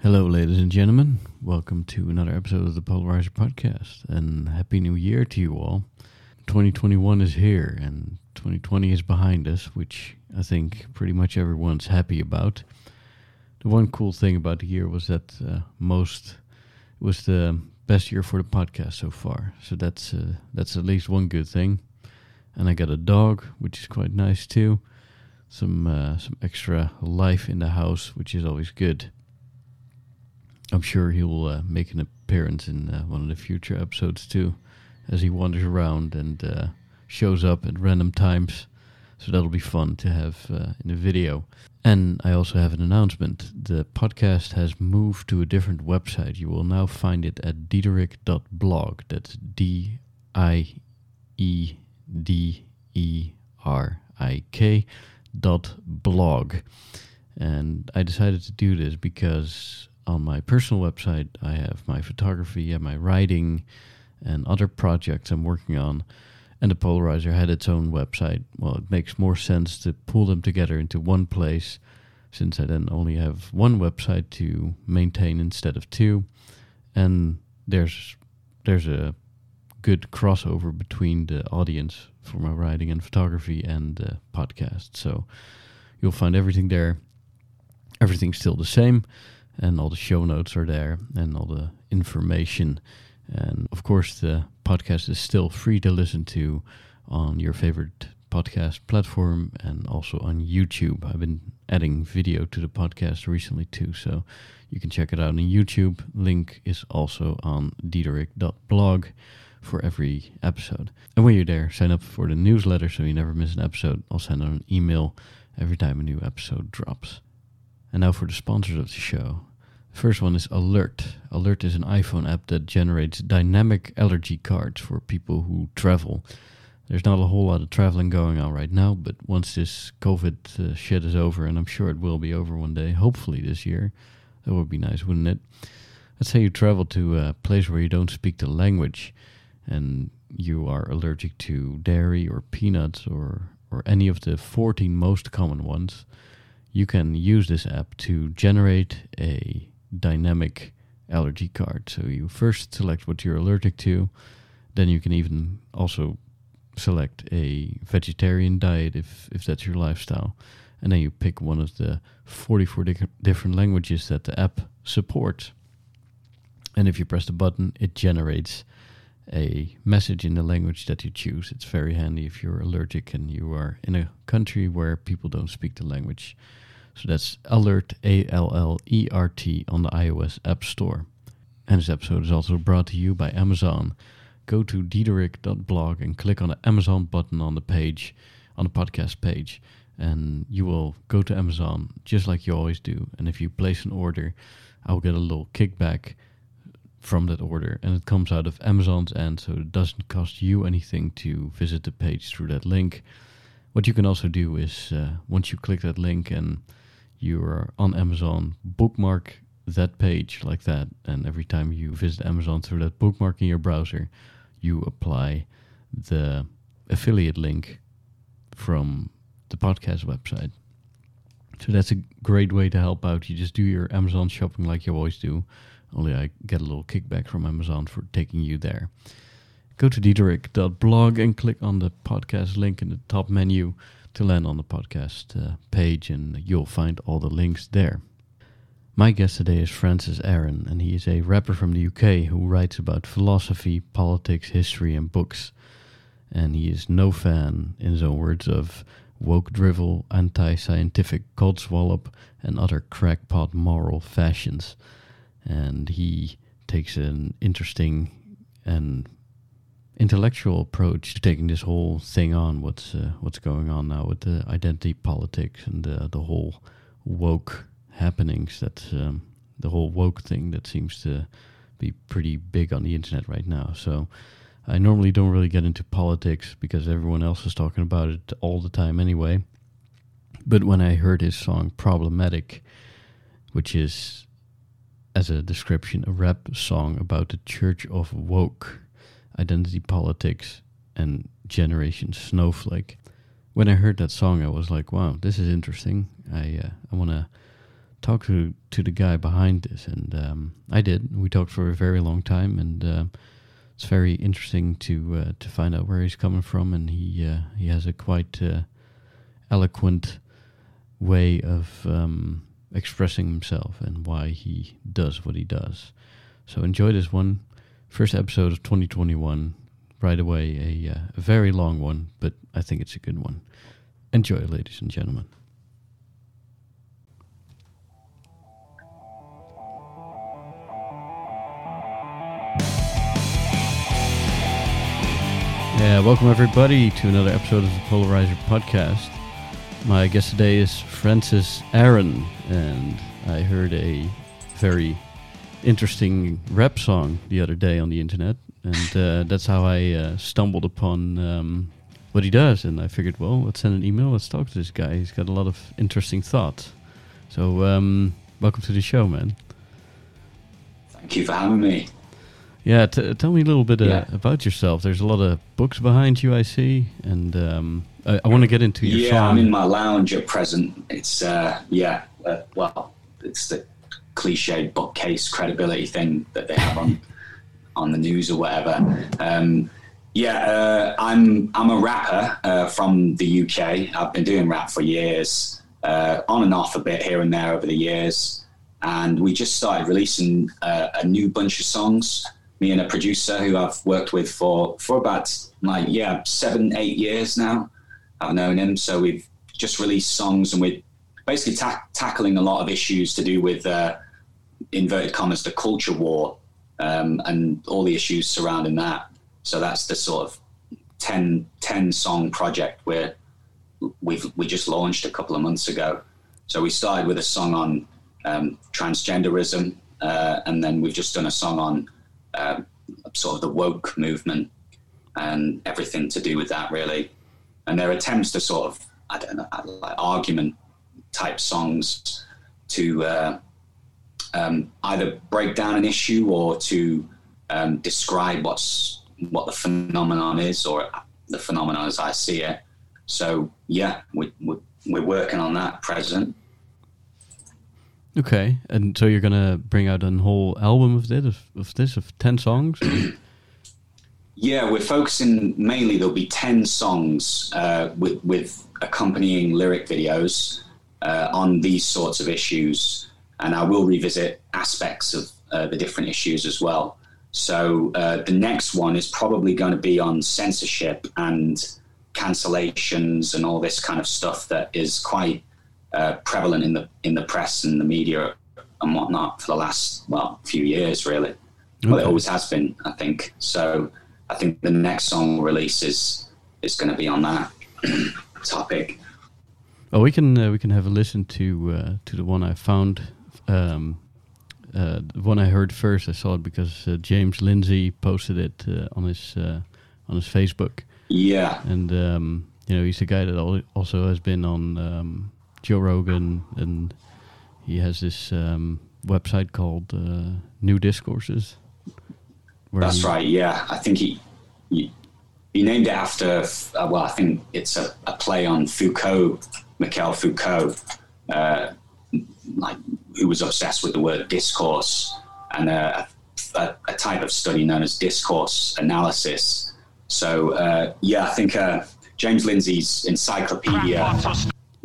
Hello, ladies and gentlemen. Welcome to another episode of the Polarizer Podcast, and Happy New Year to you all. 2021 is here, and 2020 is behind us, which I think pretty much everyone's happy about. The one cool thing about the year was that uh, most it was the best year for the podcast so far, so that's uh, that's at least one good thing. And I got a dog, which is quite nice too. Some uh, some extra life in the house, which is always good. I'm sure he'll uh, make an appearance in uh, one of the future episodes too, as he wanders around and uh, shows up at random times. So that'll be fun to have uh, in a video. And I also have an announcement. The podcast has moved to a different website. You will now find it at diederik.blog. That's D I E D E R I K dot blog. And I decided to do this because on my personal website I have my photography and my writing and other projects I'm working on. And the Polarizer had its own website. Well, it makes more sense to pull them together into one place since I then only have one website to maintain instead of two. And there's there's a good crossover between the audience for my writing and photography and the podcast. So you'll find everything there. Everything's still the same, and all the show notes are there, and all the information. And of course, the podcast is still free to listen to on your favorite podcast platform and also on YouTube. I've been adding video to the podcast recently too, so you can check it out on YouTube. Link is also on diederik.blog for every episode. And when you're there, sign up for the newsletter so you never miss an episode. I'll send out an email every time a new episode drops. And now for the sponsors of the show. First one is Allert. Allert is an iPhone app that generates dynamic allergy cards for people who travel. There's not a whole lot of traveling going on right now, but once this COVID uh, shit is over, and I'm sure it will be over one day, hopefully this year, that would be nice, wouldn't it? Let's say you travel to a place where you don't speak the language and you are allergic to dairy or peanuts or, or any of the 14 most common ones. You can use this app to generate a dynamic allergy card. So you first select what you're allergic to, then you can even also select a vegetarian diet if, if that's your lifestyle. And then you pick one of the 44 di- different languages that the app supports. And if you press the button, it generates a message in the language that you choose. It's very handy if you're allergic and you are in a country where people don't speak the language. So that's Allert, A L L E R T, on the iOS App Store. And this episode is also brought to you by Amazon. Go to diederik.blog and click on the Amazon button on the page, on the podcast page, and you will go to Amazon just like you always do. And if you place an order, I will get a little kickback from that order, and it comes out of Amazon's end, so it doesn't cost you anything to visit the page through that link. What you can also do is uh, once you click that link and you are on Amazon, bookmark that page like that, and every time you visit Amazon through that bookmark in your browser, you apply the affiliate link from the podcast website. So that's a great way to help out. You just do your Amazon shopping like you always do, only I get a little kickback from Amazon for taking you there. Go to diederik.blog and click on the podcast link in the top menu to land on the podcast uh, page, and you'll find all the links there. My guest today is Francis Aaron, and he is a rapper from the UK who writes about philosophy, politics, history, and books. And he is no fan, in his own words, of woke drivel, anti scientific codswallop, and other crackpot moral fashions. And he takes an interesting and intellectual approach to taking this whole thing on. What's uh, what's going on now with the identity politics and the the whole woke happenings? That um, the whole woke thing that seems to be pretty big on the internet right now. So. I normally don't really get into politics because everyone else is talking about it all the time anyway. But when I heard his song Problematic, which is, as a description, a rap song about the Church of Woke, identity politics, and Generation Snowflake. When I heard that song, I was like, wow, this is interesting. I, uh, I want to talk to to the guy behind this, and um, I did. We talked for a very long time, and uh, it's very interesting to uh, to find out where he's coming from, and he uh, he has a quite uh, eloquent way of um, expressing himself and why he does what he does. So enjoy this one, first episode of 2021. Right away, a, uh, very long one, but I think it's a good one. Enjoy, ladies and gentlemen. Yeah, welcome everybody to another episode of the Polarizer podcast. My guest today is Francis Aaron, and I heard a very interesting rap song the other day on the internet, and uh, that's how I uh, stumbled upon um, what he does. And I figured, well, let's send an email, let's talk to this guy. He's got a lot of interesting thoughts. So, um, welcome to the show, man. Thank you for having me. Yeah, t- tell me a little bit uh, Yeah. about yourself. There's a lot of books behind you, I see, and um, I, I want to get into your yeah, song. I'm in my lounge at present. It's uh, yeah, uh, well, it's the cliched bookcase credibility thing that they have on on the news or whatever. Um, yeah, uh, I'm I'm a rapper uh, from the UK. I've been doing rap for years, uh, on and off a bit here and there over the years, and we just started releasing uh, a new bunch of songs. Me and a producer who I've worked with for for about like yeah seven eight years now. I've known him. So we've just released songs and we're basically ta- tackling a lot of issues to do with, uh, inverted commas, the culture war um, and all the issues surrounding that. So that's the sort of 10, 10 song project where we've we just launched a couple of months ago. So we started with a song on um, transgenderism, uh, and then we've just done a song on um, sort of the woke movement and everything to do with that, really and their attempts to sort of I don't know like argument type songs to uh, um, either break down an issue or to um, describe what's what the phenomenon is or the phenomenon as I see it. So yeah, we, we, we're working on that present. Okay, and so you're gonna bring out a whole album of this, of, of this, of ten songs. Yeah, we're focusing mainly. There'll be ten songs uh, with with accompanying lyric videos uh, on these sorts of issues, and I will revisit aspects of uh, the different issues as well. So uh, the next one is probably going to be on censorship and cancellations and all this kind of stuff that is quite uh, prevalent in the in the press and the media and whatnot for the last well few years, really. Well, it always has been, I think. So I think the next song release is is going to be on that topic. Oh, we can uh, we can have a listen to uh, to the one I found. Um, uh, the one I heard first, I saw it because uh, James Lindsay posted it uh, on his uh, on his Facebook, Yeah, and um, you know he's the guy that also has been on um, Joe Rogan, and he has this um, website called uh, New Discourses. that's right. Yeah, I think he he, he named it after. Uh, well, I think it's a, a play on Foucault, Michel Foucault, uh, like who was obsessed with the word discourse and a, a, a type of study known as discourse analysis. So uh, yeah, I think uh, James Lindsay's encyclopedia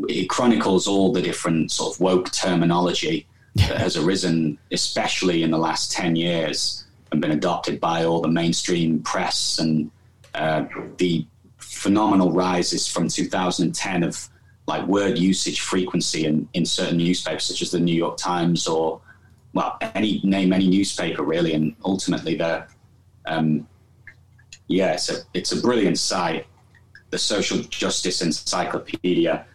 it chronicles all the different sort of woke terminology that has arisen, especially in the last 10 years, and been adopted by all the mainstream press and uh, the phenomenal rises from 2010 of like word usage frequency in, in certain newspapers, such as the New York Times or, well, any name any newspaper really. And ultimately, the, um, yeah, it's a, it's a brilliant site, the Social Justice Encyclopedia.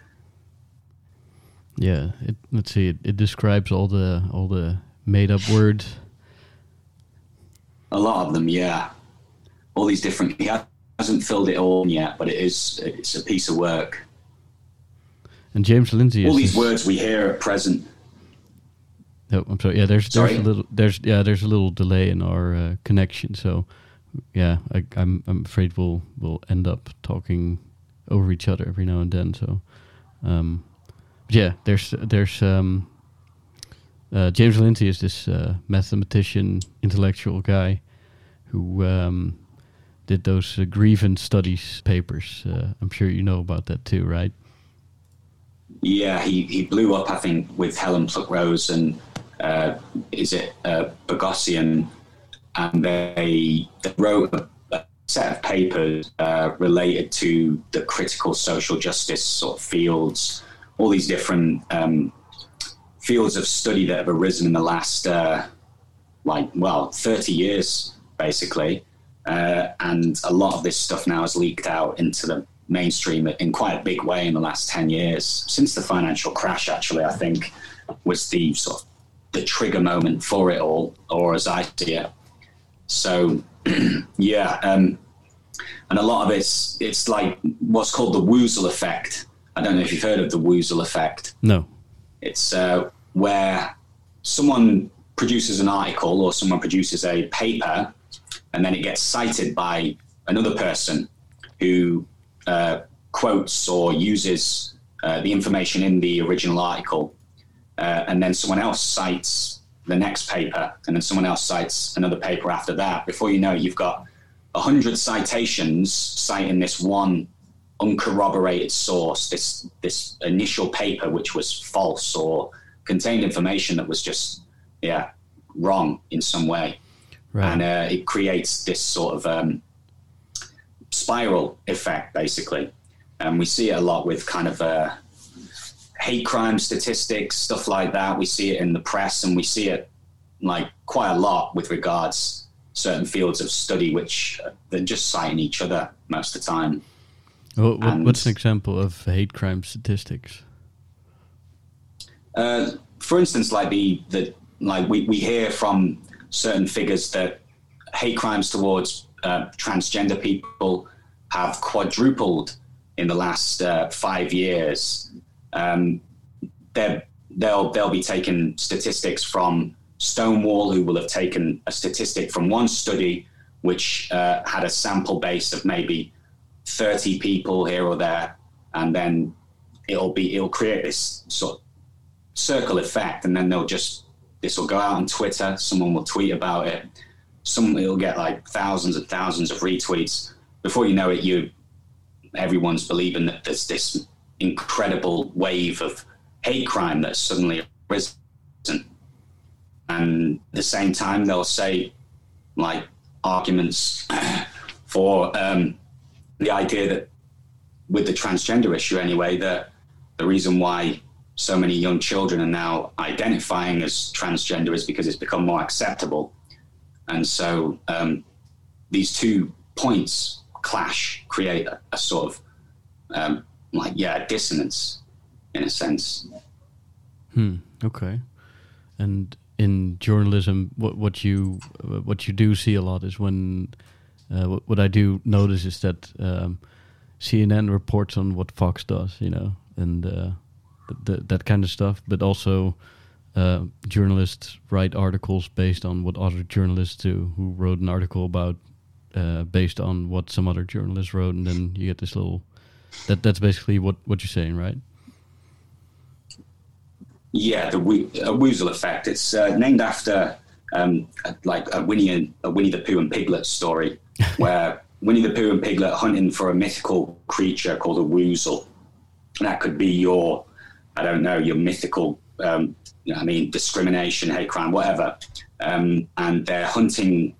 Yeah, it, let's see. It, it describes all the all the made up words. A lot of them, yeah. All these different. He hasn't filled it all yet, but it is. It's a piece of work. And James Lindsay is All these words we hear at present. Oh, I'm sorry. Yeah, there's there's Sorry? a little there's yeah there's a little delay in our uh, connection. So yeah, I, I'm I'm afraid we'll we'll end up talking over each other every now and then. So um, but yeah, there's there's um, uh, James Lindsay is this uh, mathematician, intellectual guy who um, did those uh, grievance studies papers. Uh, I'm sure you know about that too, right? Yeah, he, he blew up, I think, with Helen Pluckrose and uh, is it uh, and they, they wrote a, a, set of papers uh, related to the critical social justice sort of fields, all these different um, fields of study that have arisen in the last, uh, like, well, 30 years, basically. Uh, and a lot of this stuff now has leaked out into the mainstream in quite a big way in the last 10 years. Since the financial crash, actually, I think was the sort of the trigger moment for it all, or as I see it. So, yeah, um, and a lot of it's it's like what's called the Woozle effect. I don't know if you've heard of the Woozle effect. No. It's uh, where someone produces an article or someone produces a paper, and then it gets cited by another person who uh, quotes or uses uh, the information in the original article, uh, and then someone else cites the next paper, and then someone else cites another paper after that. Before you know it, you've got a hundred citations citing this one uncorroborated source, this this initial paper which was false or contained information that was just yeah wrong in some way, right. and uh, it creates this sort of um, spiral effect, basically. And we see it a lot with kind of uh, hate crime statistics, stuff like that. We see it in the press, and we see it like quite a lot with regards certain fields of study, which uh, they're just citing each other most of the time. Well, what, what's an example of hate crime statistics? Uh, for instance, like the the like we, we hear from certain figures that hate crimes towards uh, transgender people have quadrupled in the last uh, five years. Um, they'll they'll be taking statistics from Stonewall, who will have taken a statistic from one study which uh, had a sample base of maybe 30 people here or there, and then it'll be it'll create this sort of circle effect, and then they'll just this will go out on Twitter. Someone will tweet about it some it'll get like thousands and thousands of retweets. Before you know it, you everyone's believing that there's this incredible wave of hate crime that's suddenly arisen. And at the same time, they'll say like arguments for um, the idea that with the transgender issue anyway, that the reason why so many young children are now identifying as transgender is because it's become more acceptable and so um, these two points clash, create a, a sort of um, like yeah dissonance in a sense. Hmm. Okay. And in journalism, what what you what you do see a lot is when uh, what, I do notice is that um, CNN reports on what Fox does, you know, and uh, that kind of stuff, but also uh, journalists write articles based on what other journalists do, who wrote an article about uh, based on what some other journalist wrote, and then you get this little. That that's basically what what you're saying, right? Yeah, the a Woozle effect. It's uh, named after um, like a Winnie and a Winnie the Pooh and Piglet story, where Winnie the Pooh and Piglet hunting for a mythical creature called a Woozle. That could be your, I don't know, your mythical um, I mean, discrimination, hate crime, whatever. Um, and they're hunting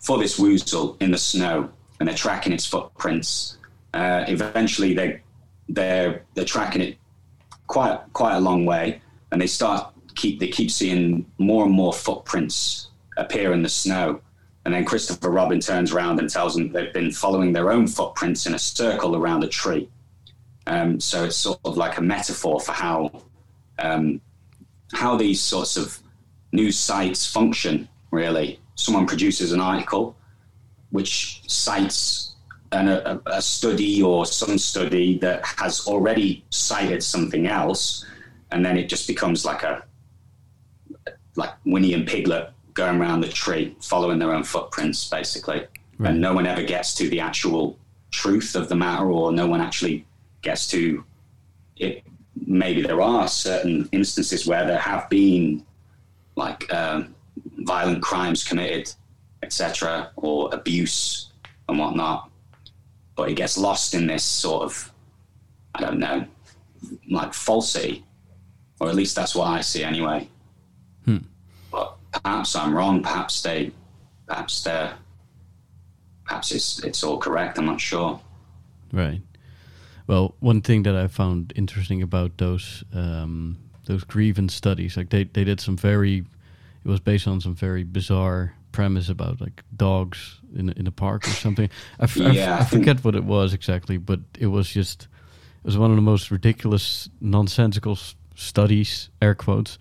for this woozle in the snow and they're tracking its footprints. Uh, eventually, they they're they're tracking it quite quite a long way, and they start keep they keep seeing more and more footprints appear in the snow. And then Christopher Robin turns around and tells them they've been following their own footprints in a circle around a tree. Um, so it's sort of like a metaphor for how um, how these sorts of news sites function, really. Someone produces an article which cites an, a, a, study or some study that has already cited something else, and then it just becomes like a like Winnie and Piglet going around the tree, following their own footprints, basically, right. and no one ever gets to the actual truth of the matter, or no one actually gets to it maybe there are certain instances where there have been like um, violent crimes committed, etc., or abuse and whatnot. But it gets lost in this sort of, I don't know, like falsity, or at least that's what I see anyway. Hmm. But perhaps I'm wrong. Perhaps they, perhaps they're, perhaps it's it's all correct. I'm not sure. Right. Well, one thing that I found interesting about those um, those grievance studies, like they, they did some very, it was based on some very bizarre premise about like dogs in in a park or something. I, f- I f- Yeah, I I forget what it was exactly, but it was just it was one of the most ridiculous, nonsensical s- studies, air quotes,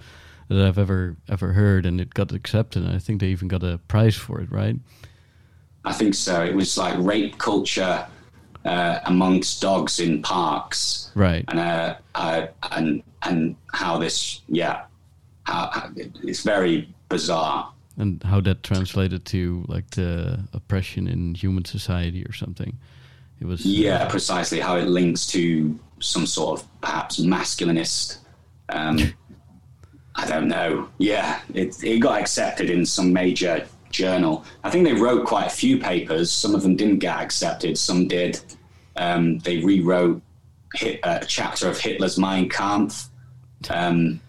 that I've ever ever heard, and it got accepted. And I think they even got a prize for it, right? I think so. It was like rape culture uh, amongst dogs in parks, Right. and uh, uh, and and how this, yeah, how, how it's very bizarre. and how that translated to like the oppression in human society or something. It was Yeah, precisely how it links to some sort of perhaps masculinist. Um, I don't know. Yeah, it, it got accepted in some major journal. I think they wrote quite a few papers. Some of them didn't get accepted. Some did. Um, they rewrote hit, uh, a chapter of Hitler's Mein Kampf. Um,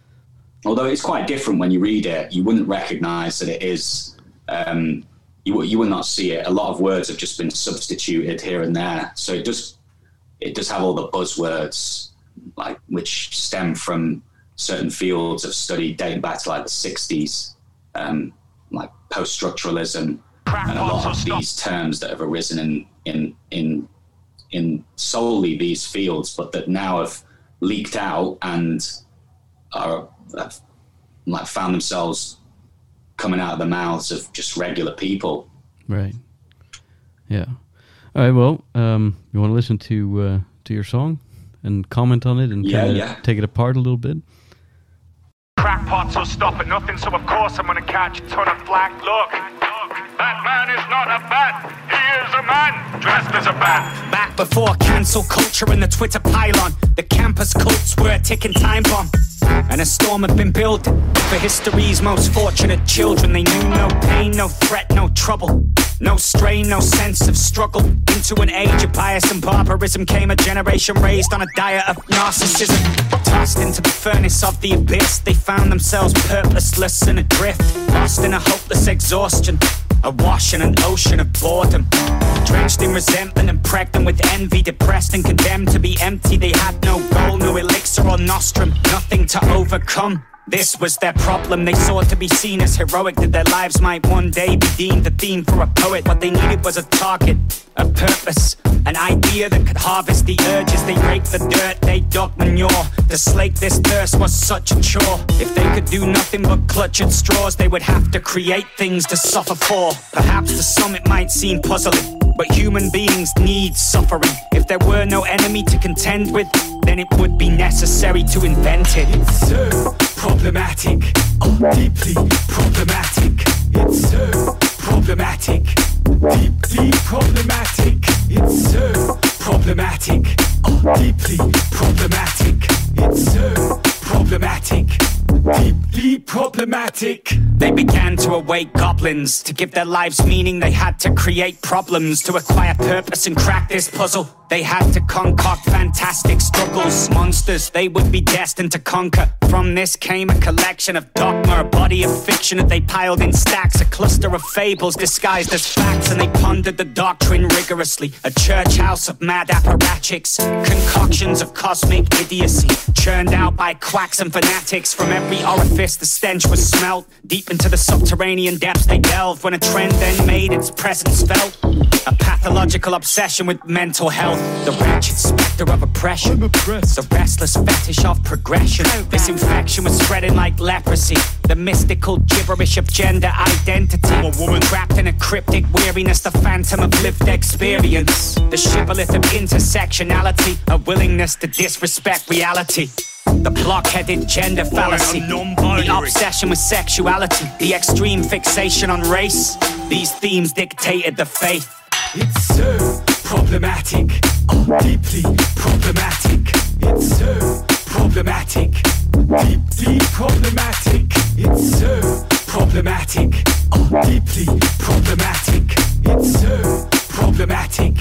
although it's quite different when you read it, you wouldn't recognize that it is. Um, you, you would not see it. A lot of words have just been substituted here and there. So it does it does have all the buzzwords like which stem from certain fields of study dating back to like the 60s, um, like post structuralism, and a lot of these terms that have arisen in in in in solely these fields, but that now have leaked out and are have, like found themselves coming out of the mouths of just regular people. right. Yeah. All right. Well, um, you want to listen to uh, to your song and comment on it and Yeah, kinda yeah. take it apart a little bit. Crackpots will stop at nothing, so of course I'm gonna catch a ton of flack. Look, that man is not a bat, he is a man dressed as a bat. Back before cancel culture and the Twitter pylon, the campus cults were a ticking time bomb. And a storm had been building for history's most fortunate children. They knew no pain, no threat, no trouble. No strain, no sense of struggle. Into an age of bias and barbarism came a generation raised on a diet of narcissism. Tossed into the furnace of the abyss, they found themselves purposeless and adrift. Lost in a hopeless exhaustion. Awash in an ocean of boredom. Drenched in resentment and pregnant with envy, depressed and condemned to be empty. They had no goal, no elixir or nostrum, nothing to overcome. This was their problem. They sought to be seen as heroic, that their lives might one day be deemed a theme for a poet. What they needed was a target, a purpose, an idea that could harvest the urges. They raked the dirt, they dug manure. To slake this thirst was such a chore. If they could do nothing but clutch at straws, they would have to create things to suffer for. Perhaps to some it might seem puzzling. But human beings need suffering. If there were no enemy to contend with, then it would be necessary to invent it. It's so problematic, oh, deeply problematic. It's so problematic, deeply problematic. It's so problematic, oh, deeply problematic. It's so problematic, deeply problematic. They began to awake goblins. To give their lives meaning, they had to create problems. To acquire purpose and crack this puzzle, they had to concoct fantastic struggles. Monsters they would be destined to conquer. From this came a collection of dogma, a body of fiction that they piled in stacks, a cluster of fables disguised as facts. And they pondered the doctrine rigorously. A church house of mad apparatchiks, concoctions of cosmic idiocy, churned out by quacks and fanatics. From every orifice, the stench was smelt. Deep into the subterranean depths they delved when a trend then made its presence felt. A pathological obsession with mental health. The wretched specter of oppression. The restless fetish of progression. This infection was spreading like leprosy. The mystical gibberish of gender identity. A woman trapped in a cryptic weariness, the phantom of lived experience. The shibboleth of intersectionality. A willingness to disrespect reality. The block-headed gender fallacy, the obsession with sexuality, the extreme fixation on race. These themes dictated the faith. It's so problematic, oh, deeply problematic. It's so problematic. Deep, deep problematic. It's so problematic. Oh, deeply problematic. It's so problematic.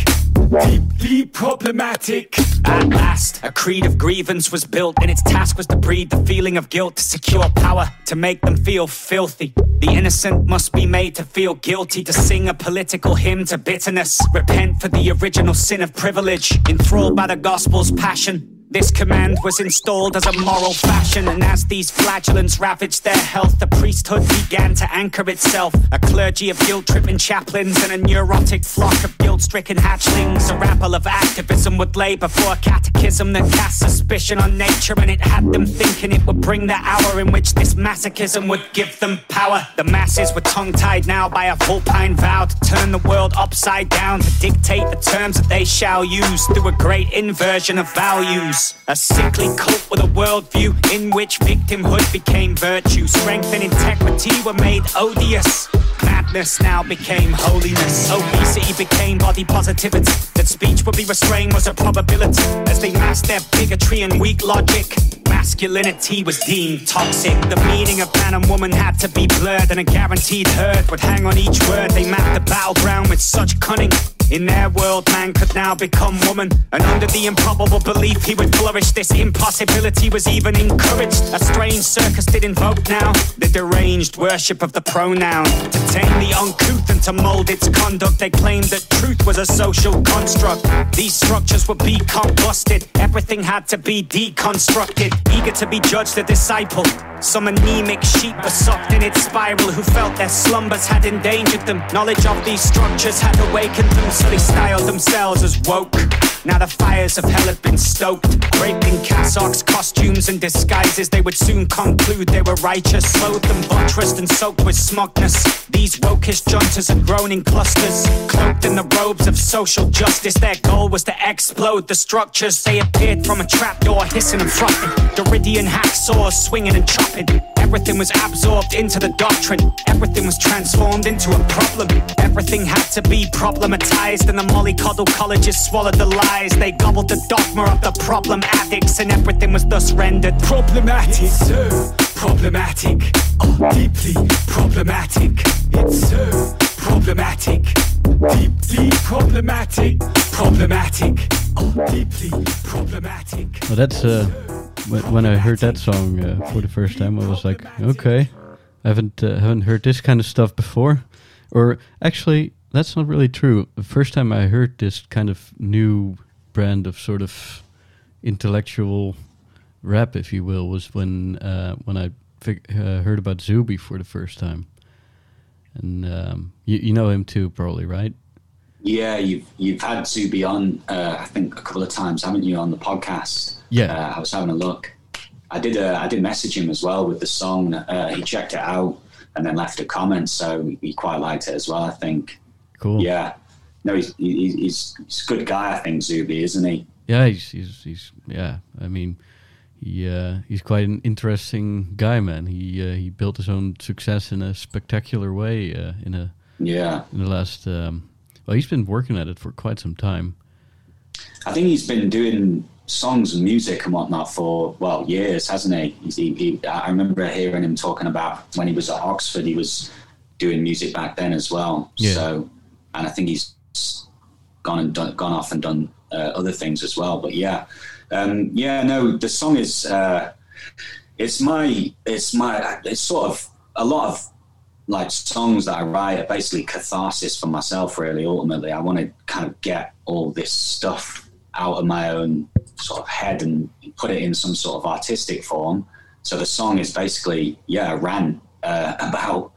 Deep, deep problematic. At last, a creed of grievance was built, and its task was to breed the feeling of guilt to secure power, to make them feel filthy. The innocent must be made to feel guilty, to sing a political hymn to bitterness, repent for the original sin of privilege, enthralled by the gospel's passion. This command was installed as a moral fashion, and as these flagellants ravaged their health, the priesthood began to anchor itself. A clergy of guilt tripping chaplains and a neurotic flock of guilt stricken hatchlings. A rabble of activism would lay before a catechism that cast suspicion on nature, and it had them thinking it would bring the hour in which this masochism would give them power. The masses were tongue tied now by a vulpine vow to turn the world upside down, to dictate the terms that they shall use through a great inversion of values. A sickly cult with a worldview in which victimhood became virtue. Strength and integrity were made odious. Madness now became holiness. Obesity became body positivity. That speech would be restrained was a probability as they masked their bigotry and weak logic. Masculinity was deemed toxic. The meaning of man and woman had to be blurred, and a guaranteed herd would hang on each word. They mapped the battleground with such cunning. In their world, man could now become woman. And under the improbable belief he would flourish, this impossibility was even encouraged. A strange circus did invoke now the deranged worship of the pronoun. To tame the uncouth and to mold its conduct, they claimed that truth was a social construct. These structures would be combusted, everything had to be deconstructed. Eager to be judged a disciple. Some anemic sheep were sucked in its spiral who felt their slumbers had endangered them. Knowledge of these structures had awakened them, so they styled themselves as woke. Now the fires of hell have been stoked. In cassocks, costumes, and disguises, they would soon conclude they were righteous. Clothed and buttressed and soaked with smugness. These wokish junters had grown in clusters. Cloaked in the robes of social justice, their goal was to explode the structures. They appeared from a trapdoor, hissing and frothing. Doridian hacksaws swinging and chopping. Everything was absorbed into the doctrine. Everything was transformed into a problem. Everything had to be problematized, and the mollycoddle colleges swallowed the lies. They gobbled the dogma of the problem addicts, and everything was thus rendered problematic. So problematic, oh, deeply problematic. It's so problematic, deep, deep problematic, problematic, oh, deeply problematic. Well, that's uh, when, I heard that song uh, for the first time, I was like, okay, I haven't uh, haven't heard this kind of stuff before. Or actually, that's not really true. The first time I heard this kind of new brand of sort of intellectual rap, if you will, was when uh, when I fig- uh, heard about Zuby for the first time. And um, you, you know him too, probably, right? Yeah, you've you've had Zuby on, uh, I think, a couple of times, haven't you, on the podcast? Yeah. Uh, I was having a look. I did. Uh, I did message him as well with the song. Uh, he checked it out and then left a comment, so he quite liked it as well. I think. Cool. Yeah. No, he's he's he's, he's a good guy. I think Zuby, isn't he? Yeah, he's he's, he's yeah. I mean, he uh, he's quite an interesting guy, man. He uh, he built his own success in a spectacular way uh, in a Yeah. in the last. Um, well, he's been working at it for quite some time. I think he's been doing songs and music and whatnot for well years, hasn't he? He, he? I remember hearing him talking about when he was at Oxford. He was doing music back then as well. Yeah. So, and I think he's gone and done, gone off and done uh, other things as well. But yeah, um, yeah, no, the song is uh, it's my it's my it's sort of a lot of like songs that I write are basically catharsis for myself. Really, ultimately, I want to kind of get all this stuff out of my own sort of head and put it in some sort of artistic form. So the song is basically yeah, a rant uh, about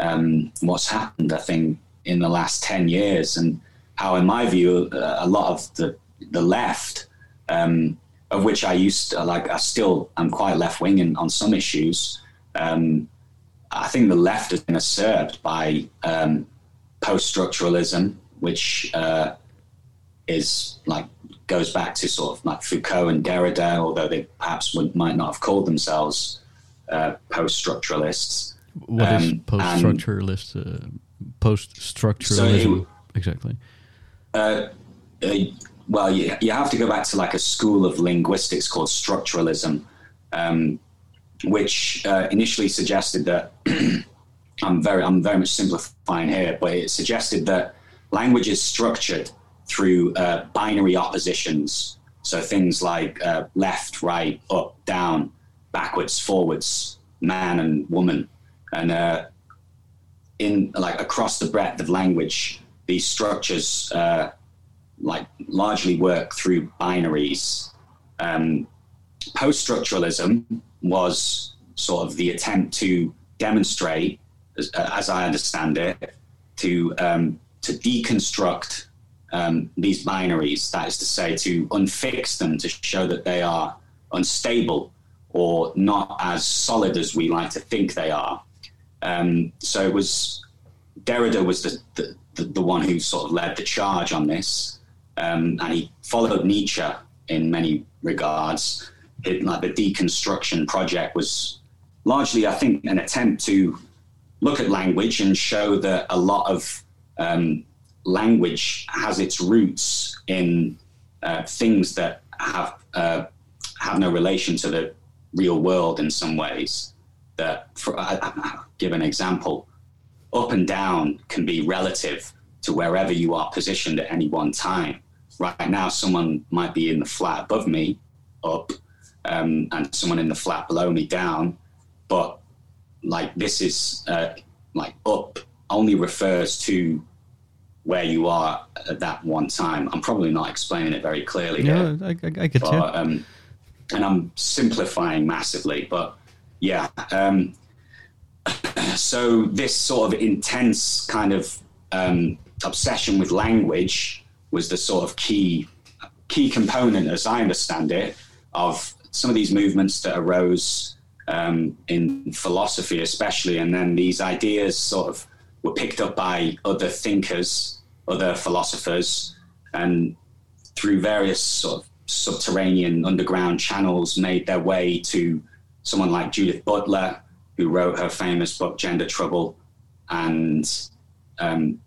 um, what's happened. I think in the last ten years and how, in my view, uh, a lot of the the left. Um, of which I used to like, I still am quite left wing on some issues. Um, I think the left has been usurped by um, post structuralism, which uh, is like goes back to sort of like Foucault and Derrida, although they perhaps would, might not have called themselves uh, post structuralists. What is Um, post structuralist? Uh, post structuralism, So exactly. Uh, uh, well, you, you have to go back to like a school of linguistics called structuralism, um, which uh, initially suggested that I'm very I'm very much simplifying here, but it suggested that language is structured through uh, binary oppositions. So things like uh, left, right, up, down, backwards, forwards, man and woman, and uh, in like across the breadth of language, these structures uh, like largely work through binaries. Um, Post structuralism was sort of the attempt to demonstrate, as, as I understand it, to um, to deconstruct um, these binaries. That is to say, to unfix them to show that they are unstable or not as solid as we like to think they are. Um, so it was Derrida was the, the, the, one who sort of led the charge on this, um, and he followed Nietzsche in many regards. It, like the deconstruction project was largely, I think, an attempt to look at language and show that a lot of um, language has its roots in uh, things that have uh, have no relation to the real world in some ways. That, for, I'll give an example, up and down can be relative to wherever you are positioned at any one time. Right now, someone might be in the flat above me, up, um, and someone in the flat below me, down. But like this is uh, like up only refers to where you are at that one time. I'm probably not explaining it very clearly. Yeah, I, I, I get you. Um, and I'm simplifying massively, but yeah. Um, so this sort of intense kind of um, obsession with language was the sort of key key component, as I understand it, of some of these movements that arose um, in philosophy, especially, and then these ideas sort of were picked up by other thinkers, other philosophers, and through various sort of subterranean underground channels made their way to someone like Judith Butler, who wrote her famous book Gender Trouble, and um,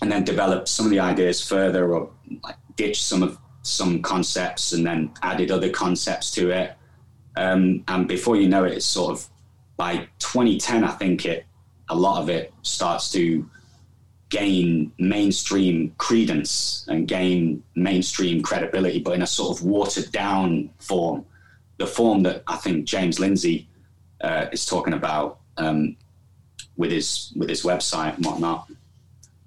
and then developed some of the ideas further, or like ditched some of some concepts and then added other concepts to it. Um, and before you know it, it's sort of by 2010, I think it a lot of it starts to gain mainstream credence and gain mainstream credibility, but in a sort of watered down form, the form that I think James Lindsay uh, is talking about um, with his with his website and whatnot.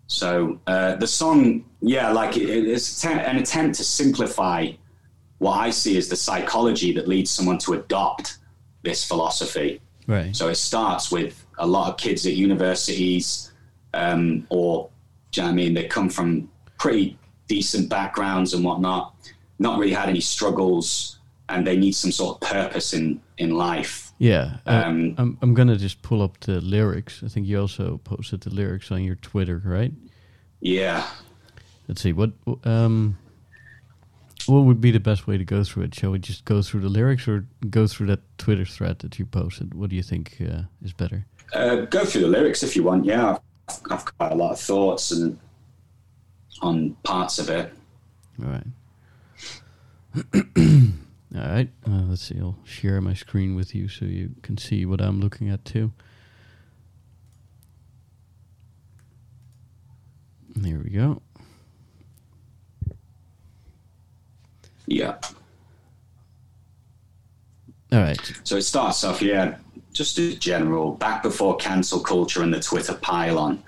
So uh, the song, yeah, like it, it's an attempt to simplify what I see as the psychology that leads someone to adopt this philosophy. Right. So it starts with a lot of kids at universities, um, or do you know what I mean? They come from pretty decent backgrounds and whatnot, not really had any struggles, and they need some sort of purpose in in life. Yeah, uh, um, I'm I'm gonna just pull up the lyrics. I think you also posted the lyrics on your Twitter, right? Yeah. Let's see what um what would be the best way to go through it? Shall we just go through the lyrics or go through that Twitter thread that you posted? What do you think uh, is better? Uh, go through the lyrics if you want. Yeah, I've, I've, got a lot of thoughts and on parts of it. All right. All right. Uh, let's see. I'll share my screen with you so you can see what I'm looking at too. There we go. Yeah. All right. So it starts off, yeah, just a general. Back before cancel culture and the Twitter pylon,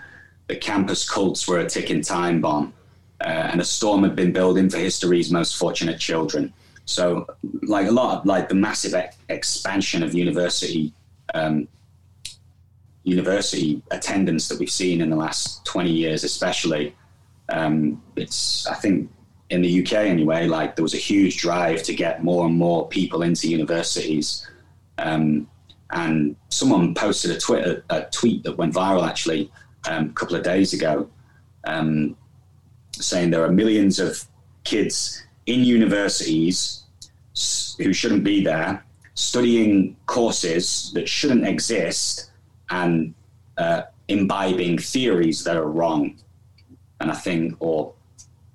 the campus cults were a ticking time bomb, uh, and a storm had been building for history's most fortunate children. So, like a lot of like the massive expansion of university um, university attendance that we've seen in the last 20 years, especially. Um, it's, I think, in the UK anyway, like there was a huge drive to get more and more people into universities. Um, and someone posted a, Twitter, a tweet that went viral actually um, a couple of days ago, um, saying there are millions of kids in universities who shouldn't be there, studying courses that shouldn't exist, and uh, imbibing theories that are wrong. And I think, or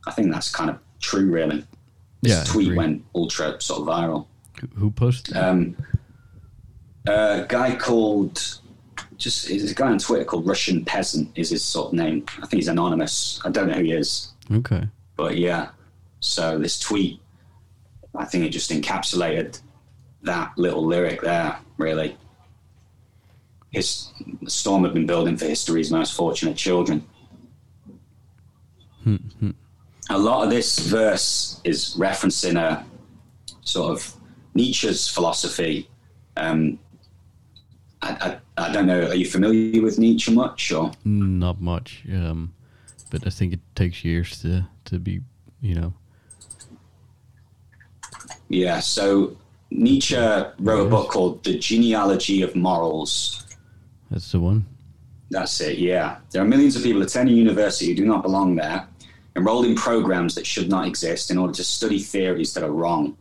I think that's kind of true, really. This Yeah, tweet went ultra sort of viral. Who- posted? that? Um, a guy called just there's a guy on Twitter called Russian Peasant is his sort of name. I think he's anonymous. I don't know who he is, okay. but yeah. So this tweet, I think it just encapsulated that little lyric there. Really, his the storm had been building for history's most fortunate children. a lot of this verse is referencing a sort of Nietzsche's philosophy. Um, I, I, I don't know. Are you familiar with Nietzsche much? Or Not much. Um, but I think it takes years to to be, you know. yeah, so Nietzsche wrote a book called The Genealogy of Morals. That's the one. That's it. Yeah, there are millions of people attending university who do not belong there, enrolled in programs that should not exist in order to study theories that are wrong.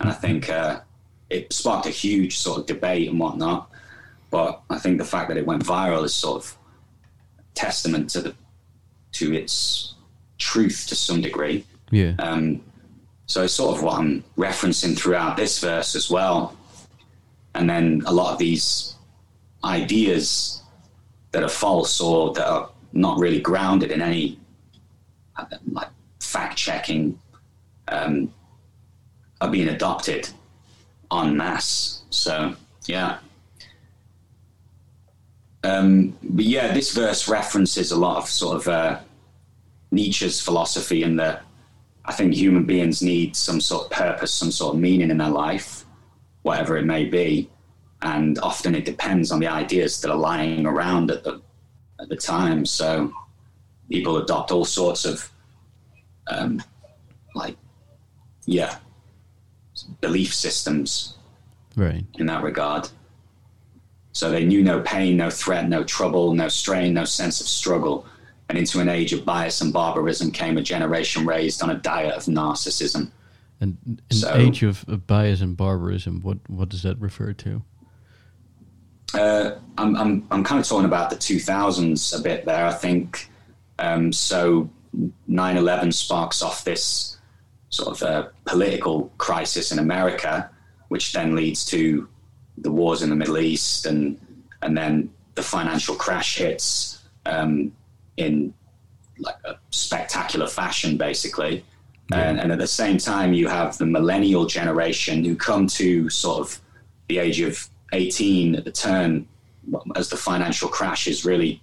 And I think uh, it sparked a huge sort of debate and whatnot. But I think the fact that it went viral is sort of testament to the to its truth to some degree. Yeah. Um, so it's sort of what I'm referencing throughout this verse as well. And then a lot of these ideas that are false or that are not really grounded in any like fact checking um, are being adopted en masse. So yeah. Um, but yeah, this verse references a lot of sort of uh, Nietzsche's philosophy in that I think human beings need some sort of purpose, some sort of meaning in their life, whatever it may be, and often it depends on the ideas that are lying around at the at the time. So people adopt all sorts of um, like yeah belief systems Right. in that regard. So they knew no pain, no threat, no trouble, no strain, no sense of struggle. And into an age of bias and barbarism came a generation raised on a diet of narcissism. And in So- age of, of bias and barbarism, what what does that refer to? Uh, I'm, I'm, I'm kind of talking about the 2000s a bit there, I think. Um, so 9 11 sparks off this sort of uh, political crisis in America, which then leads to the wars in the Middle East, and, and then the financial crash hits um, in like a spectacular fashion, basically. And, and at the same time, you have the millennial generation who come to sort of the age of 18 at the turn as the financial crash is really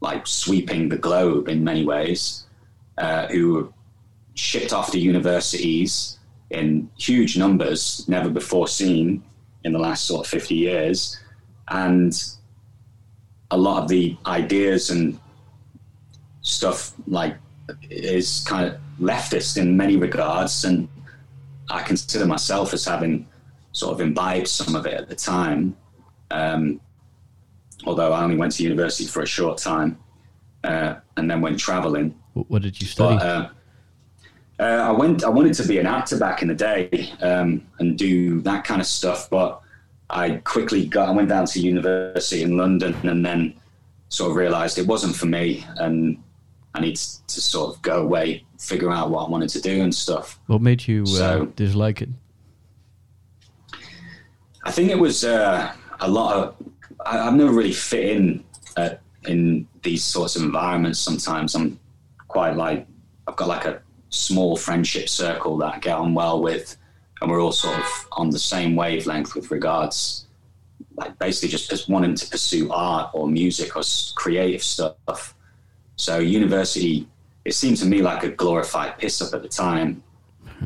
like sweeping the globe in many ways, uh, who were shipped off to universities in huge numbers, never before seen in the last sort of 50 years. And a lot of the ideas and stuff like is kind of leftist in many regards. And I consider myself as having sort of imbibed some of it at the time. Um, although I only went to university for a short time uh, and then went traveling. What, did you study? But uh, uh, I went. I wanted to be an actor back in the day um, and do that kind of stuff. But I quickly got. I went down to university in London and then sort of realised it wasn't for me, and I need to sort of go away, figure out what I wanted to do and stuff. what made you uh, dislike it? I think it was uh, a lot of. I, I've never really fit in uh, in these sorts of environments. Sometimes I'm quite like I've got like a small friendship circle that I get on well with, and we're all sort of on the same wavelength with regards, like basically just just wanting to pursue art or music or creative stuff. So university, it seemed to me like a glorified piss up at the time,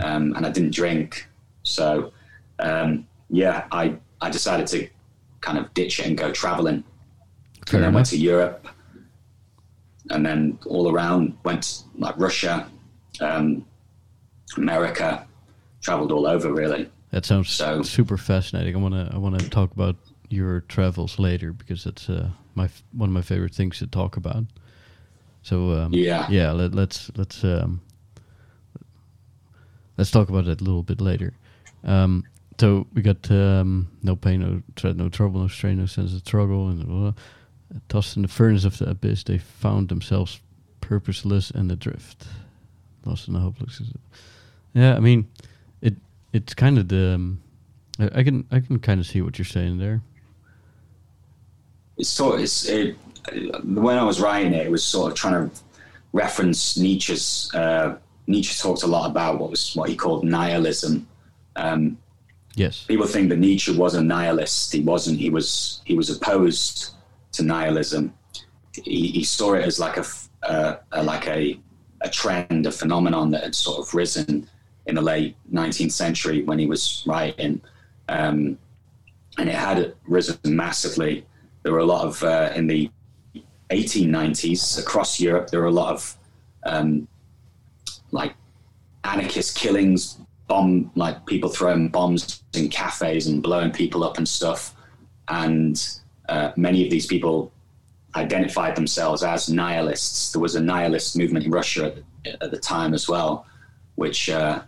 um, and I didn't drink, so. Um, yeah, I, I decided to kind of ditch it and go traveling. Fair and then went to Europe and then all around, went like Russia, um, America, traveled all over really. That sounds So- super fascinating. I wanna I wanna talk about your travels later because that's uh, my one of my favorite things to talk about. So um, Yeah. yeah. Let, let's let's um, let's talk about that a little bit later. Um, so we got um, no pain, no threat, no trouble, no strain, no sense of struggle, and blah, blah. tossed in the furnace of the abyss, they found themselves purposeless and adrift. Lost in the Hopeless. Yeah, I mean, it it's kind of the. Um, I, I can I can kind of see what you're saying there. It's sort. of, It's it, when I was writing it, it was sort of trying to reference Nietzsche's. Uh, Nietzsche talked a lot about what was what he called nihilism. Um, yes, people think that Nietzsche was a nihilist. He wasn't. He was he was opposed to nihilism. He, he saw it as like a, uh, a like a a trend, a phenomenon that had sort of risen in the late 19th century when he was writing, um, and it had risen massively. There were a lot of uh, in the 1890s across Europe. There were a lot of um, like anarchist killings, bomb like people throwing bombs in cafes and blowing people up and stuff. And uh, many of these people identified themselves as nihilists. There was a nihilist movement in Russia at, at the time as well, which uh,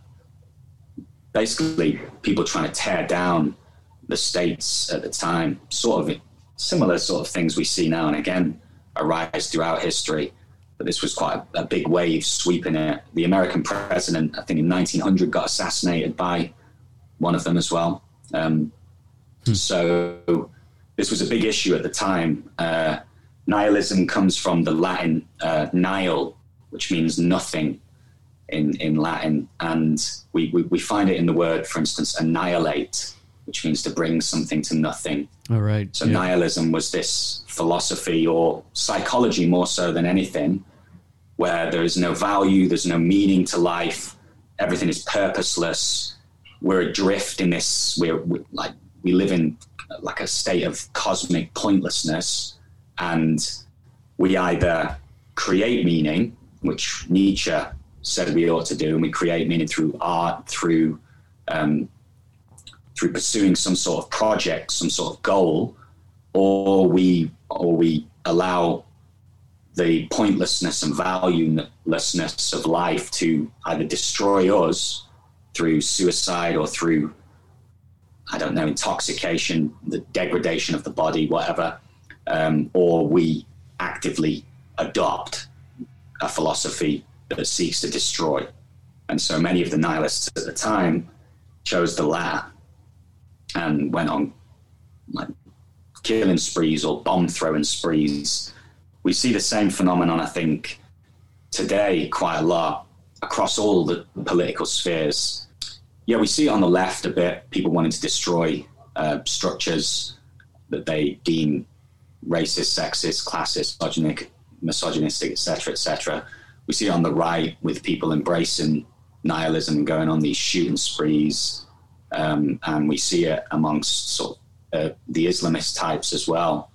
basically people trying to tear down the states at the time, sort of similar sort of things we see now and again arise throughout history. But this was quite a, a big wave sweeping it. The American president, I think in 1900, got assassinated by one of them as well. Um, hmm. So this was a big issue at the time. Uh, nihilism comes from the Latin uh, nihil, which means nothing in, in Latin. And we, we, we, find it in the word, for instance, annihilate, which means to bring something to nothing. All right. So yeah. nihilism was this philosophy or psychology more so than anything, where there is no value, there's no meaning to life, everything is purposeless. We're adrift in this, we're, we, like, we live in like a state of cosmic pointlessness and we either create meaning, which Nietzsche said we ought to do, and we create meaning through art, through um, through pursuing some sort of project, some sort of goal, or we or we allow the pointlessness and valuelessness of life to either destroy us through suicide or through I don't know intoxication, the degradation of the body, whatever, um, or we actively adopt a philosophy that seeks to destroy. And so many of the nihilists at the time chose the latter and went on like killing sprees or bomb throwing sprees. We see the same phenomenon, I think, today quite a lot across all the political spheres. Yeah, we see it on the left a bit, people wanting to destroy uh, structures that they deem racist, sexist, classist, misogynistic, misogynistic, etc., etc. We see it on the right with people embracing nihilism and going on these shooting sprees, um, and we see it amongst sort of uh, the Islamist types as well,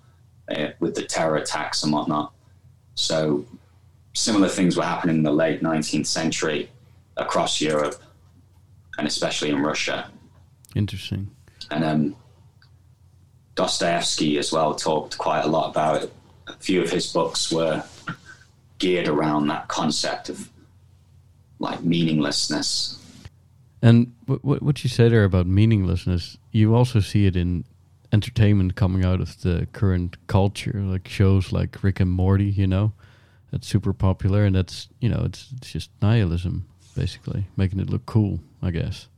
uh, with the terror attacks and whatnot. So similar things were happening in the late 19th century across Europe, and especially in Russia. Interesting. And um, Dostoevsky as well talked quite a lot about it. A few of his books were geared around that concept of like meaninglessness. And what what you said there about meaninglessness, you also see it in entertainment coming out of the current culture, like shows like Rick and Morty. You know, that's super popular, and that's you know it's, it's just nihilism basically, making it look cool, I guess.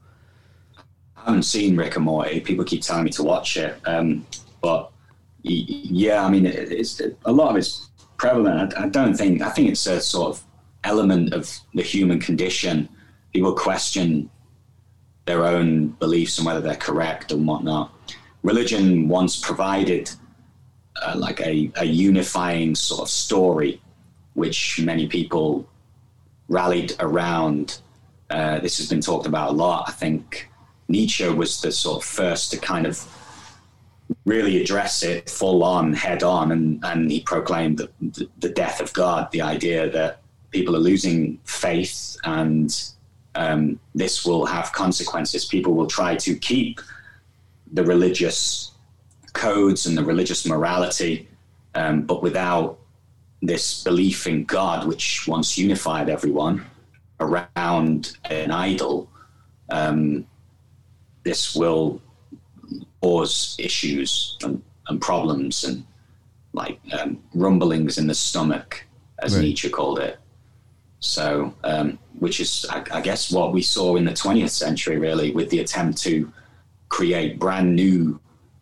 I haven't seen Rick and Morty. People keep telling me to watch it, um, but yeah, I mean, it's a lot of it's prevalent. I, I, don't think. I think it's a sort of element of the human condition. People question their own beliefs and whether they're correct and whatnot. Religion once provided uh, like a, a unifying sort of story, which many people rallied around. Uh, this has been talked about a lot. I think Nietzsche was the sort of first to kind of really address it full on, head on, and, and he proclaimed the, the, death of God, the idea that people are losing faith and um, this will have consequences. People will try to keep the religious codes and the religious morality, um, but without this belief in God, which once unified everyone around an idol. Um, this will cause issues and, and problems and like um, rumblings in the stomach, as right. Nietzsche called it. So, um, which is, I, I, guess, what we saw in the 20th century, really, with the attempt to create brand new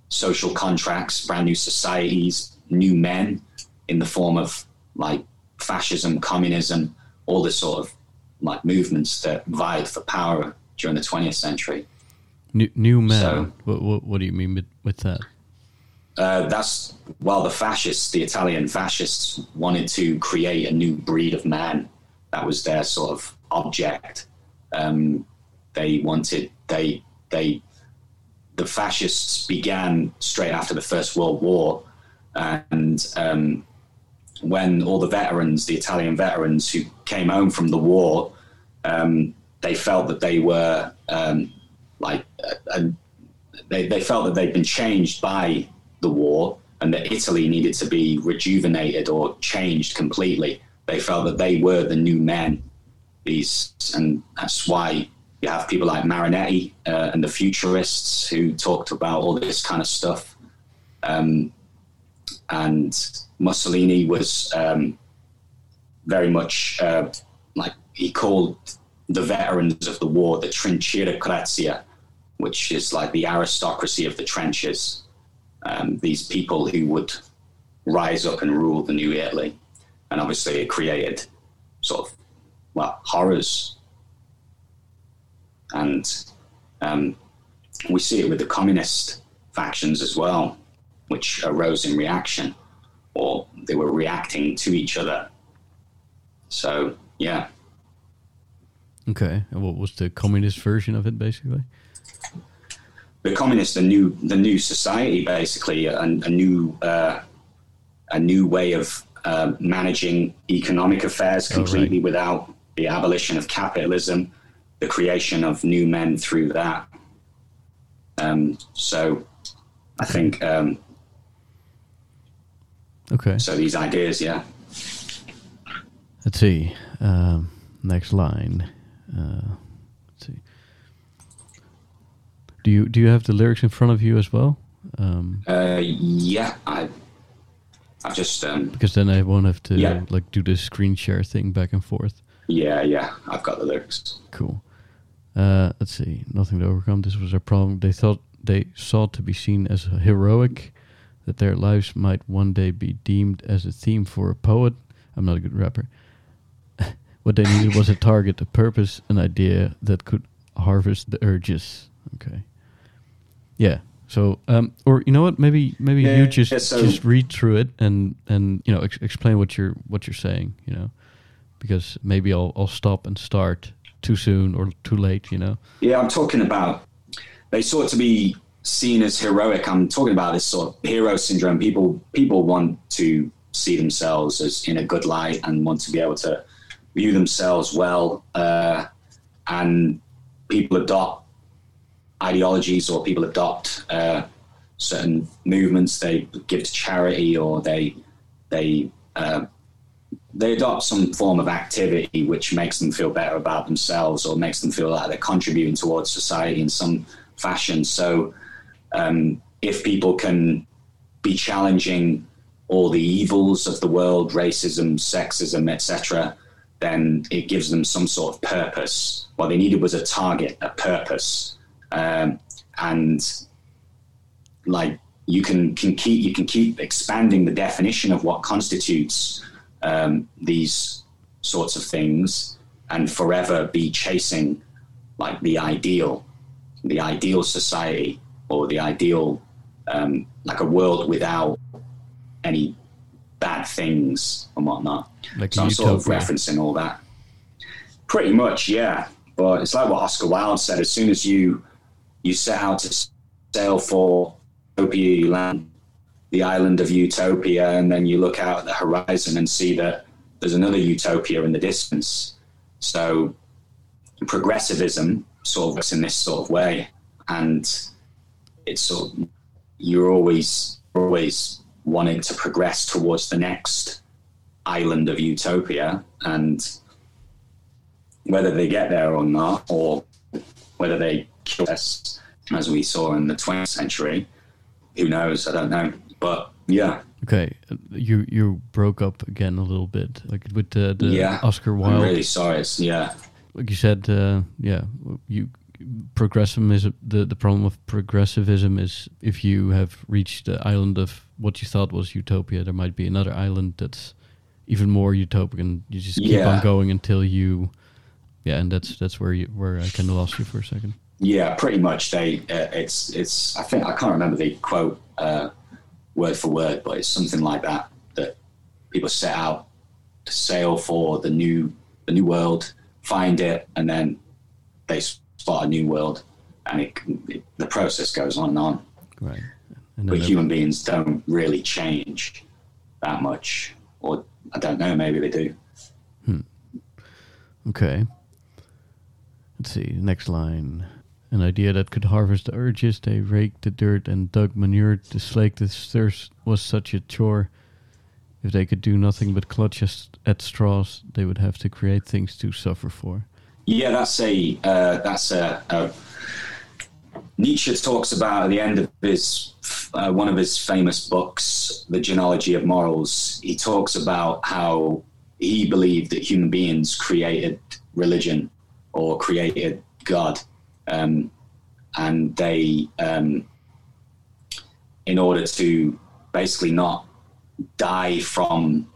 social contracts, brand new societies, new men in the form of like fascism, communism, all the sort of like movements that vied for power during the 20th century. New, new men. So, what, what, what, do you mean with, with that? Uh, that's well, the fascists, the Italian fascists, wanted to create a new breed of man. That was their sort of object. Um, they wanted they they the fascists began straight after the First World War, and um, when all the veterans, the Italian veterans who came home from the war, um, they felt that they were um, like uh, uh, they, they felt that they'd been changed by the war and that Italy needed to be rejuvenated or changed completely. They felt that they were the new men. These and that's why you have people like Marinetti uh, and the futurists who talked about all this kind of stuff. Um, and Mussolini was um, very much uh, like he called the veterans of the war the Trincerocrazia, which is like the aristocracy of the trenches. Um, these people who would rise up and rule the new Italy. And obviously, it created sort of, well, horrors. And um, we see it with the communist factions as well, which arose in reaction, or they were reacting to each other. So, yeah. Okay. What was the communist version of it, basically? The communist, the new the new society, basically, a, a new uh, a new way of uh, managing economic affairs completely oh, right. without the abolition of capitalism, the creation of new men through that. Um, so, I think. Um, okay. So these ideas, yeah. Let's see. Um, next line. Uh, do you do you have the lyrics in front of you as well? Um, uh, yeah, I I've just um, because then I won't have to yeah. like do the screen share thing back and forth. Yeah, yeah, I've got the lyrics. Cool. Uh, let's see. Nothing to overcome. This was our problem. They thought they sought to be seen as heroic, that their lives might one day be deemed as a theme for a poet. I'm not a good rapper. what they needed was a target, a purpose, an idea that could harvest the urges. Okay. Yeah. So, um, or you know what? Maybe maybe yeah, you just yeah, so just read through it and and you know ex- explain what you're what you're saying. You know, because maybe I'll I'll stop and start too soon or too late. You know. Yeah, I'm talking about they sought to be seen as heroic. I'm talking about this sort of hero syndrome. People people want to see themselves as in a good light and want to be able to view themselves well, uh, and people adopt ideologies or people adopt uh, certain movements. They give to charity or they they uh, they adopt some form of activity which makes them feel better about themselves or makes them feel like they're contributing towards society in some fashion. So um, if people can be challenging all the evils of the world, racism, sexism, etc., then it gives them some sort of purpose. What they needed was a target, a purpose, um, and like you can, can keep you can keep expanding the definition of what constitutes um, these sorts of things and forever be chasing like the ideal the ideal society or the ideal um, like a world without any bad things and whatnot. Like so i'm sort of referencing all that. Pretty much yeah. But it's like what oscar wilde said as soon as you you set out to sail for utopia, you land the island of utopia, and then you look out at the horizon and see that there's another utopia in the distance. So progressivism sort of works in this sort of way, and it's sort of you're always always wanting to progress towards the next island of utopia, and whether they get there or not, or whether they as we saw in the 20th century. Who knows? I don't know. but yeah, Okay, uh, you you broke up again a little bit, like with the, the yeah. Oscar I'm Wilde. really sorry. It's, yeah, like you said, uh, yeah, you progressivism. The the problem with progressivism is if you have reached the island of what you thought was utopia, there might be another island that's even more utopian. You just keep Yeah. on going until you, yeah, and that's that's where you where I kind of lost you for a second. Yeah, pretty much. They uh, it's it's. I think I can't remember the quote uh, word for word, but it's something like that. That people set out to sail for the new the new world, find it, and then they spot a new world, and it, it the process goes on and on. Right, and But human beings don't really change that much, or I don't know. Maybe they do. Okay. Let's see. Next line. An idea that could harvest the urges. They raked the dirt and dug manure to slake the thirst was such a chore. If they could do nothing but clutch at straws, they would have to create things to suffer for. Yeah, that's a uh, that's a, a Nietzsche talks about at the end of his uh, one of his famous books, The Genealogy of Morals. He talks about how he believed that human beings created religion or created God, um, and they, um, in order to basically not die from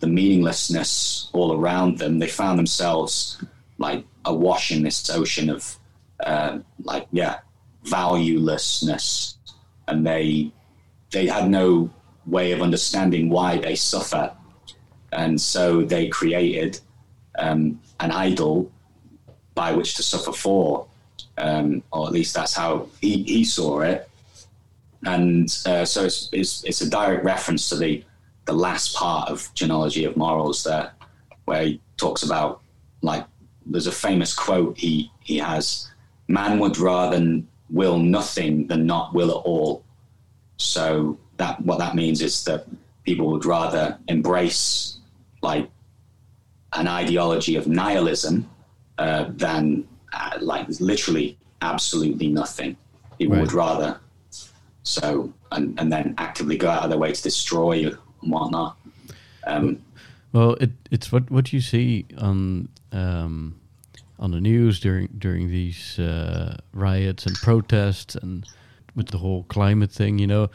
the meaninglessness all around them, they found themselves like awash in this ocean of uh, like yeah valuelessness, and they they had no way of understanding why they suffer, and so they created um, an idol by which to suffer for, um, or at least that's how he, he saw it. And uh, so it's, it's it's a direct reference to the the last part of genealogy of morals there, where he talks about like there's a famous quote he he has: "Man would rather will nothing than not will at all." So that what that means is that people would rather embrace like an ideology of nihilism uh, than like literally absolutely nothing. People would rather so and, and then actively go out of their way to destroy you and whatnot. Um, Well, it it's what what you see on um, on the news during during these uh, riots and protests and with the whole climate thing, you know,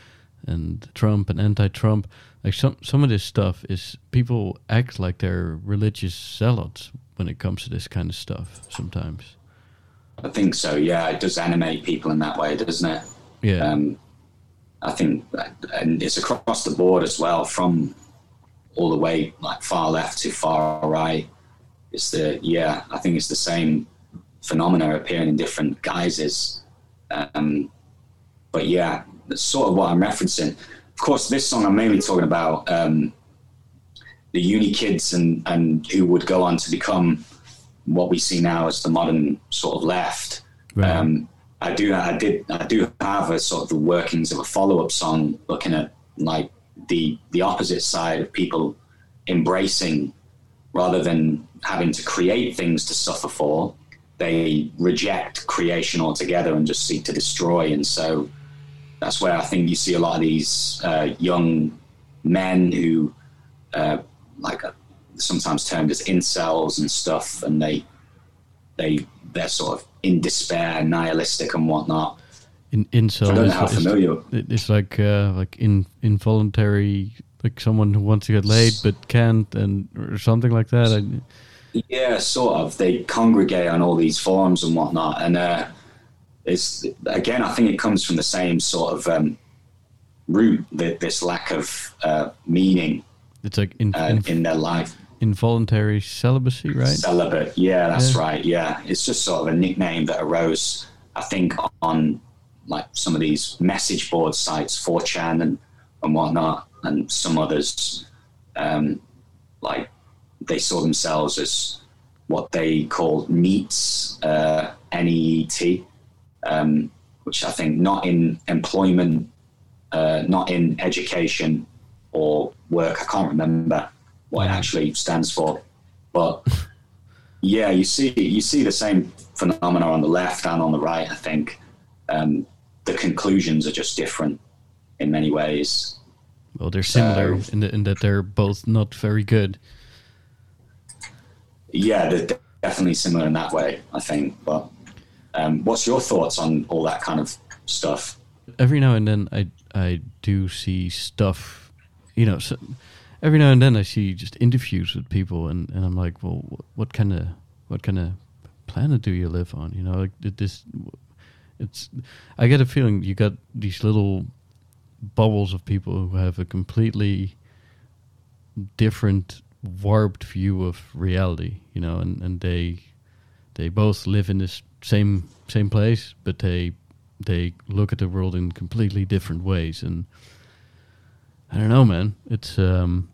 and Trump and anti-Trump. Like some some of this stuff is people act like they're religious zealots when it comes to this kind of stuff. Sometimes, I think so. Yeah, it does animate people in that way, doesn't it? yeah, Um, I think, and it's across the board as well, from all the way like far left to far right. It's the yeah, I think it's the same phenomena appearing in different guises. Um, but yeah, that's sort of what I'm referencing. Of course, this song I'm mainly talking about um, the uni kids and and who would go on to become what we see now as the modern sort of left. Right. Um, I do, I did, I do have a sort of the workings of a follow-up song, looking at like the the opposite side of people embracing rather than having to create things to suffer for. They reject creation altogether and just seek to destroy. And so that's where I think you see a lot of these uh, young men who, uh, like, are sometimes termed as incels and stuff, and they they they're sort of in despair, nihilistic, and whatnot. in incel I don't know how familiar. it- it's like uh, like in involuntary, like someone who wants to get laid but can't, and or something like that. I, Yeah, sort of. They congregate on all these forums and whatnot, and uh, it's again, I think it comes from the same sort of um, root that this lack of uh, meaning it's like in, uh, in, in their life. Involuntary celibacy, right? Celibate, yeah, that's Yeah. right. Yeah, it's just sort of a nickname that arose, I think, on like some of these message board sites, 4chan and and whatnot, and some others. Um, like they saw themselves as what they called NEETs, uh, N-E-E-T, um, which I think not in employment, uh, not in education or work. I can't remember what it actually stands for, but yeah, you see you see the same phenomena on the left and on the right. I think um, the conclusions are just different in many ways. well, they're similar in, the, in that they're both not very good. Yeah, they're definitely similar in that way, I think. But um, what's your thoughts on all that kind of stuff? every now and then I I do see stuff, you know. So every now and then I see just interviews with people, and, and I'm like, well, wh- what kind of what kind of planet do you live on? You know, like this. It's. I get a feeling you got these little bubbles of people who have a completely different warped view of reality you know and, and they they both live in this same same place but they they look at the world in completely different ways and i don't know man it's um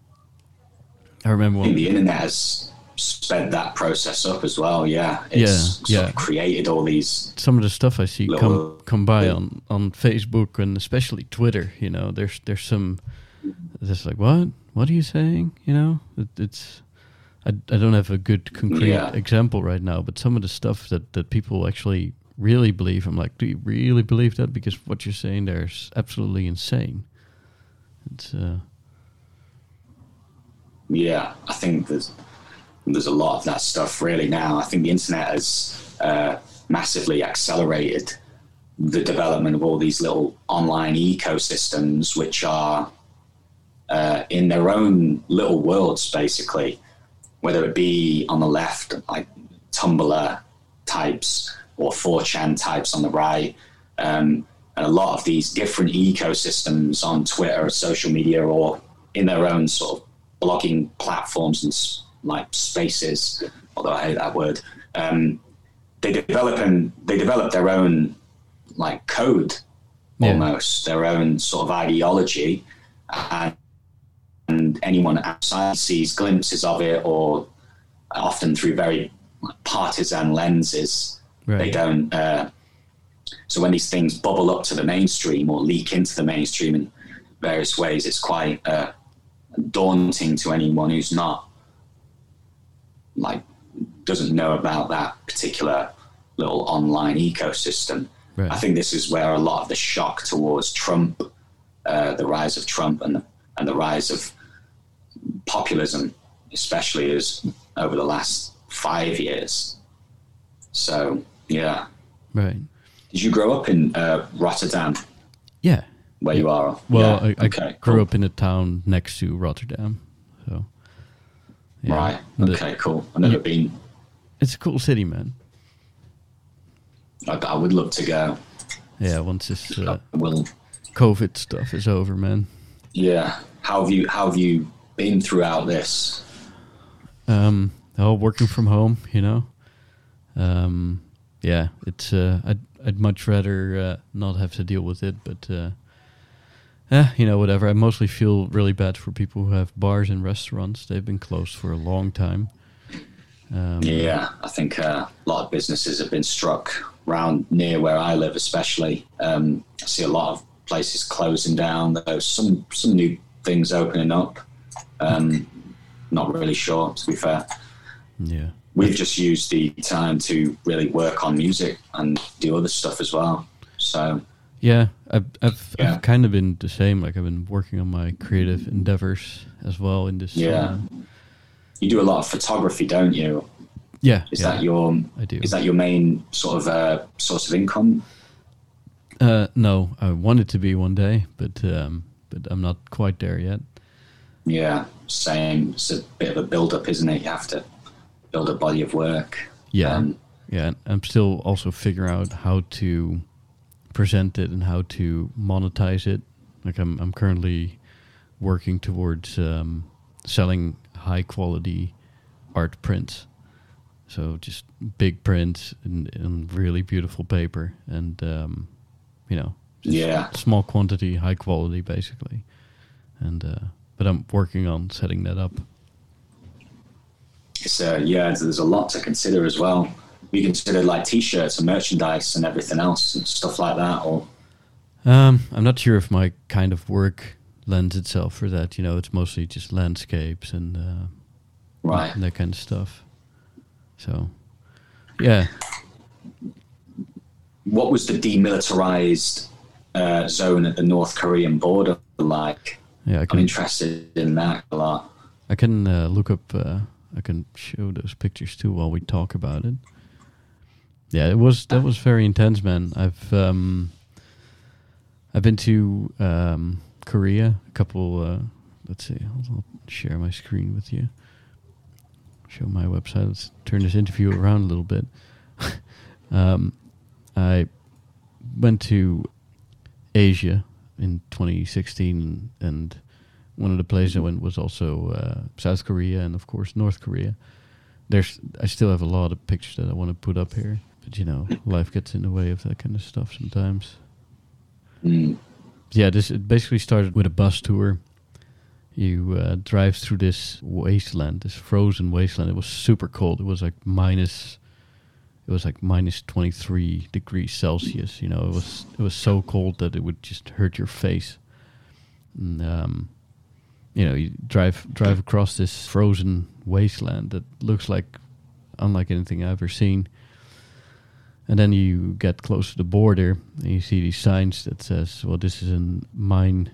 i remember when the internet has sped that process up as well. Yeah, Yeah, sort yeah. of created all these. some of the stuff i see come come by on on facebook and especially twitter you know there's there's some just like what what are you saying you know it, it's I, I don't have a good concrete Yeah. example right now but some of the stuff that that people actually really believe i'm like do you really believe that because what you're saying there is absolutely insane it's uh Yeah, I think there's there's a lot of that stuff really now. I think the internet has uh, massively accelerated the development of all these little online ecosystems, which are uh, in their own little worlds, basically. Whether it be on the left, like Tumblr types, or 4chan types on the right, um, and a lot of these different ecosystems on Twitter, or social media, or in their own sort of blogging platforms and like spaces. Although I hate that word, um, they develop and they develop their own like code, Yeah. almost their own sort of ideology, and, and anyone outside sees glimpses of it, or often through very partisan lenses. They don't. Uh, so when these things bubble up to the mainstream or leak into the mainstream in various ways, it's quite uh, daunting to anyone who's not like doesn't know about that particular little online ecosystem. Right. I think this is where a lot of the shock towards Trump, uh, the rise of Trump, and the, and the rise of populism, especially, is over the last five years. So yeah, right did you grow up in uh, Rotterdam, yeah where you are? well Yeah, I, I okay, grew cool. up in a town next to rotterdam so yeah. Right. The- Okay. Cool. I've never Yeah. been. it's a cool city man I, I would love to go. yeah once this uh, will. covid stuff is over man Yeah. How have you How have you been throughout this? Um, oh, working from home, you know. Um, yeah, it's. Uh, I'd I'd much rather uh, not have to deal with it, but uh, eh, you know, whatever. I mostly feel really bad for people who have bars and restaurants. They've been closed for a long time. Um, Yeah, I think uh, a lot of businesses have been struck round near where I live, especially. Um, I see a lot of places closing down. There's some some new things opening up. Um, not really sure, to be fair. yeah, We've just used the time to really work on music and do other stuff as well. So yeah. I've I've, Yeah. I've kind of been the same. Like I've been working on my creative endeavors as well in this. Yeah. uh, you do a lot of photography, don't you? yeah. Is yeah, that your I do. is that your main sort of uh, source of income? Uh, no, I want it to be one day, but um, but I'm not quite there yet. Yeah, same. It's a bit of a build up, isn't it? You have to build a body of work. Yeah, Um, yeah. I'm still also figuring out how to present it and how to monetize it. Like I'm, I'm currently working towards um, selling high quality art prints. So just big prints in, in really beautiful paper, and um, you know, Yeah. small quantity, high quality, basically. And uh, but I'm working on setting that up. It's uh, yeah, there's a lot to consider as well. We consider like t-shirts and merchandise and everything else and stuff like that. Or Um, I'm not sure if my kind of work lends itself for that. You know, it's mostly just landscapes and, uh, right, and that kind of stuff. So, yeah, what was the demilitarized uh, zone at the North Korean border like? Yeah, I I'm interested in that a lot. I can uh, look up. Uh, I can show those pictures too while we talk about it. Yeah, it was that was very intense, man. I've um, I've been to um, Korea a couple. Uh, let's see, I'll, I'll share my screen with you. Show my website. Let's turn this interview around a little bit. um, I went to Asia in 2016, and one of the places I went was also uh, South Korea and of course North Korea. There's I still have a lot of pictures that I want to put up here, but you know, life gets in the way of that kind of stuff sometimes. Mm. Yeah, this it basically started with a bus tour. You uh, drive through this wasteland, this frozen wasteland. It was super cold. It was like minus, it was like minus twenty three degrees Celsius. You know, it was it was so cold that it would just hurt your face. And, um, you know, you drive drive across this frozen wasteland that looks like unlike anything I've ever seen. And then you get close to the border and you see these signs that says, "Well, this is a mine.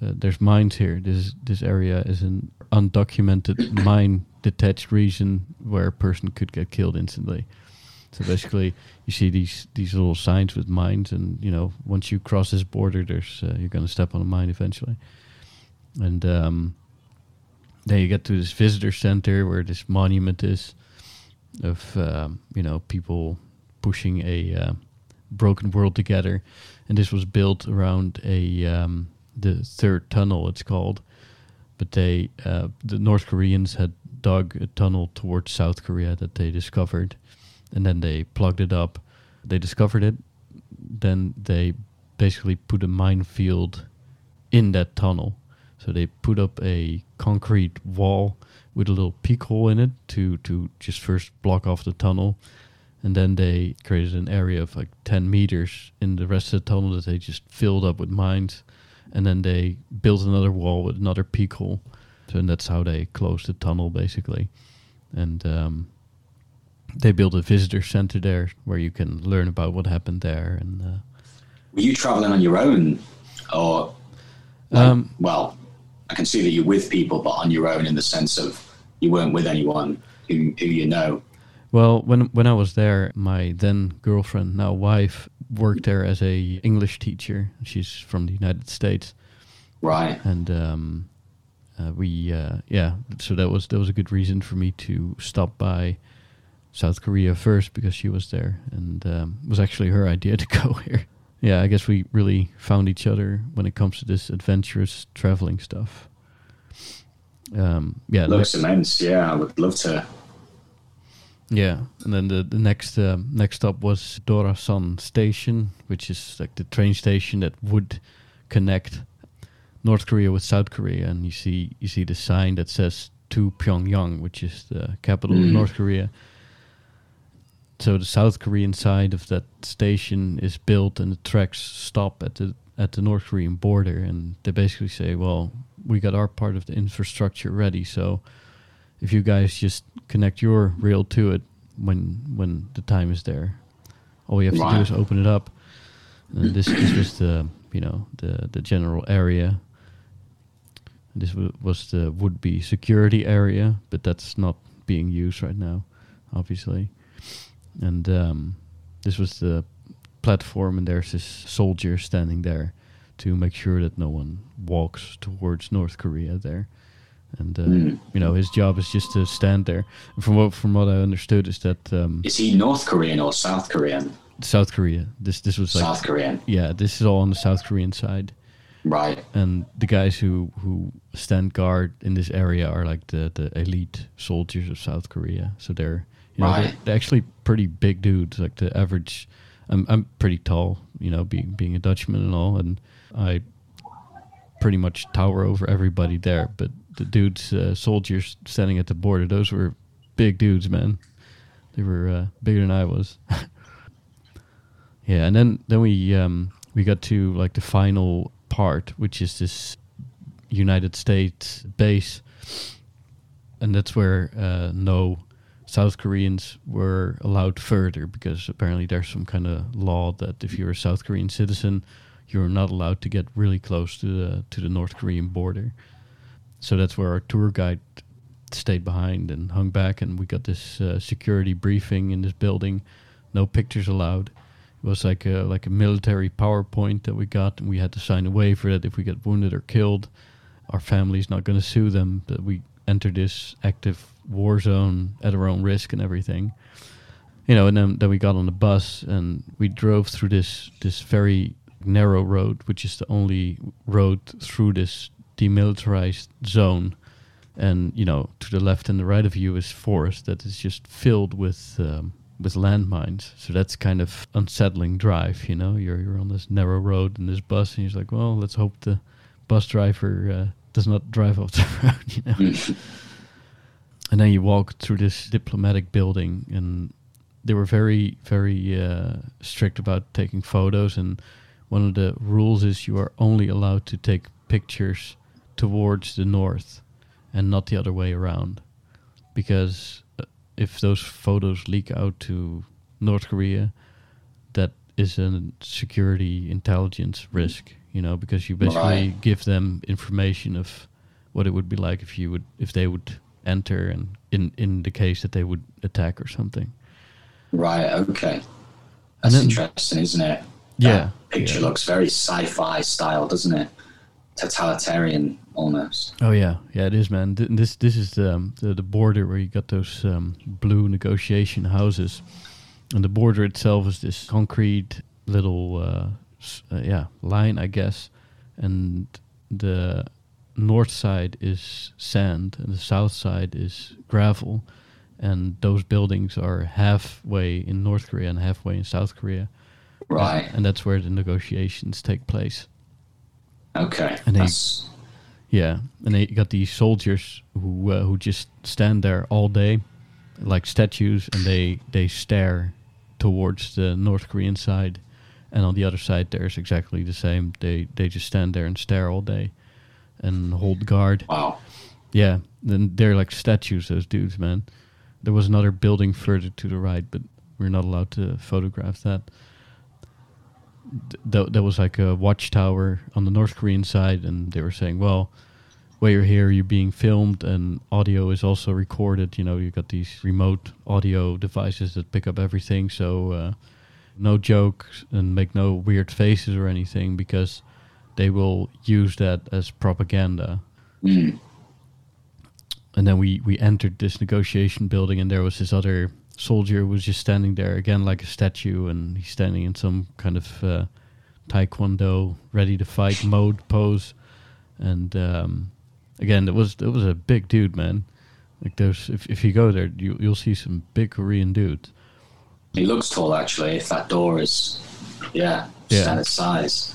Uh, there's mines here. This this area is an undocumented mine detached region where a person could get killed instantly." So basically, you see these these little signs with mines, and you know, once you cross this border, there's uh, you're going to step on a mine eventually. And um, then you get to this visitor center where this monument is of um, you know people pushing a uh, broken world together, and this was built around a um, the third tunnel. It's called, but they uh, the North Koreans had dug a tunnel towards South Korea that they discovered, and then they plugged it up. They discovered it, then they basically put a minefield in that tunnel. So they put up a concrete wall with a little peak hole in it to to just first block off the tunnel, and then they created an area of like ten meters in the rest of the tunnel that they just filled up with mines, and then they built another wall with another peak hole. So and that's how they closed the tunnel basically, and um, they built a visitor center there where you can learn about what happened there and. Uh, Were you traveling on your own, or like, Um, well, I can see that you're with people, but on your own in the sense of you weren't with anyone who who you know. Well, when when I was there, my then girlfriend, now wife, worked there as a English teacher. She's from the United States, Right. and um, uh, we uh, yeah. So that was that was a good reason for me to stop by South Korea first because she was there, and um, it was actually her idea to go here. Yeah, I guess we really found each other when it comes to this adventurous traveling stuff. Um, yeah, Looks immense. Yeah, I would love to. Yeah, and then the the next um next stop was Dorasan Station, which is like the train station that would connect North Korea with South Korea, and you see you see the sign that says to Pyongyang, which is the capital of Mm. North Korea. So the South Korean side of that station is built, and the tracks stop at the at the North Korean border, and they basically say, "Well, we got our part of the infrastructure ready, so." if you guys just connect your rail to it when when the time is there, all you have to do is open it up. And this this was the you know the the general area. This wa- was the would be security area, but that's not being used right now, obviously. And um, this was the platform, and there's this soldier standing there to make sure that no one walks towards North Korea there and uh, Mm. you know his job is just to stand there. And from what from what I understood is that um, Is he North Korean or South Korean? South Korea. This this was like South Korean. yeah, this is all on the South Korean side, Right. and the guys who who stand guard in this area are like the the elite soldiers of South Korea. So they're you know they're, Right. they're actually pretty big dudes. Like the average, I'm I'm pretty tall, you know, being being a Dutchman and all, and I pretty much tower over everybody there. But the dudes, uh, soldiers standing at the border, those were big dudes, man. They were uh, bigger than I was. yeah, and then then we um, we got to like the final part, which is this United States base, and that's where uh, no South Koreans were allowed further because apparently there's some kind of law that if you're a South Korean citizen, you're not allowed to get really close to the to the North Korean border. So that's where our tour guide stayed behind and hung back, and we got this uh, security briefing in this building. No pictures allowed. It was like a like a military PowerPoint that we got, and we had to sign a waiver that if we get wounded or killed, our family's not going to sue them. That we enter this active war zone at our own risk and everything. You know, and then, then we got on the bus and we drove through this this very narrow road, which is the only road through this demilitarized zone. And you know, to the left and the right of you is forest that is just filled with um, with landmines. So that's kind of unsettling drive. You know, you're you're on this narrow road in this bus, and you're like, well, let's hope the bus driver uh, does not drive off the road. You know. and then you walk through this diplomatic building, and they were very very uh, strict about taking photos. And one of the rules is you are only allowed to take pictures towards the north and not the other way around because uh, if those photos leak out to North Korea that is a security intelligence risk you know because you basically Right. give them information of what it would be like if you would if they would enter and in in the case that they would attack or something Right. Okay. That's then- interesting, isn't it? Yeah, That picture yeah. looks very sci-fi style, doesn't it? Totalitarian almost. Oh yeah, yeah, it is, man. This this is the um, the, the border where you got those um, blue negotiation houses, and the border itself is this concrete little uh, uh, yeah line, I guess, and the north side is sand and the south side is gravel, and those buildings are halfway in North Korea and halfway in South Korea, Right. and that's where the negotiations take place. Okay. And they- That's, Yeah, and they got these soldiers who uh, who just stand there all day, like statues, and they they stare towards the North Korean side, and on the other side there's exactly the same. They they just stand there and stare all day, and hold guard. wow. Yeah, then they're like statues. Those dudes, man. There was another building further to the right, but we're not allowed to photograph that. Th- th- there was like a watchtower on the North Korean side, and they were saying, "Well, while you're here, you're being filmed, and audio is also recorded. You know, you've got these remote audio devices that pick up everything. So, uh, no jokes and make no weird faces or anything, because they will use that as propaganda." Mm. and then we we entered this negotiation building and there was this other soldier who was just standing there again like a statue and he's standing in some kind of uh, taekwondo ready to fight mode pose and um, again it was it was a big dude man like there's if, if you go there you, you'll see some big korean dudes He looks tall, actually. If that door is, yeah, Yeah. standard size.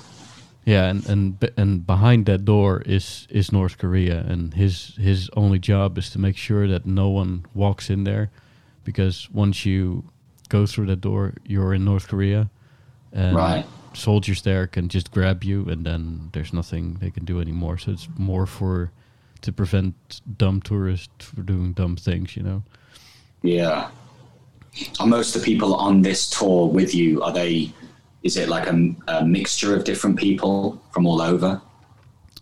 Yeah, and and and behind that door is is North Korea, and his his only job is to make sure that no one walks in there, because once you go through that door, you're in North Korea, and Right. soldiers there can just grab you, and then there's nothing they can do anymore. So it's more for to prevent dumb tourists from doing dumb things, you know. Yeah. Are most of the people on this tour with you? Are they? Is it like a, a mixture of different people from all over?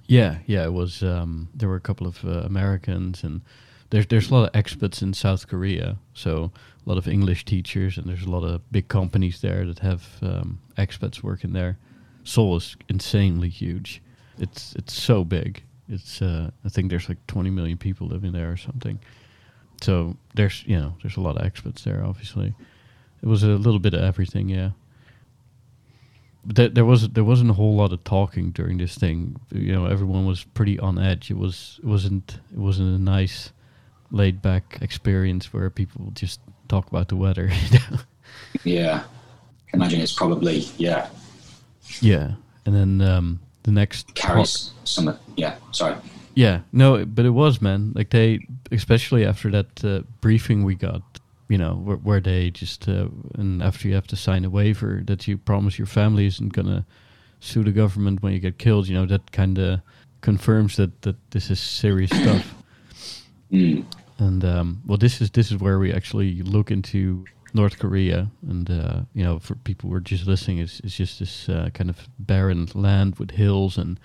Yeah, yeah, it was. Um, there were a couple of uh, Americans, and there's there's a lot of expats in South Korea. So a lot of English teachers, and there's a lot of big companies there that have um, expats working there. Seoul is insanely huge. It's it's so big. It's uh, I think there's like 20 million people living there or something. So there's you know there's a lot of expats there. Obviously, it was a little bit of everything. Yeah there, there was there wasn't a whole lot of talking during this thing. You know, everyone was pretty on edge. It was it wasn't it wasn't a nice, laid back experience where people just talk about the weather. Yeah. I imagine it's probably yeah yeah, and then um, the next talk- carries some. Yeah. Sorry. Yeah, no, but it was man. Like they, especially after that uh, briefing we got, you know, where, where they just uh, and after you have to sign a waiver that you promise your family isn't gonna sue the government when you get killed. You know, that kind of confirms that that this is serious stuff. Mm. And um, well, this is this is where we actually look into North Korea, and uh, you know, for people who are just listening, it's, it's just this uh, kind of barren land with hills, and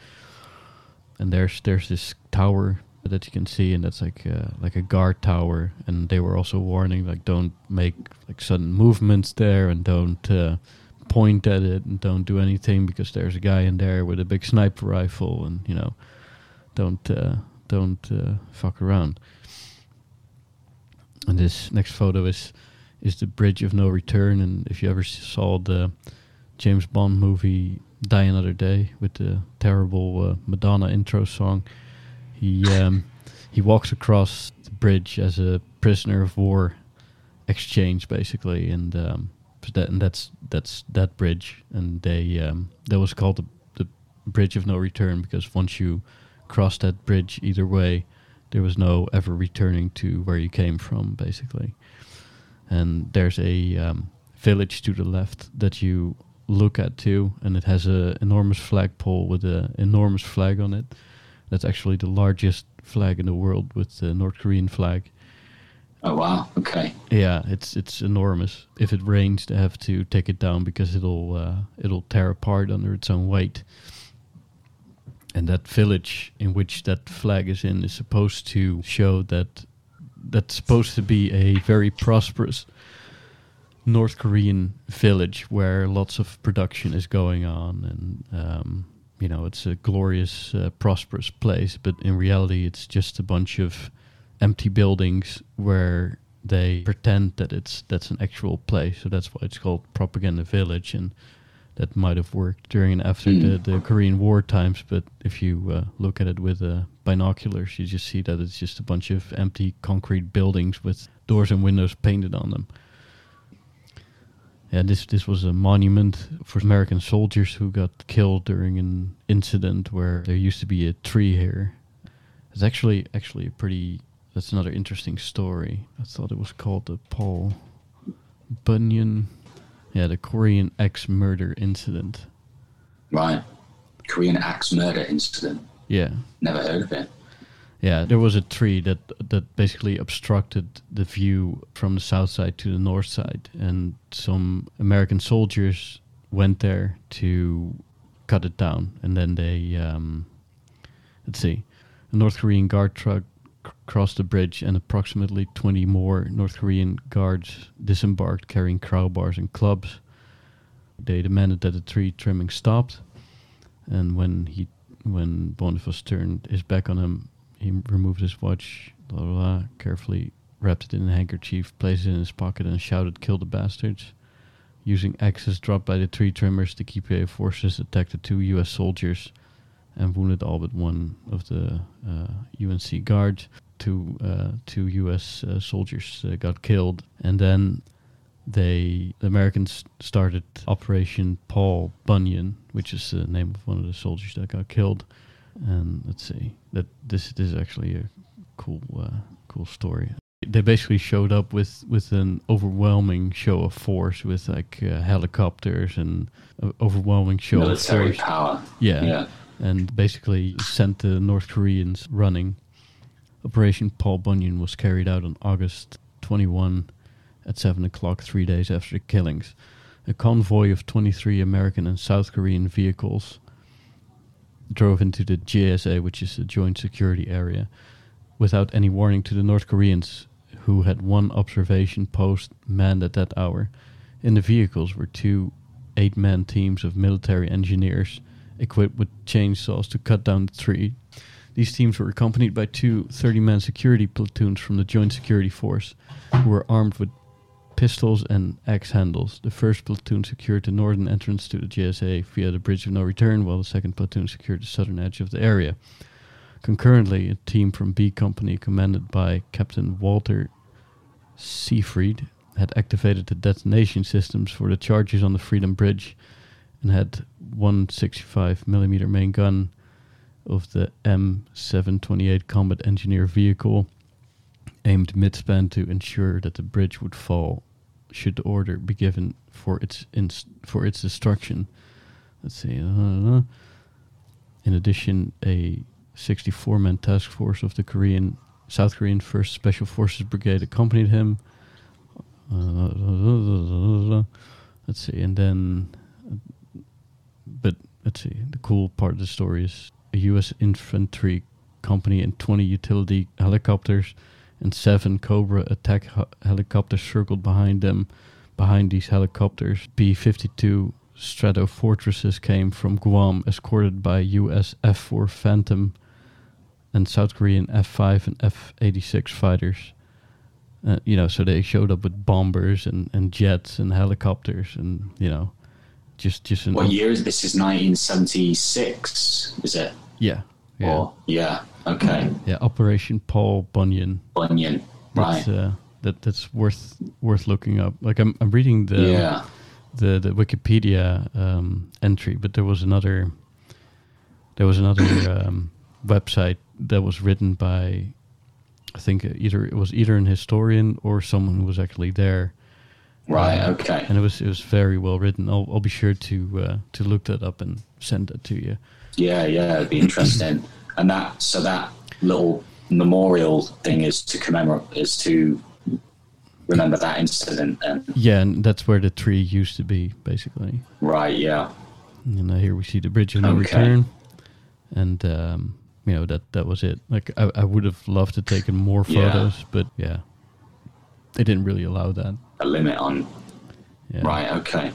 and there's there's this tower that you can see, and that's like uh, like a guard tower, and they were also warning like don't make like sudden movements there, and don't uh, point at it, and don't do anything because there's a guy in there with a big sniper rifle, and you know, don't uh, don't uh, fuck around. And this next photo is is the Bridge of No Return, and if you ever saw the James Bond movie Die Another Day with the terrible uh, Madonna intro song, he um, he walks across the bridge as a prisoner of war exchange, basically, and um, that and that's that's that bridge, and they um, that was called the, the Bridge of No Return because once you cross that bridge either way, there was no ever returning to where you came from, basically. And there's a um, village to the left that you look at too, and it has a enormous flagpole with an enormous flag on it. That's actually the largest flag in the world with the North Korean flag. Oh wow! Okay. Yeah, it's it's enormous. If it rains, they have to take it down because it'll uh, it'll tear apart under its own weight. And that village in which that flag is in is supposed to show that that's supposed to be a very prosperous North Korean village where lots of production is going on, and um, you know it's a glorious, uh, prosperous place. But in reality, it's just a bunch of empty buildings where they pretend that it's that's an actual place. So that's why it's called Propaganda Village, and that might have worked during and after the, the Korean War times. But if you uh, look at it with uh, binoculars, you just see that it's just a bunch of empty concrete buildings with doors and windows painted on them. Yeah, this this was a monument for American soldiers who got killed during an incident where there used to be a tree here. It's actually actually a pretty. That's another interesting story. I thought it was called the Paul Bunyan. Yeah, the Korean axe murder incident. Right. Korean axe murder incident. Yeah, Never heard of it. Yeah. There was a tree that that basically obstructed the view from the south side to the north side, and some American soldiers went there to cut it down, and then they um, let's see, a North Korean guard truck crossed the bridge, and approximately 20 more North Korean guards disembarked carrying crowbars and clubs. They demanded that the tree trimming stopped, and when he when Bonifas turned his back on him, he removed his watch, blah, blah, blah, carefully wrapped it in a handkerchief, placed it in his pocket, and shouted, Kill the bastards. Using axes dropped by the tree trimmers, the KPA forces attacked the two U.S. soldiers and wounded all but one of the uh, UNC guards. Two, uh, two U.S. Uh, soldiers uh, got killed, and then they the Americans started Operation Paul Bunyan, which is the name of one of the soldiers that got killed. And let's see that this this is actually a cool uh, cool story. They basically showed up with with an overwhelming show of force, with like uh, helicopters and overwhelming show Military of force. power. Yeah. Yeah. And basically sent the North Koreans running. Operation Paul Bunyan was carried out on August 21 at 7 o'clock, three days after the killings. A convoy of 23 American and South Korean vehicles drove into the JSA, which is the Joint Security Area, without any warning to the North Koreans, who had one observation post manned at that hour. In the vehicles were two eight man teams of military engineers equipped with chainsaws to cut down the tree. These teams were accompanied by two 30 man security platoons from the Joint Security Force, who were armed with pistols and axe handles. The first platoon secured the northern entrance to the JSA via the Bridge of No Return, while the second platoon secured the southern edge of the area. Concurrently, a team from B Company, commanded by Captain Walter Seifried, had activated the detonation systems for the charges on the Freedom Bridge and had one 65 millimeter main gun of the M728 combat engineer vehicle aimed midspan to ensure that the bridge would fall should the order be given for its ins- for its destruction. Let's see. uh, in addition, a 64-man task force of the Korean South Korean First Special Forces Brigade accompanied him Uh, let's see, and then, but let's see. The cool part of the story is a U.S. infantry company and 20 utility helicopters and seven Cobra attack he- helicopters circled behind them. Behind these helicopters, B-52 Stratofortresses came from Guam, escorted by U.S. F-4 Phantom and South Korean F-5 and F-86 fighters. Uh, you know, so they showed up with bombers and, and jets and helicopters, and you know, just just an What year is this? Is 1976? Is it? yeah yeah Or yeah. Okay. yeah Operation Paul Bunyan. Bunyan. That's, Right. uh, that that's worth worth looking up. Like I'm I'm reading the yeah. the the Wikipedia um, entry, but there was another there was another um, website that was written by I think either it was either an historian or someone who was actually there, Right. Uh, Okay. and it was it was very well written. I'll I'll be sure to uh, to look that up and send that to you. Yeah. Yeah. It'd be interesting. and that so that little memorial thing is to commemorate is to remember that incident. And Yeah, and that's where the tree used to be, basically. right. Yeah. And uh, here we see the bridge of no Okay. return, and um, you know that that was it. Like I, I would have loved to taken more Yeah. photos, but yeah, they didn't really allow that. A limit on Yeah. Right. Okay.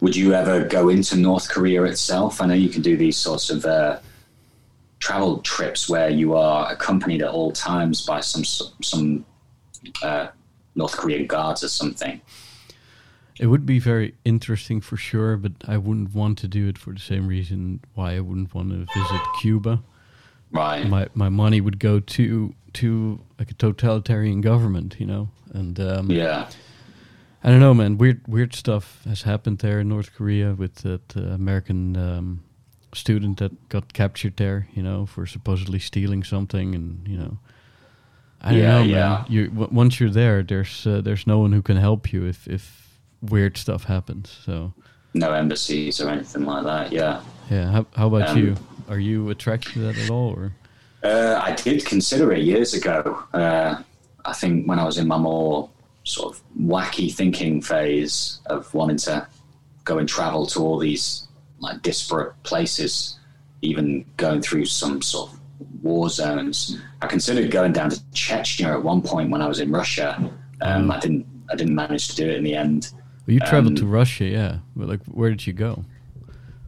Would you ever go into North Korea itself? I know you can do these sorts of uh, travel trips where you are accompanied at all times by some some uh, North Korean guards or something. It would be very interesting for sure, but I wouldn't want to do it for the same reason why I wouldn't want to visit Cuba. Right. My my money would go to to like a totalitarian government, you know, and um, yeah. I don't know, man. Weird, weird stuff has happened there in North Korea with that uh, American um, student that got captured there. You know, for supposedly stealing something, and you know, I don't know, yeah. man. You w- once you're there, there's uh, there's no one who can help you if if weird stuff happens. So No embassies or anything like that. Yeah. yeah, how, how about Um, you? Are you attracted to that at all, or Uh, I did consider it years ago. Uh, I think when I was in my more sort of wacky thinking phase of wanting to go and travel to all these like disparate places, even going through some sort of war zones. I considered going down to Chechnya at one point when I was in Russia. Um, I didn't. I didn't manage to do it in the end. well, you traveled um, to Russia? Yeah, but like, where did you go?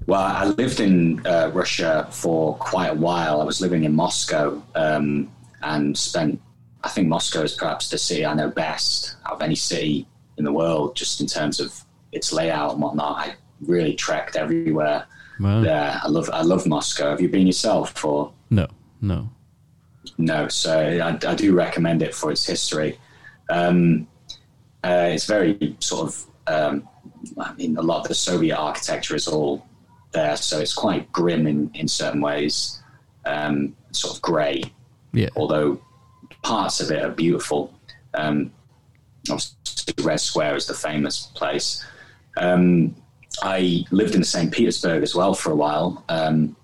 Well, I lived in uh, Russia for quite a while. I was living in Moscow um, and spent, I think Moscow is perhaps the city I know best out of any city in the world, just in terms of its layout and whatnot. I really trekked everywhere Well, there. I love, I love Moscow. Have you been yourself? Or no, no. no? So I, I do recommend it for its history. Um, uh, it's very sort of, um, I mean, a lot of the Soviet architecture is all there, so it's quite grim in, in certain ways, um, sort of grey, Yeah, although parts of it are beautiful. Um, obviously, Red Square is the famous place. Um, I lived in St. Petersburg as well for a while. Um,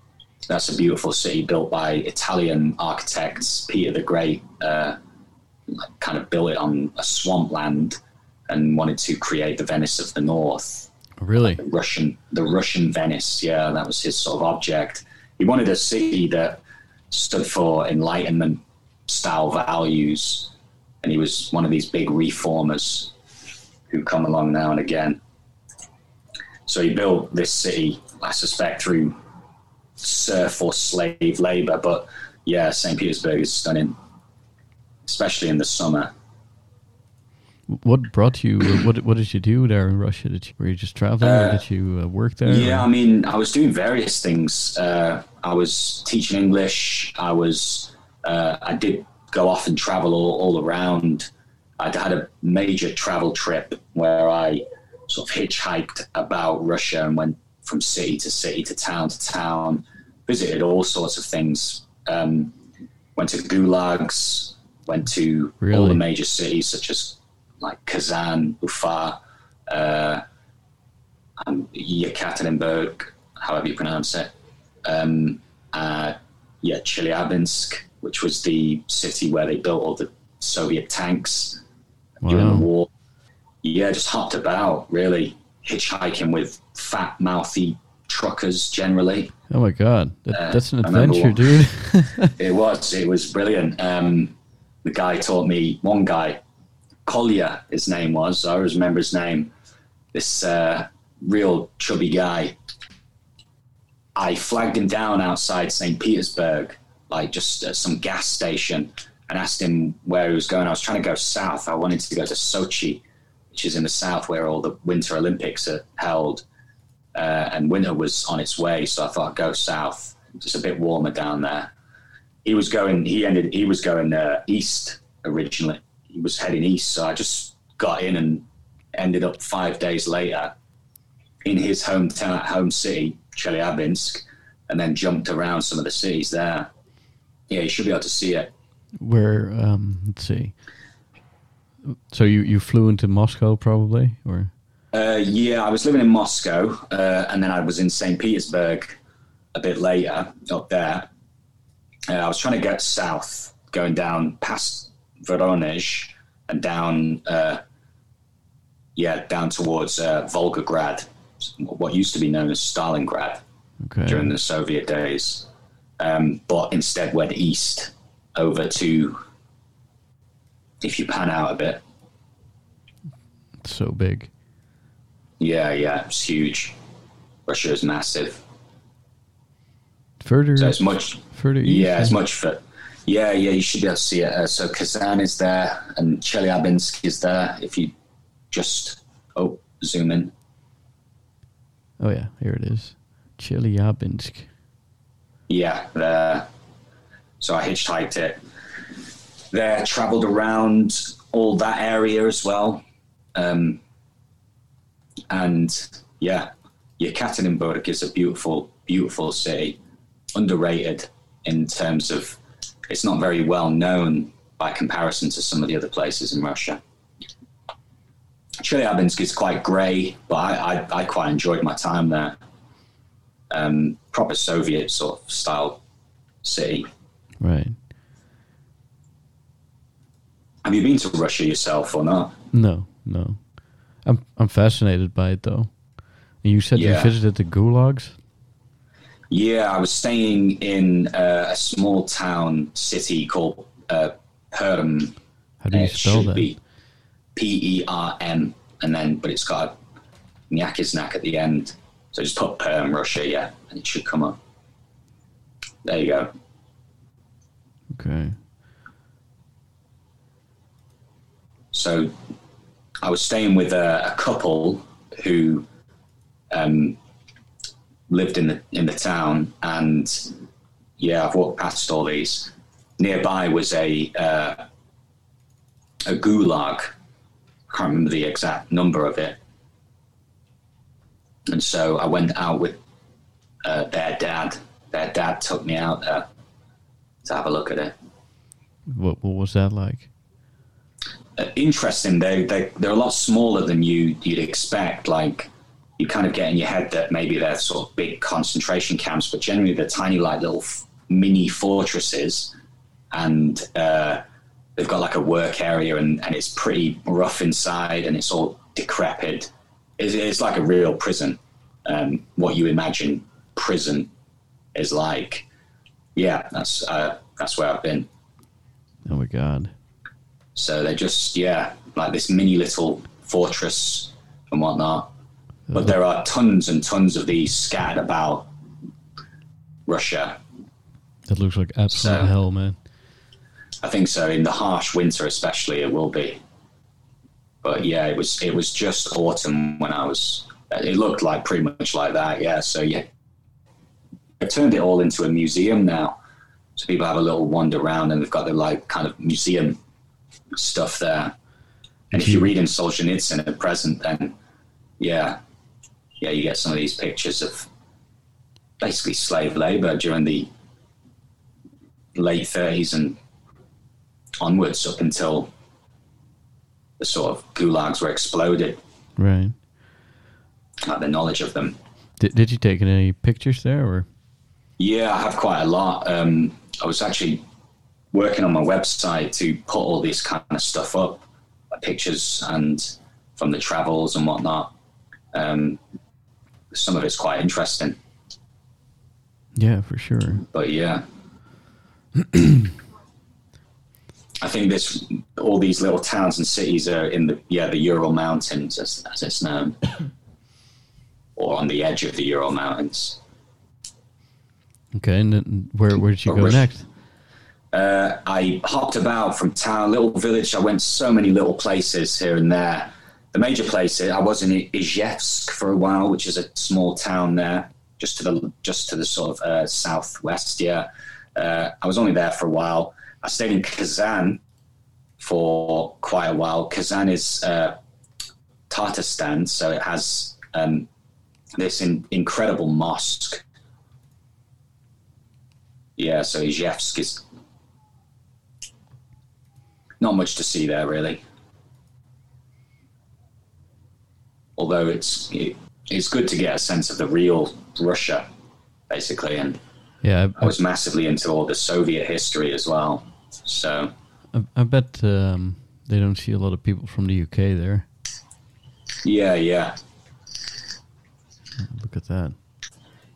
that's a beautiful city built by Italian architects. Peter the Great uh, kind of built it on a swampland and wanted to create the Venice of the North. really. Russian, the Russian Venice. Yeah, that was his sort of object. He wanted a city that stood for Enlightenment style values, and he was one of these big reformers who come along now and again. So he built this city, I suspect, through serf or slave labor. But yeah, St. Petersburg is stunning, especially in the summer. What brought you? what What did you do there in Russia? Did you, were you just traveling, or Uh, did you uh, work there? Yeah, or- I mean, I was doing various things. Uh, I was teaching English. I was, uh, I did go off and travel all, all around. I'd had a major travel trip where I sort of hitchhiked about Russia and went from city to city to town to town, visited all sorts of things. Um, went to gulags, went to all the major cities such as like Kazan, Ufa, uh, um, Yekaterinburg, however you pronounce it. Um, uh, yeah, Chelyabinsk, which was the city where they built all the Soviet tanks during the war. yeah, just hopped about really, hitchhiking with fat, mouthy truckers generally. Oh my god, that, Uh, that's an adventure, one. dude. It was, it was brilliant. Um, the guy taught me, one guy, Kolya, his name was, I always remember his name, this uh, real chubby guy. I flagged him down outside St. Petersburg, like just at some gas station, and asked him where he was going. I was trying to go south. I wanted to go to Sochi, which is in the south where all the Winter Olympics are held. Uh, and winter was on its way, so I thought I'd go south. It's a bit warmer down there. He was going. He ended. He was going uh, east originally. He was heading east, so I just got in and ended up five days later in his hometown, home city, Chelyabinsk, and then jumped around some of the cities there. Yeah, you should be able to see it. Where um, let's see. So you you flew into Moscow probably, or Uh, yeah, I was living in Moscow, uh, and then I was in St. Petersburg a bit later up there. Uh, I was trying to get south, going down past Voronezh and down, uh, yeah, down towards uh, Volgograd, what used to be known as Stalingrad okay, during the Soviet days, um, but instead went east over to, if you pan out a bit, so big. yeah, yeah, it's huge. Russia is massive. Further, So it's much, further east. yeah, it's much for, yeah, yeah, you should be able to see it. Uh, so Kazan is there and Chelyabinsk is there. If you just, oh, zoom in. Oh yeah, here it is. Chelyabinsk. Yeah, there. So I hitchhiked it there, traveled around all that area as well. Um, and yeah, Yekaterinburg is a beautiful, beautiful city, underrated in terms of it's not very well known by comparison to some of the other places in Russia. Chelyabinsk is quite grey, but I, I, I quite enjoyed my time there. Um, proper Soviet sort of style city. Right. Have you been to Russia yourself or not? No, no. I'm I'm fascinated by it though. And you said you visited the gulags. Yeah, I was staying in uh, a small town city called uh, Perm. How do you spell that? P E R M, and then but it's got a Nyakiznak at the end. So just put Perm Russia, yeah, and it should come up. There you go. Okay. So I was staying with a, a couple who um, lived in the in the town, and yeah, I've walked past all these. Nearby was a uh, a gulag. I can't remember the exact number of it. And so I went out with uh, their dad. Their dad took me out there to have a look at it. What what was that like? uh, interesting. They they they're a lot smaller than you you'd expect. Like you kind of get in your head that maybe they're sort of big concentration camps, but generally they're tiny, like little f- mini fortresses, and uh, they've got like a work area, and, and it's pretty rough inside, and it's all decrepit. It's, it's like a real prison. Um, what you imagine prison is like. Yeah, that's uh, that's where I've been. Oh my god. So they're just, yeah, like this mini little fortress and whatnot. But there are tons and tons of these scattered about Russia. That looks like absolute So- hell, man. I think so. In the harsh winter, especially, it will be. But yeah, it was it was just autumn when I was. It looked like pretty much like that. Yeah. So yeah, I turned it all into a museum now. So people have a little wander around, and they've got the like kind of museum stuff there. And if you hmm. read in Solzhenitsyn at present, then yeah, yeah, you get some of these pictures of basically slave labor during the late 30s and onwards up until the sort of gulags were exploded, Right. like the knowledge of them. Did did you take any pictures there or? Yeah, I have quite a lot. Um, I was actually working on my website to put all this kind of stuff up, like pictures and from the travels and whatnot. Um, some of it's quite interesting, Yeah, for sure. but yeah. I think this all these little towns and cities are in the yeah the Ural Mountains as, as it's known, or on the edge of the Ural Mountains. Okay, and then where where did you go next? Uh, I hopped about from town, little village. I went to so many little places here and there. The major place I was in Izhevsk for a while, which is a small town there, just to the just to the sort of uh, southwest. Yeah, uh, I was only there for a while. I stayed in Kazan for quite a while. Kazan is uh, Tatarstan, so it has um, this in, incredible mosque. Yeah, so Izhevsk is not much to see there really. Although it's it, it's good to get a sense of the real Russia, basically, and Yeah, I I, was massively into all the Soviet history as well. So I, I bet um, they don't see a lot of people from the UK there. yeah, yeah, Look at that.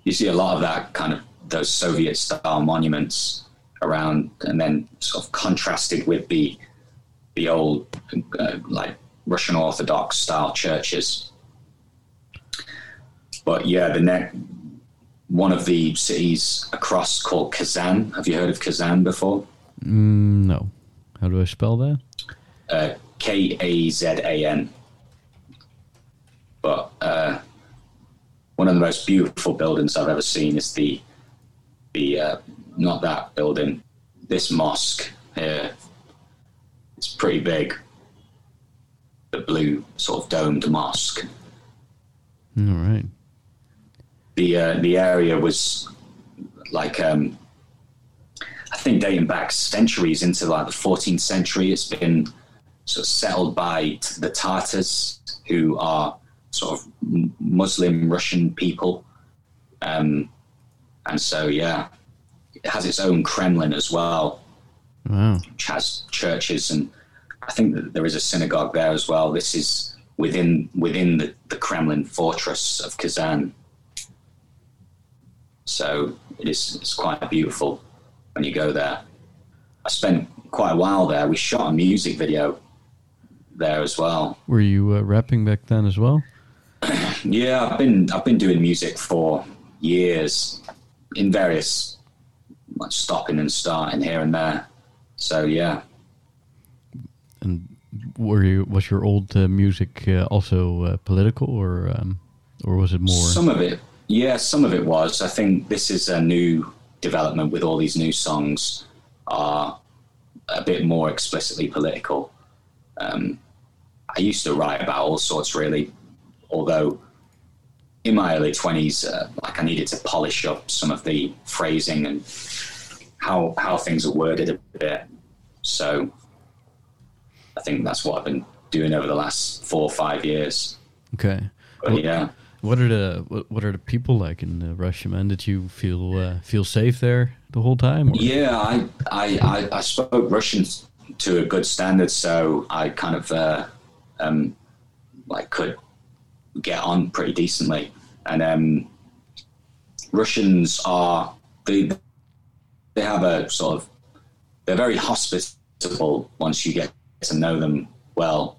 you see a lot of that kind of those Soviet style monuments around, and then sort of contrasted with the the old uh, like Russian Orthodox style churches. But yeah, the next one of the cities across called Kazan. Have you heard of Kazan before? Mm, no. How do I spell that? uh, K A Z A N. But uh, one of the most beautiful buildings I've ever seen is the the uh, not that building, this mosque here. It's pretty big. The blue sort of domed mosque. All right. The uh, the area was like um, I think dating back centuries into like the 14th century. It's been sort of settled by the Tartars, who are sort of Muslim Russian people, um, and so yeah, it has its own Kremlin as well, Wow. which has churches and I think that there is a synagogue there as well. This is within within the, the Kremlin fortress of Kazan. So it is it's quite beautiful when you go there. I spent quite a while there. We shot a music video there as well. Were you uh, rapping back then as well? Yeah, I've been I've been doing music for years in various like stopping and starting here and there. So yeah, And were you was your old uh, music uh, also uh, political or um, or was it more? Some of it, yeah, some of it was. I think this is a new development with all these new songs are a bit more explicitly political. Um, I used to write about all sorts, really, although in my early twenties, uh, like I needed to polish up some of the phrasing and how how things are worded a bit. So I think that's what I've been doing over the last four or five years. okay. But yeah. What are the what, what are the people like in Russia, man? Did you feel uh, feel safe there the whole time? or- Yeah, I, I, I, spoke Russian to a good standard, so I kind of uh, um, like could get on pretty decently. And um, Russians are they they have a sort of they're very hospitable once you get to know them well,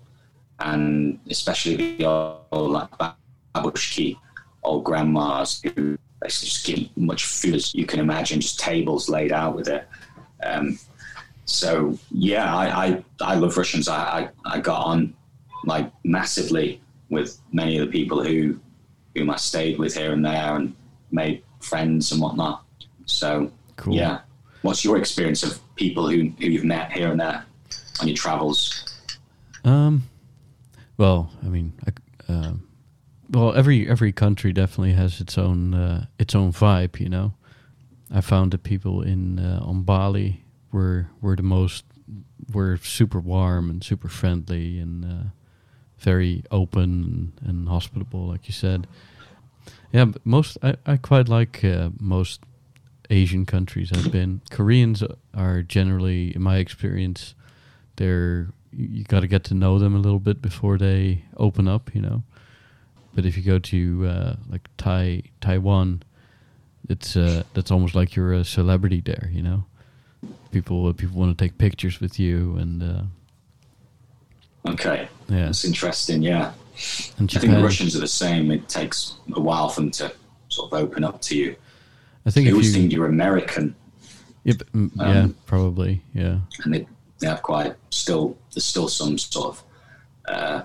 and especially the old like babushki, old grandmas who basically just give much food as you can imagine, just tables laid out with it. Um, so yeah, I, I, I love Russians. I, I, I got on like massively with many of the people who whom I stayed with here and there and made friends and whatnot. So Cool. yeah. What's your experience of people who, who you've met here and there on your travels? Um, well, I mean, I, uh, well, every every country definitely has its own uh, its own vibe. You know, I found that people in uh, on Bali were were the most were super warm and super friendly and uh, very open and, hospitable, like you said. Yeah, but most I, I quite like uh, most Asian countries I've been. Koreans are generally, in my experience, they're you got to get to know them a little bit before they open up, you know. But if you go to uh, like Tai Taiwan, it's uh, that's almost like you're a celebrity there, you know. People people want to take pictures with you, and uh, Okay, yeah, that's interesting. Yeah, and I think the Russians are the same. It takes a while for them to sort of open up to you. I think They always you, think you're American, yeah, but, mm, yeah, um, probably, yeah, and they, they have quite still. There's still some sort of uh,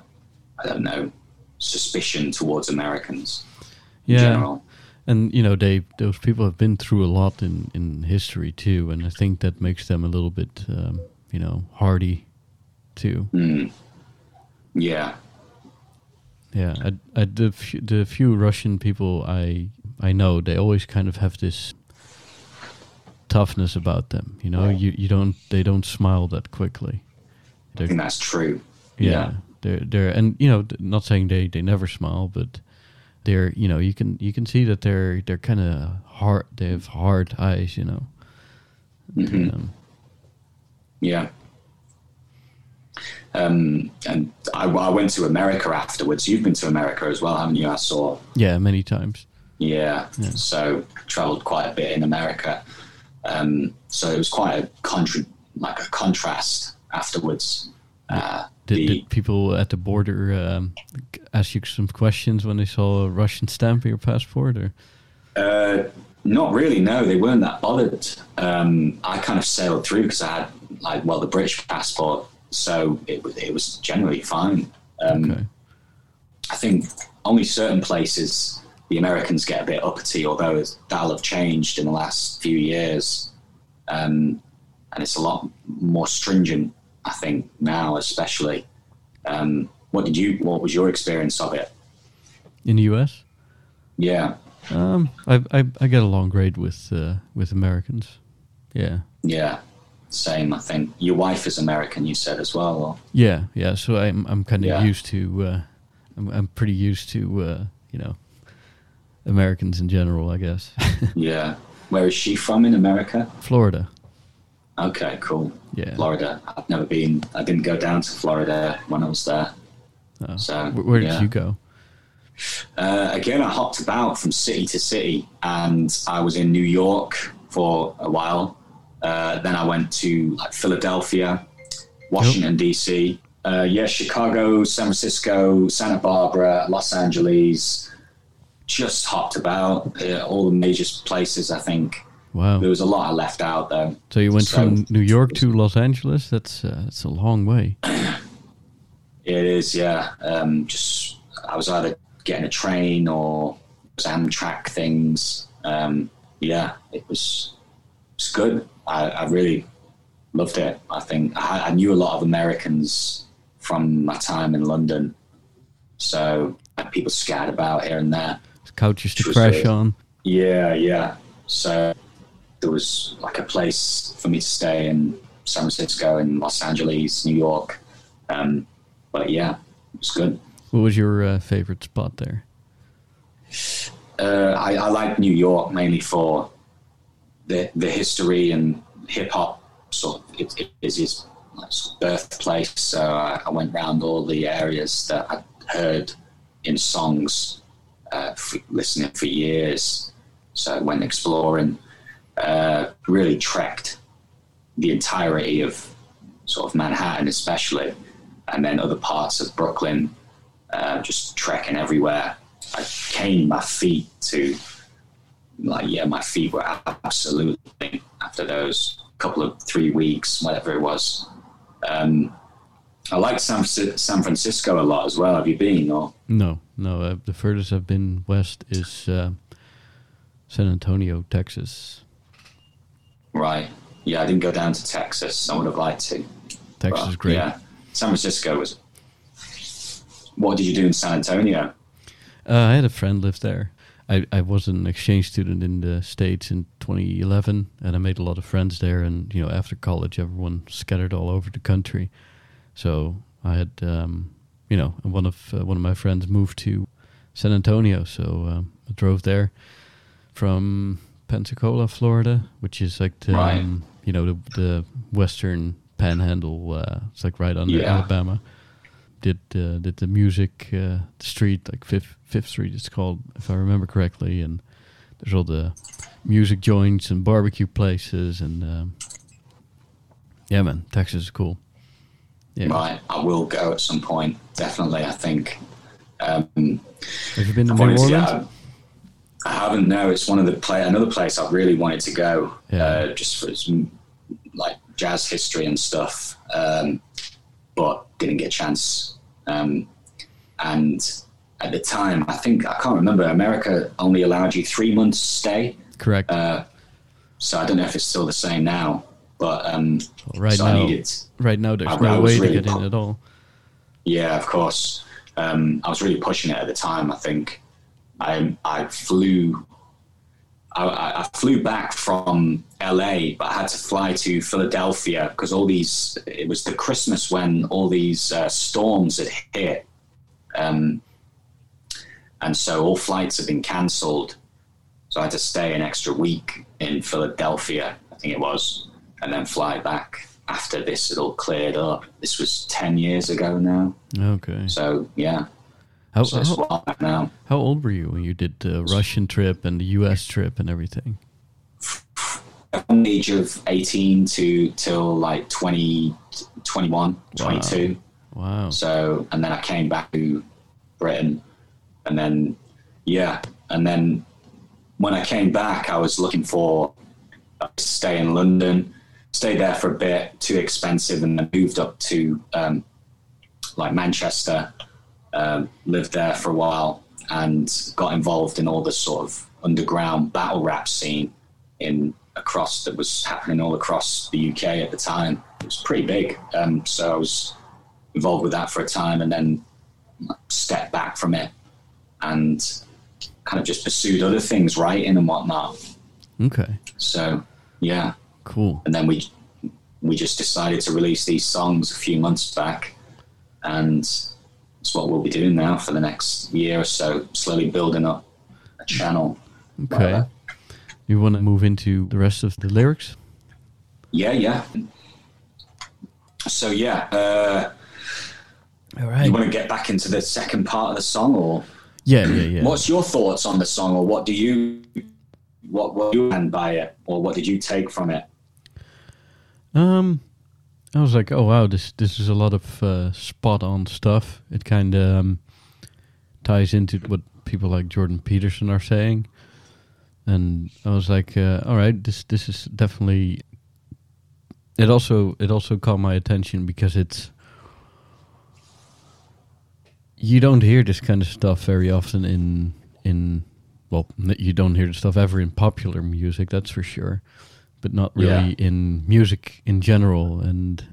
I don't know suspicion towards Americans in yeah. general. And you know, they those people have been through a lot in in history too, and I think that makes them a little bit, um, you know, hardy too. Mm. Yeah, Yeah, I, I, the few, the few Russian people I I know, they always kind of have this toughness about them. You know, you you don't they don't smile that quickly. I They're, think that's true. yeah, they're they're and you know, not saying they they never smile, but they're you know you can you can see that they're they're kind of hard. They have hard eyes. You know. Mhm. Um, Yeah. Um, and I, I went to America afterwards. You've been to America as well, haven't you? I saw. yeah, many times. Yeah. So traveled quite a bit in America. Um, so it was quite a contra- like a contrast afterwards. Uh, Did, the, did people at the border um, ask you some questions when they saw a Russian stamp on your passport? Or Uh, not really. No, they weren't that bothered. Um, I kind of sailed through because I had like well the British passport, so it was it was generally fine. Um, okay, I think only certain places the Americans get a bit uppity, although that'll have changed in the last few years, um, and it's a lot more stringent. I think now, especially. Um, what did you? What was your experience of it? in the U.S. Yeah, Um, I, I I get along great with uh, with Americans. Yeah, yeah, same. I think your wife is American. You said as well. Or? yeah, yeah. So I'm I'm kind of Yeah. used to. Uh, I'm I'm pretty used to uh, you know Americans in general. I guess Yeah. Where is she from in America? Florida. Okay, cool. Yeah. Florida. I've never been. I didn't go down to Florida when I was there. Oh. So Where, did yeah. you go? Uh, again, I hopped about from city to city, and I was in New York for a while. Uh, then I went to like Philadelphia, Washington D.C. Uh, yeah, Chicago, San Francisco, Santa Barbara, Los Angeles. Just hopped about uh, all the major places. I think Wow. there was a lot I left out then. So you went So- from New York to Los Angeles. That's uh, that's a long way. It is, yeah. Um, just I was either getting a train or Amtrak things. Um, yeah, it was it's good. I, I really loved it. I think I, I knew a lot of Americans from my time in London, so I had people scattered about here and there. Couches to crash on. Yeah, yeah. So there was like a place for me to stay in San Francisco, in Los Angeles, New York. Um, but yeah, it was good. What was your uh, favorite spot there? Uh, I, I like New York mainly for the the history and hip hop. Sort of, it, it is his like, sort of birthplace. So I, I went round all the areas that I heard in songs, uh, for, listening for years. So I went exploring. Uh, really trekked the entirety of sort of Manhattan, especially, and then other parts of Brooklyn. Uh, just trekking everywhere. I caned my feet to like yeah, my feet were absolutely after those couple of three weeks, whatever it was. Um, I like San, San Francisco a lot as well. Have you been? Or No, no. Uh, the furthest I've been west is uh, San Antonio, Texas. Right? Yeah, I didn't go down to Texas. I would have liked to. Texas but, is great. Yeah, San Francisco was. What did you do in San Antonio? Uh, I had a friend live there. I, I was an exchange student in the States in 2011, and I made a lot of friends there. And, you know, after college, everyone scattered all over the country. So I had, um, you know, one of uh, one of my friends moved to San Antonio. So um, I drove there from Pensacola, Florida, which is like the, Right. um, you know, the, the western Panhandle. Uh, it's like right under Yeah. Alabama. Did uh, did the music uh, the street like Fifth Fifth Street? It's called if I remember correctly, and there's all the music joints and barbecue places, and um, yeah, man, Texas is cool. Yeah, Right, I will go at some point. Definitely, I think. Um, have you been to New wanted to- Orleans? I haven't. No, it's one of the play. Another place I really wanted to go, Yeah. uh, just for mm, like jazz history and stuff, um, but didn't get a chance. Um, and at the time, I think I can't remember. America only allowed you three months stay, Correct. uh, so I don't know if it's still the same now. But um, right so I now, needed. right now, there's I- I no was way to really get in at all. Yeah, of course. Um, I was really pushing it at the time. I think I I flew. I, I flew back from LA, but I had to fly to Philadelphia because all these. It was the Christmas when all these uh, storms had hit, um, and so all flights had been cancelled. So I had to stay an extra week in Philadelphia, I think it was, and then fly back after this had all cleared up. This was ten years ago now. Okay. So yeah, How, how, now. how old were you when you did the Russian trip and the U.S. trip and everything? From the age of 18 to till like 20, 21, 22. Wow. So, and then I came back to Britain and then, yeah. And then when I came back, I was looking for a to stay in London, stayed there for a bit, too expensive, and then moved up to um, like Manchester, um, lived there for a while, and got involved in all the sort of underground battle rap scene in across that was happening all across the UK at the time. It was pretty big. Um, so I was involved with that for a time and then stepped back from it and kind of just pursued other things, writing and whatnot. Okay. So yeah, Cool. and then we we just decided to release these songs a few months back, and it's what we'll be doing now for the next year or so, slowly building up a channel. Okay. Uh, You want to move into the rest of the lyrics? Yeah, yeah. So yeah, uh, All you want to get back into the second part of the song, or Yeah, yeah, yeah. what's your thoughts on the song, or what do you what what you meant by it, or what did you take from it? Um, I was like, oh wow, this this is a lot of uh, spot on stuff. It kind of um, ties into what people like Jordan Peterson are saying, and I was like, uh, all right, this this is definitely. It also it also caught my attention because it's. You don't hear this kind of stuff very often in in well, you don't hear the stuff ever in popular music, that's for sure, but not really in music in general. And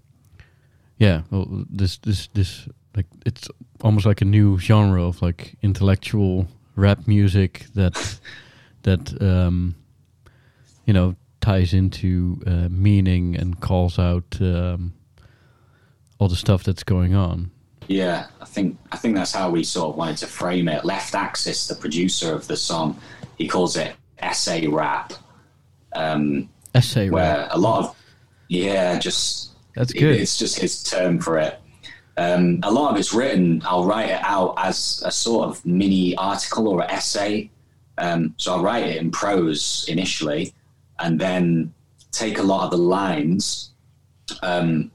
yeah, well, this this this like it's almost like a new genre of like intellectual rap music that that um, you know ties into uh, meaning and calls out um, all the stuff that's going on. Yeah, I think I think that's how we sort of wanted to frame it. Left Axis, the producer of the song, he calls it essay rap, um, Essay where rap. a lot of yeah, just That's it- good. it's just his term for it. Um, a lot of it's written. I'll write it out as a sort of mini article or essay. Um, so I'll write it in prose initially, and then take a lot of the lines. Um,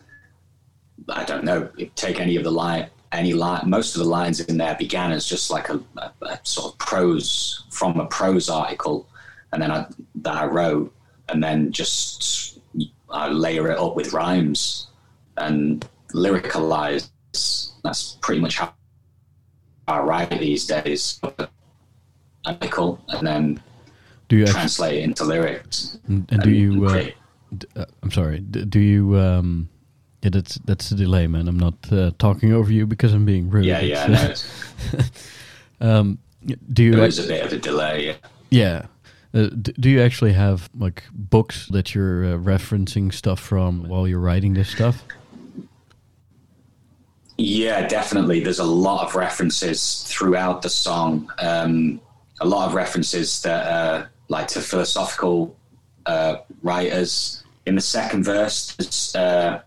I don't know. Take any of the line, any line. Most of the lines in there began as just like a, a, a sort of prose from a prose article, and then I, that I wrote, and then just I layer it up with rhymes and lyricalize. That's pretty much how I write these days. Article and then Do you actually, translate it into lyrics. and, and do you? Uh, d- uh, I'm sorry. D- do you? Um, yeah, that's that's the delay, man. I'm not uh, talking over you because I'm being rude. yeah, It's, yeah. uh, No, um, do you? there ac- a bit of a delay. Yeah. Yeah. Uh, do you actually have like books that you're uh, referencing stuff from while you're writing this stuff? Yeah, definitely. There's a lot of references throughout the song. Um, a lot of references that uh, like to philosophical uh, writers. In the second verse, there's uh,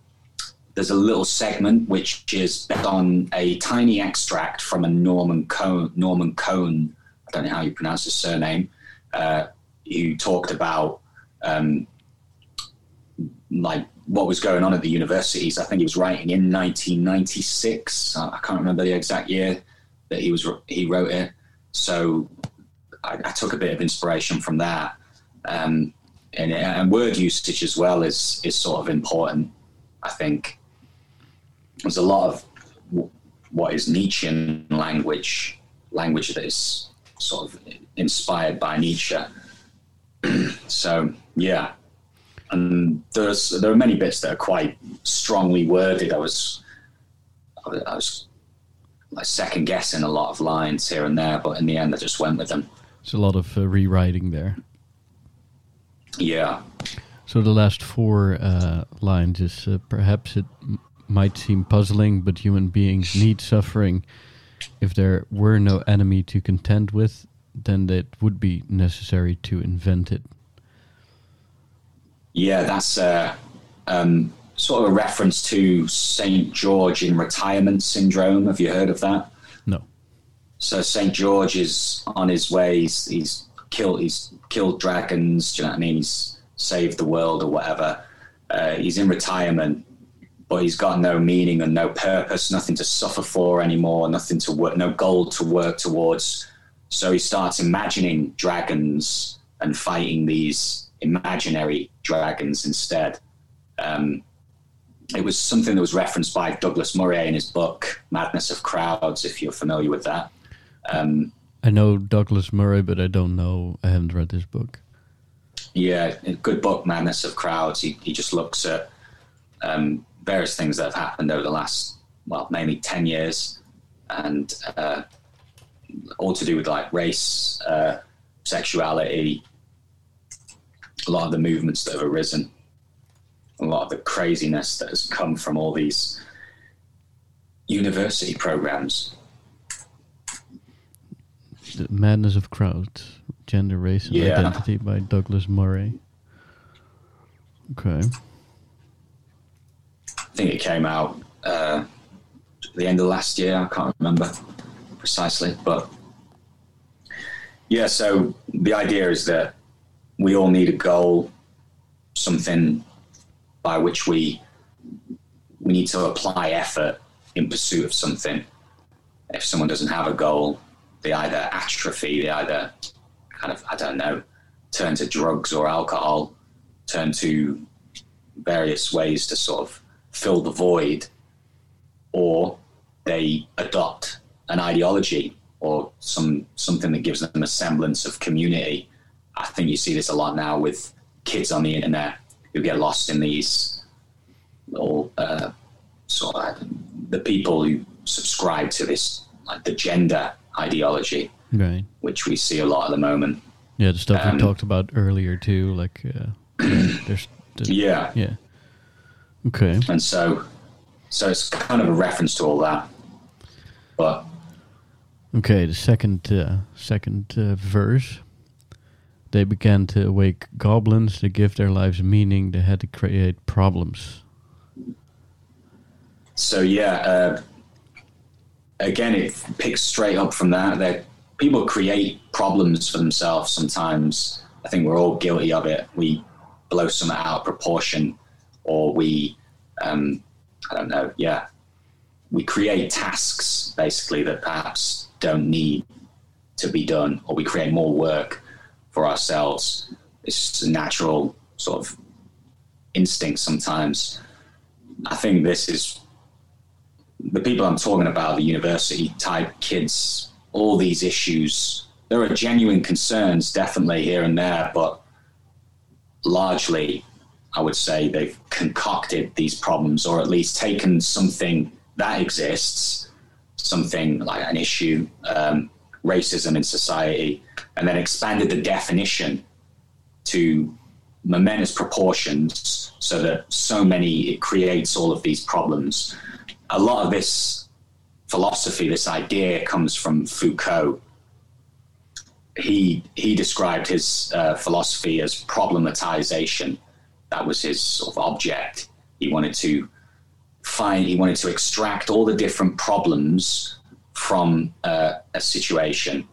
there's a little segment which is based on a tiny extract from a Norman Cohn. Norman Cohn, I don't know how you pronounce his surname, uh, who talked about um, like what was going on at the universities. I think he was writing in 1996. I can't remember the exact year that he was he wrote it. So I, I took a bit of inspiration from that. Um, and, and word usage as well is is sort of important. I think there's a lot of what is Nietzschean language, language that is sort of inspired by Nietzsche. so yeah, and there's there are many bits that are quite strongly worded. I was I was like second guessing a lot of lines here and there, but in the end, I just went with them. It's a lot of uh, rewriting there. Yeah. So the last four uh, lines is uh, perhaps it m- might seem puzzling, but human beings need suffering. If there were no enemy to contend with, then it would be necessary to invent it. Yeah, that's uh, um, sort of a reference to St. George in retirement syndrome. Have you heard of that? No. So St. George is on his way. He's, he's killed. He's killed dragons. Do you know what I mean? He's saved the world or whatever. Uh, he's in retirement, but he's got no meaning and no purpose, nothing to suffer for anymore, nothing to work, no goal to work towards. So he starts imagining dragons and fighting these imaginary dragons instead. Um, it was something that was referenced by Douglas Murray in his book Madness of Crowds, if you're familiar with that. Um, I know Douglas Murray, but I don't know. I haven't read this book. Yeah, good book, Madness of Crowds. He, he just looks at um, various things that have happened over the last, well, maybe 10 years, and uh, all to do with like race, uh, sexuality, a lot of the movements that have arisen, a lot of the craziness that has come from all these university programs. The Madness of Crowds, Gender, Race, and Yeah. Identity by Douglas Murray. Okay. I think it came out uh, at the end of last year. I can't remember precisely, but yeah. So the idea is that we all need a goal, something by which we we need to apply effort in pursuit of something. If someone doesn't have a goal, they either atrophy, they either kind of I don't know, turn to drugs or alcohol, turn to various ways to sort of fill the void, or they adopt an ideology or some something that gives them a semblance of community. I think you see this a lot now with kids on the internet who get lost in these little uh, sort of the people who subscribe to this like the gender ideology, Right. which we see a lot at the moment. Yeah, the stuff Um, we talked about earlier too. Like, uh, yeah, there's, the, Yeah, yeah. Okay. and so so it's kind of a reference to all that, but Okay. The second, uh, second uh, verse. They began to awake goblins to give their lives meaning. They had to create problems. So yeah, uh, again, it picks straight up from that. That people create problems for themselves sometimes. I think we're all guilty of it. We blow something out of proportion, or we, um, I don't know, yeah, we create tasks basically that perhaps don't need to be done, or we create more work for ourselves. It's just a natural sort of instinct sometimes. I think this is the people I'm talking about, the university type kids, all these issues, there are genuine concerns definitely here and there, but largely, I would say they've concocted these problems or at least taken something that exists, something like an issue, um, racism in society, and then expanded the definition to momentous proportions so that so many, it creates all of these problems a lot of this philosophy, this idea, comes from Foucault. He he described his uh, philosophy as problematization. That was his sort of object. He wanted to find he wanted to extract all the different problems from uh, a situation.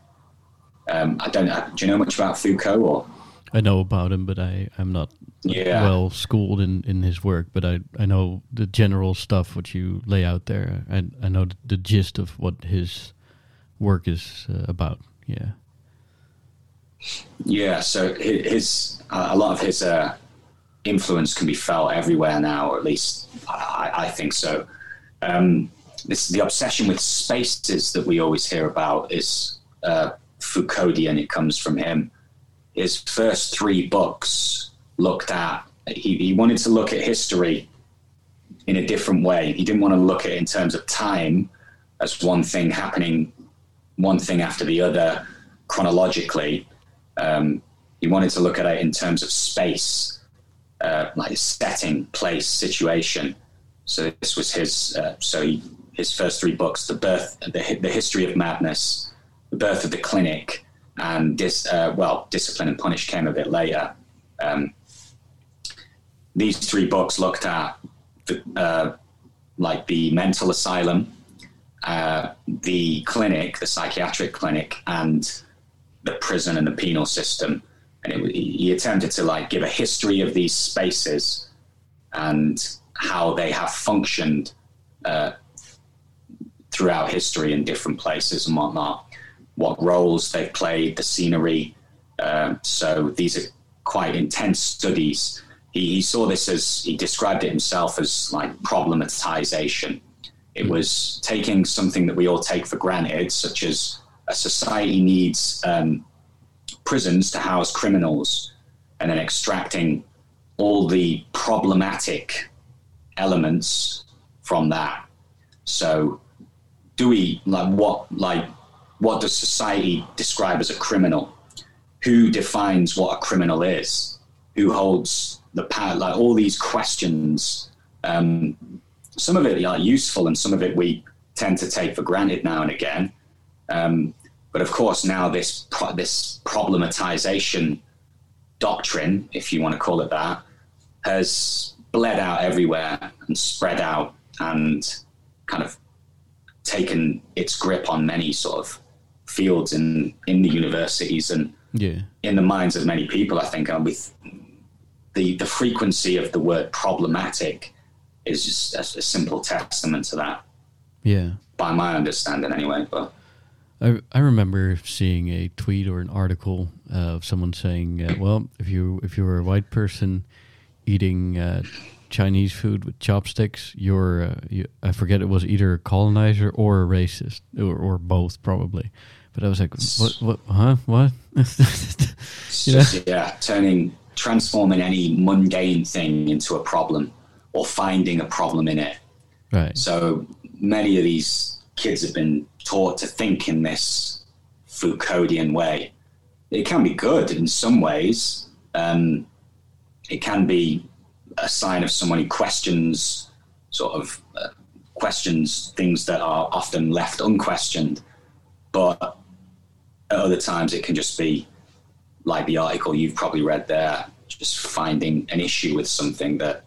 Um, I don't. know. Do you know much about Foucault or? I know about him, but I I'm not Yeah. well schooled in, in his work. But I I know the general stuff what you lay out there. I I know the, the gist of what his work is uh, about. Yeah. Yeah, so hi- his a lot of his uh, influence can be felt everywhere now, or at least I, I think so. Um, this the obsession with spaces that we always hear about is uh, Foucauldian. It comes from him. His first three books looked at. He, he wanted to look at history in a different way. He didn't want to look at it in terms of time as one thing happening, one thing after the other chronologically um, he wanted to look at it in terms of space, uh, like setting, place, situation. So this was his. Uh, so he, his first three books: the birth, the, the history of madness, the birth of the clinic, and dis, uh, well, discipline and punish came a bit later. Um, these three books looked at the, uh, like the mental asylum, uh, the clinic, the psychiatric clinic, and the prison and the penal system. And it, he attempted to like give a history of these spaces and how they have functioned uh, throughout history in different places and whatnot. What roles they've played, the scenery. Uh, so these are quite intense studies. He, he saw this as he described it himself as like problematization. It was taking something that we all take for granted, such as a society needs um, prisons to house criminals, and then extracting all the problematic elements from that. So, do we like what like what does society describe as a criminal? Who defines what a criminal is? Who holds the power? Like all these questions. Um, some of it are useful, and some of it we tend to take for granted now and again. Um, but of course, now this pro- this problematization doctrine, if you want to call it that, has bled out everywhere and spread out and kind of taken its grip on many sort of fields in in the universities and Yeah. in the minds of many people. I think, and with the the frequency of the word problematic is just a, a simple testament to that, Yeah. by my understanding, anyway. But I, I remember seeing a tweet or an article of someone saying, uh, "Well, if you if you were a white person eating uh, Chinese food with chopsticks, you're uh, you, I forget it was either a colonizer or a racist or, or both probably." But I was like, "What? What? Huh? What?" Just, yeah, turning, transforming any mundane thing into a problem or finding a problem in it. right. So many of these kids have been taught to think in this Foucauldian way. It can be good in some ways. Um, it can be a sign of someone who questions, sort of uh, questions things that are often left unquestioned. But at other times, it can just be like the article you've probably read there, just finding an issue with something that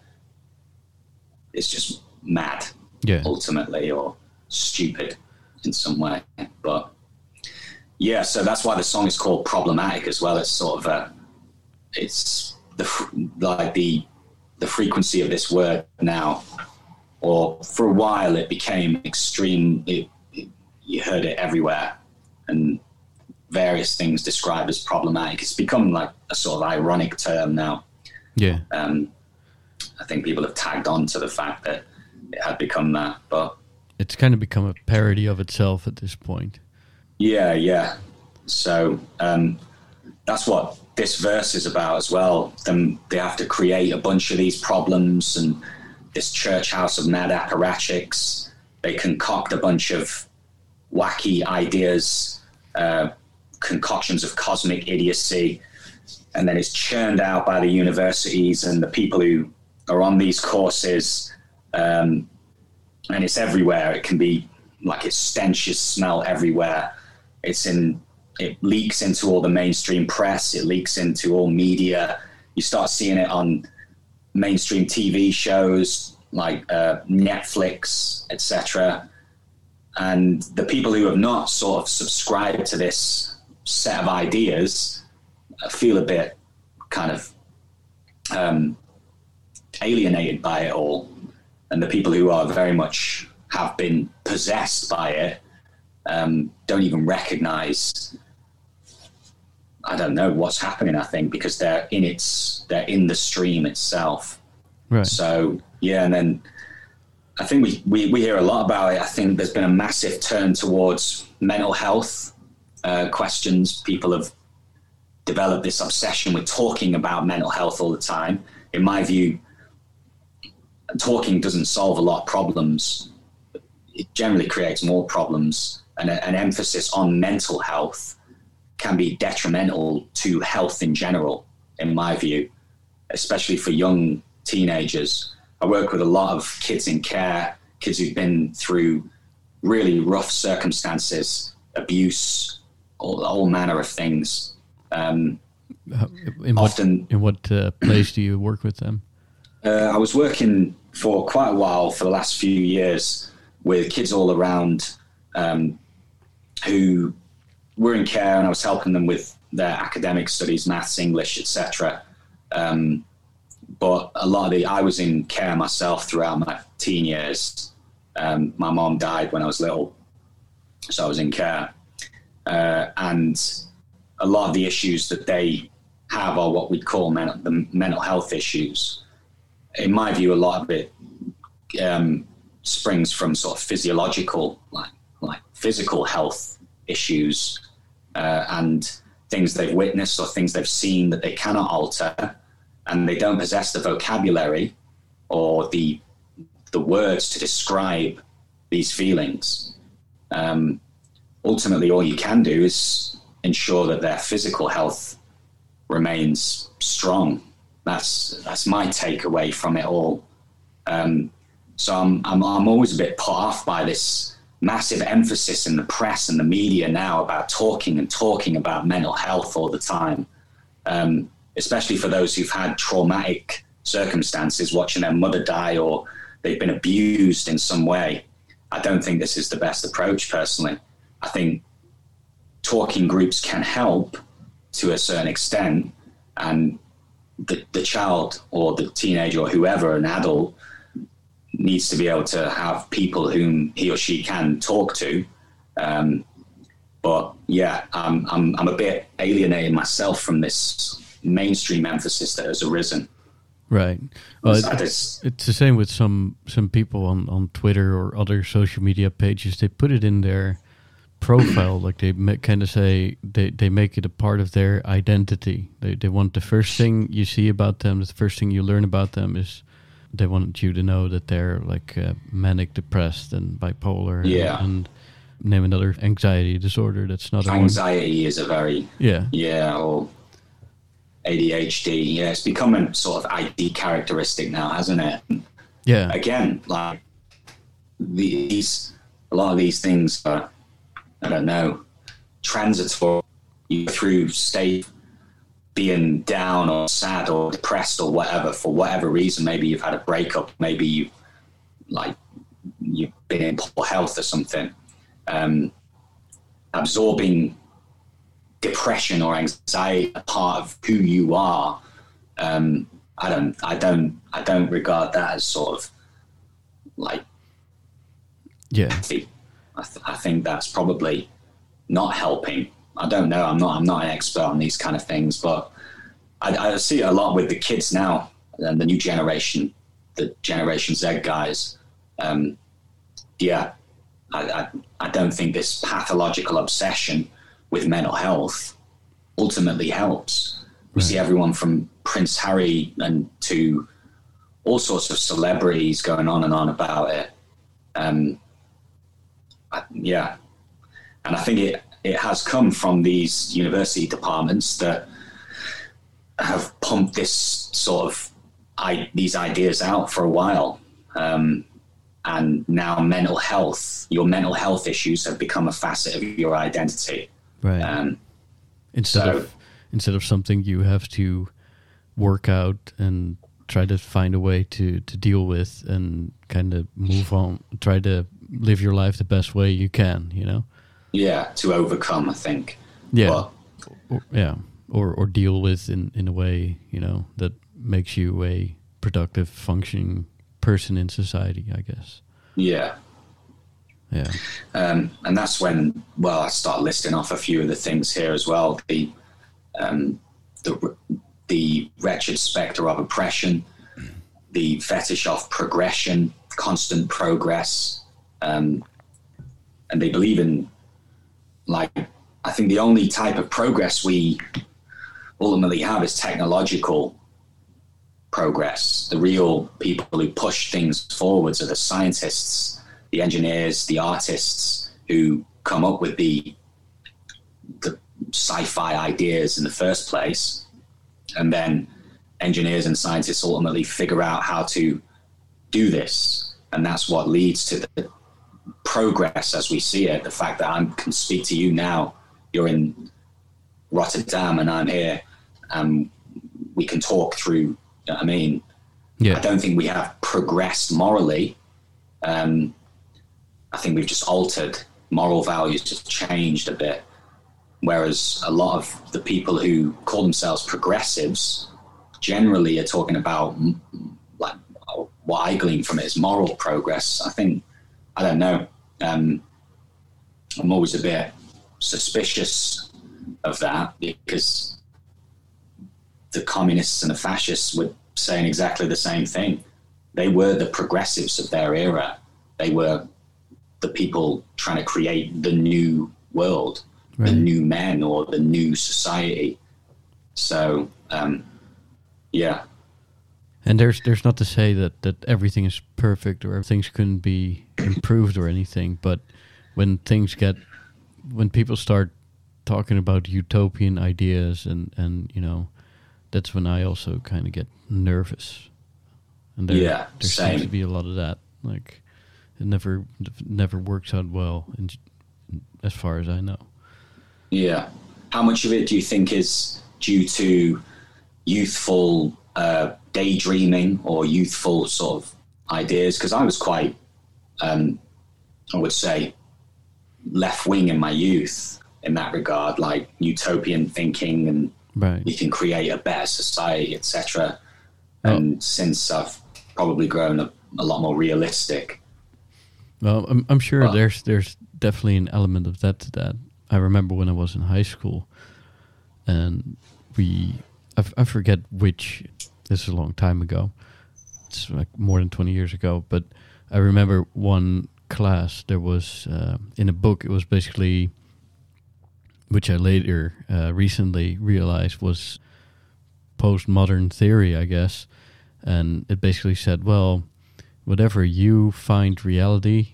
is just mad Yeah. ultimately or stupid in some way. But yeah, so that's why the song is called problematic as well. It's sort of a, it's the like the the frequency of this word now, or for a while it became extreme. It, it, you heard it everywhere, and various things described as problematic. It's become like a sort of ironic term now. Yeah. Um, I think people have tagged on to the fact that it had become that, but It's kind of become a parody of itself at this point. Yeah, yeah. So um, that's what this verse is about as well. Them they have to create a bunch of these problems and this church house of mad apparatchiks. They concoct a bunch of wacky ideas, uh, concoctions of cosmic idiocy, and then it's churned out by the universities and the people who are on these courses. Um, and it's everywhere. It can be like its stenches smell everywhere. It's in. It leaks into all the mainstream press. It leaks into all media. You start seeing it on mainstream TV shows like uh, Netflix, etc. And the people who have not sort of subscribed to this set of ideas feel a bit kind of um, alienated by it all. And the people who are very much have been possessed by it um, don't even recognize I don't know what's happening. I think because they're in its, they're in the stream itself. Right. So yeah, and then I think we, we, we hear a lot about it. I think there's been a massive turn towards mental health uh, questions. People have developed this obsession with talking about mental health all the time. In my view, talking doesn't solve a lot of problems. It generally creates more problems, and a, an emphasis on mental health can be detrimental to health in general, in my view, especially for young teenagers. I work with a lot of kids in care, kids who've been through really rough circumstances, abuse, all, all manner of things. Um, in what, often- in what uh, place do you work with them? Uh, I was working for quite a while for the last few years with kids all around um, who were in care, and I was helping them with their academic studies, maths, English, etc. Um, but a lot of the I was in care myself throughout my teen years. Um, my mom died when I was little, so I was in care, uh, and a lot of the issues that they have are what we'd call mental, the mental health issues in my view, a lot of it um, springs from sort of physiological, like like physical health issues uh, and things they've witnessed or things they've seen that they cannot alter, and they don't possess the vocabulary or the the words to describe these feelings. Um, ultimately, all you can do is ensure that their physical health remains strong that's that's my takeaway from it all. Um, so I'm, I'm I'm always a bit put off by this massive emphasis in the press and the media now about talking and talking about mental health all the time, um, especially for those who've had traumatic circumstances, watching their mother die or they've been abused in some way. I don't think this is the best approach personally. I think talking groups can help to a certain extent and the, the child or the teenager or whoever, an adult, needs to be able to have people whom he or she can talk to. Um, but yeah, I'm, I'm, I'm a bit alienated myself from this mainstream emphasis that has arisen. Right. Well, it- this- it's the same with some some people on on Twitter or other social media pages. They put it in their profile, like they kind of say they they make it a part of their identity. They they want the first thing you see about them, the first thing you learn about them is they want you to know that they're like uh, manic depressed and bipolar. and- Yeah. And, name another anxiety disorder that's not one. Anxiety is a very Yeah. yeah, or ADHD. Yeah, it's become a sort of ID characteristic now, hasn't it? Yeah. again, like these, a lot of these things are, I don't know, transitory. Through state being down or sad or depressed or whatever for whatever reason. Maybe you've had a breakup. Maybe you, like, you've been in poor health or something. Um, absorbing depression or anxiety a part of who you are. Um, I don't, I don't, I don't regard that as sort of like Yeah. healthy. I, th- I think that's probably not helping. I don't know. I'm not. I'm not an expert on these kind of things, but I, I see it a lot with the kids now and the new generation, the Generation Z guys. Um, yeah, I, I, I don't think this pathological obsession with mental health ultimately helps. We see everyone from Prince Harry and to all sorts of celebrities going on and on about it. Um, yeah, and I think it it has come from these university departments that have pumped this sort of I, these ideas out for a while. Um, and now mental health, your mental health issues have become a facet of your identity. Right. Um, instead So- of instead of something you have to work out and try to find a way to to deal with and kind of move on. Try to live your life the best way you can. You know. Yeah, to overcome, I think. Yeah. Or, yeah, or or deal with in in a way you know that makes you a productive, functioning person in society. I guess. yeah, Yeah. um, and that's when well, I start listing off a few of the things here as well. The um, the the wretched spectre of oppression, the fetish of progression, constant progress, um, and they believe in like I think the only type of progress we ultimately have is technological progress. The real people who push things forwards are the scientists, the engineers, the artists who come up with the the sci-fi ideas in the first place, and then engineers and scientists ultimately figure out how to do this, and that's what leads to the progress as we see it. The fact that I can speak to you now, you're in Rotterdam and I'm here, and we can talk through. You know I mean, I don't think we have progressed morally. Um, I think we've just altered moral values, just changed a bit. Whereas a lot of the people who call themselves progressives generally are talking about like what I glean from it is moral progress. I think I don't know. Um, I'm always a bit suspicious of that because the communists and the fascists were saying exactly the same thing. They were the progressives of their era. They were the people trying to create the new world, the new men, or the new society. So, um, yeah, And there's there's not to say that that everything is perfect or things couldn't be improved or anything, but when things get when people start talking about utopian ideas and and you know that's when I also kind of get nervous. And there, Yeah, there same. seems to be a lot of that. Like it never never works out well, in, as far as I know. Yeah. How much of it do you think is due to youthful uh, daydreaming or youthful sort of ideas? Because I was quite, um, I would say, left wing in my youth in that regard, like utopian thinking and Right. we can create a better society, etc. And since I've probably grown a, a lot more realistic. Well, I'm, I'm sure Well- there's there's definitely an element of that to that. I remember when I was in high school, and we I, f- I forget which. This is a long time ago. It's like more than twenty years ago. But I remember one class. There was uh, in a book. It was basically, which I later uh, recently realized was postmodern theory, I guess, and it basically said, well, whatever you find reality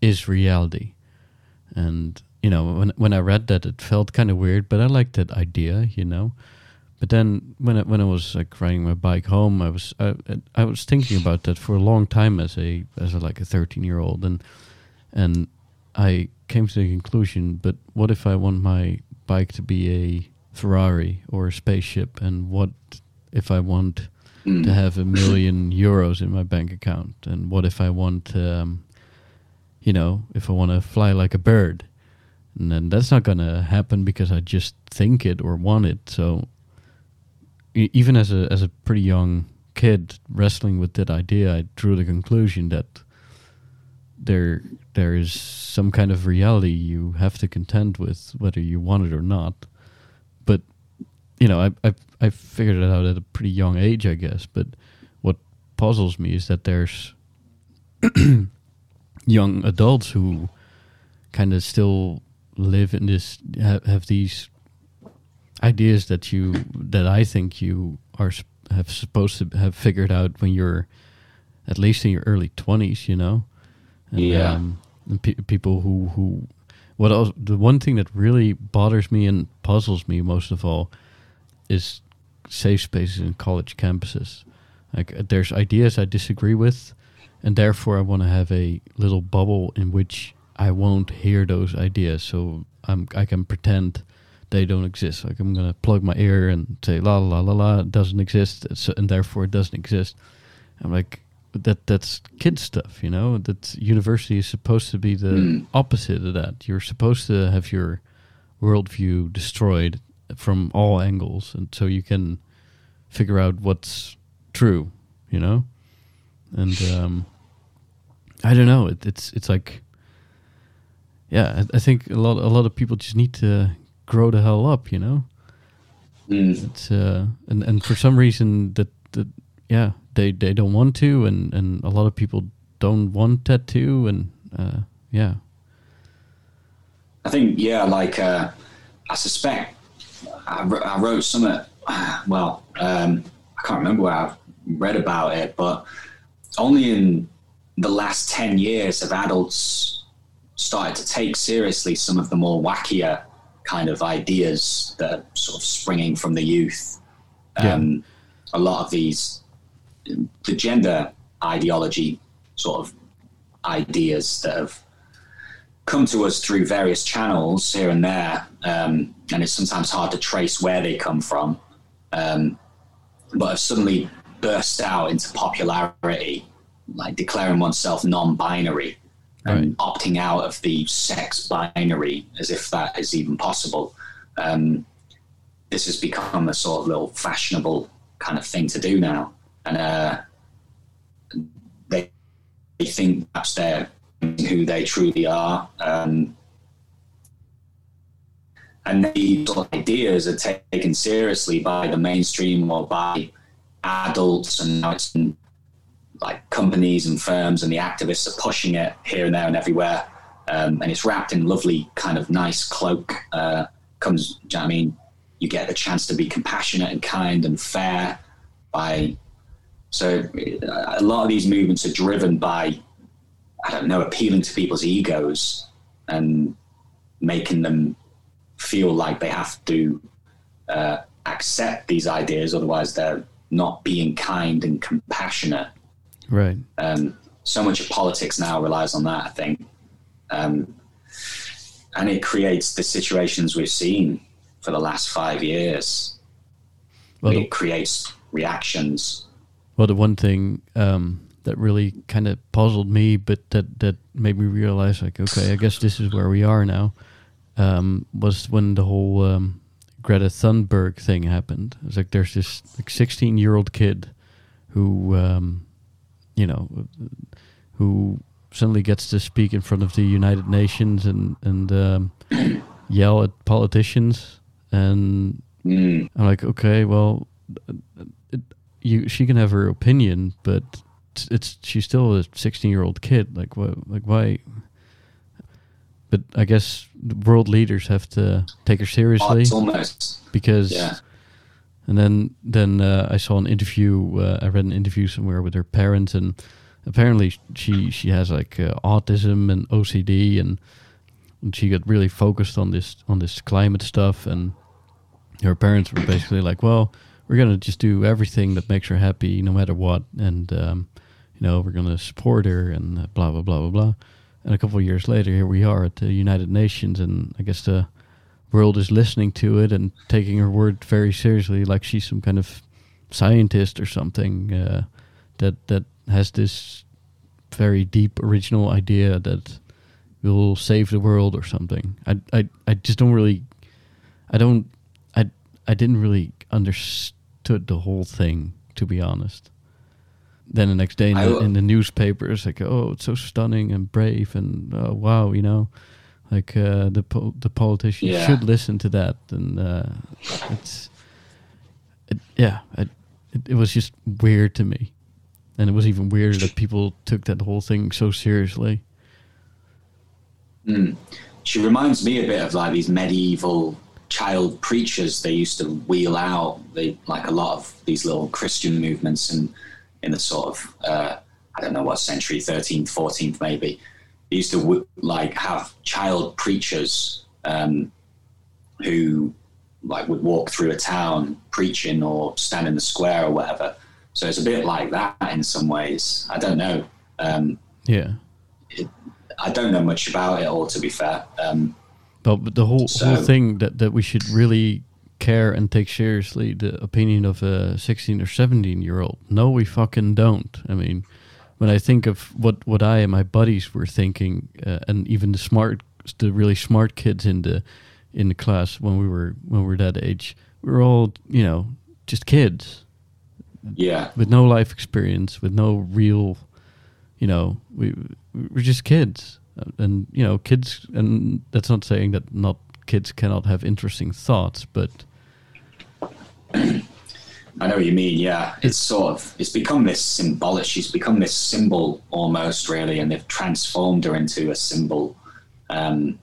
is reality. And you know, when when I read that, it felt kind of weird, but I liked that idea, you know. But then when I, when I was like riding my bike home, I was I, I was thinking about that for a long time as a as a, like a thirteen year old, and and I came to the conclusion, but what if I want my bike to be a Ferrari or a spaceship, and what if I want Mm. to have a million euros in my bank account? And what if I want, um, you know, if I want to fly like a bird? And then that's not going to happen because I just think it or want it. So even as a as a pretty young kid wrestling with that idea, I drew the conclusion that there there is some kind of reality you have to contend with, whether you want it or not. But you know, I I I figured it out at a pretty young age, I guess. But what puzzles me is that there's young adults who kind of still live in this have, have these ideas that you that I think you are have supposed to have figured out when you're at least in your early twenties, you know. And, Yeah. Um, and pe- people who who what else? The one thing that really bothers me and puzzles me most of all is safe spaces in college campuses. Like uh, there's ideas I disagree with, and therefore I want to have a little bubble in which I won't hear those ideas, so I'm I can pretend they don't exist. Like I'm gonna plug my ear and say la la la la, it doesn't exist, it's, and therefore it doesn't exist. I'm like that. That's kid stuff, you know. That university is supposed to be the Mm. opposite of that. You're supposed to have your worldview destroyed from all angles, and so you can figure out what's true, you know. And um, I don't know. It, it's it's like, yeah, I, I think a lot a lot of people just need to grow the hell up, you know. Mm. It's uh, and and for some reason that that yeah they they don't want to, and and a lot of people don't want that too, and uh, yeah, I think, yeah, like uh, I suspect I, I wrote some, of, well, um, I can't remember where I read about it, but only in the last 10 years have adults started to take seriously some of the more wackier kind of ideas that are sort of springing from the youth. Um, A lot of these, the gender ideology sort of ideas that have come to us through various channels here and there, um, and it's sometimes hard to trace where they come from, um, but have suddenly burst out into popularity, like declaring oneself non-binary and opting out of the sex binary, as if that is even possible. Um, this has become a sort of little fashionable kind of thing to do now, and uh, they they think perhaps they're who they truly are. Um, and these ideas are taken seriously by the mainstream or by adults, and now it's like companies and firms, and the activists are pushing it here and there and everywhere. Um, and it's wrapped in lovely, kind of nice cloak. Uh, comes, you know I mean, you get the chance to be compassionate and kind and fair by. So uh, a lot of these movements are driven by I don't know, appealing to people's egos and making them feel like they have to uh, accept these ideas, otherwise they're not being kind and compassionate. Right, Um, so much of politics now relies on that, I think, um, and it creates the situations we've seen for the last five years. well, it creates reactions. well, the one thing um, that really kind of puzzled me, but that that made me realize, like, okay, I guess this is where we are now, um, was when the whole um, Greta Thunberg thing happened. It's like there's this like 16 year old kid who, um, you know, who suddenly gets to speak in front of the United Nations and and um, yell at politicians, and Mm, I'm like, okay, well, it, you she can have her opinion, but it's, it's she's still a 16 year old kid. Like what? Like why? But I guess the world leaders have to take her seriously it's because. yeah. And then then uh, I saw an interview. Uh, I read an interview somewhere with her parents, and apparently she she has like uh, autism and OCD, and, and she got really focused on this on this climate stuff. And her parents were basically like, "Well, we're gonna just do everything that makes her happy, no matter what, and um, you know we're gonna support her and uh, blah blah blah blah blah." And a couple of years later, here we are at the United Nations, and I guess the world is listening to it and taking her word very seriously, like she's some kind of scientist or something uh, that that has this very deep original idea that will save the world or something. I I I just don't really, I don't, I I didn't really understood the whole thing to be honest. Then the next day in the, in the newspapers, like, oh, it's so stunning and brave, and uh, wow, you know, like uh, the po- the politicians Yeah. should listen to that, and uh, it's, it, yeah, it, it, it was just weird to me, and it was even weirder that people took that whole thing so seriously. Mm. She reminds me a bit of like these medieval child preachers they used to wheel out. They like a lot of these little Christian movements and in the sort of uh, I don't know what century, thirteenth, fourteenth, maybe. They used to like have child preachers um, who like would walk through a town preaching or stand in the square or whatever. So it's a bit like that in some ways. I don't know. Um, Yeah, I don't know much about it all, to be fair. Um, But, but the whole So- whole thing that that we should really care and take seriously the opinion of a 16 or 17 year old. No, we fucking don't. I mean, when I think of what what I and my buddies were thinking, uh, and even the smart, the really smart kids in the in the class when we were when we were that age, we were all you know just kids. Yeah, with no life experience, with no real, you know, we we're just kids, and you know, kids, and that's not saying that not kids cannot have interesting thoughts, but I know what you mean. Yeah, it's sort of it's become this symbolic. She's become this symbol almost, really, and they've transformed her into a symbol. Um,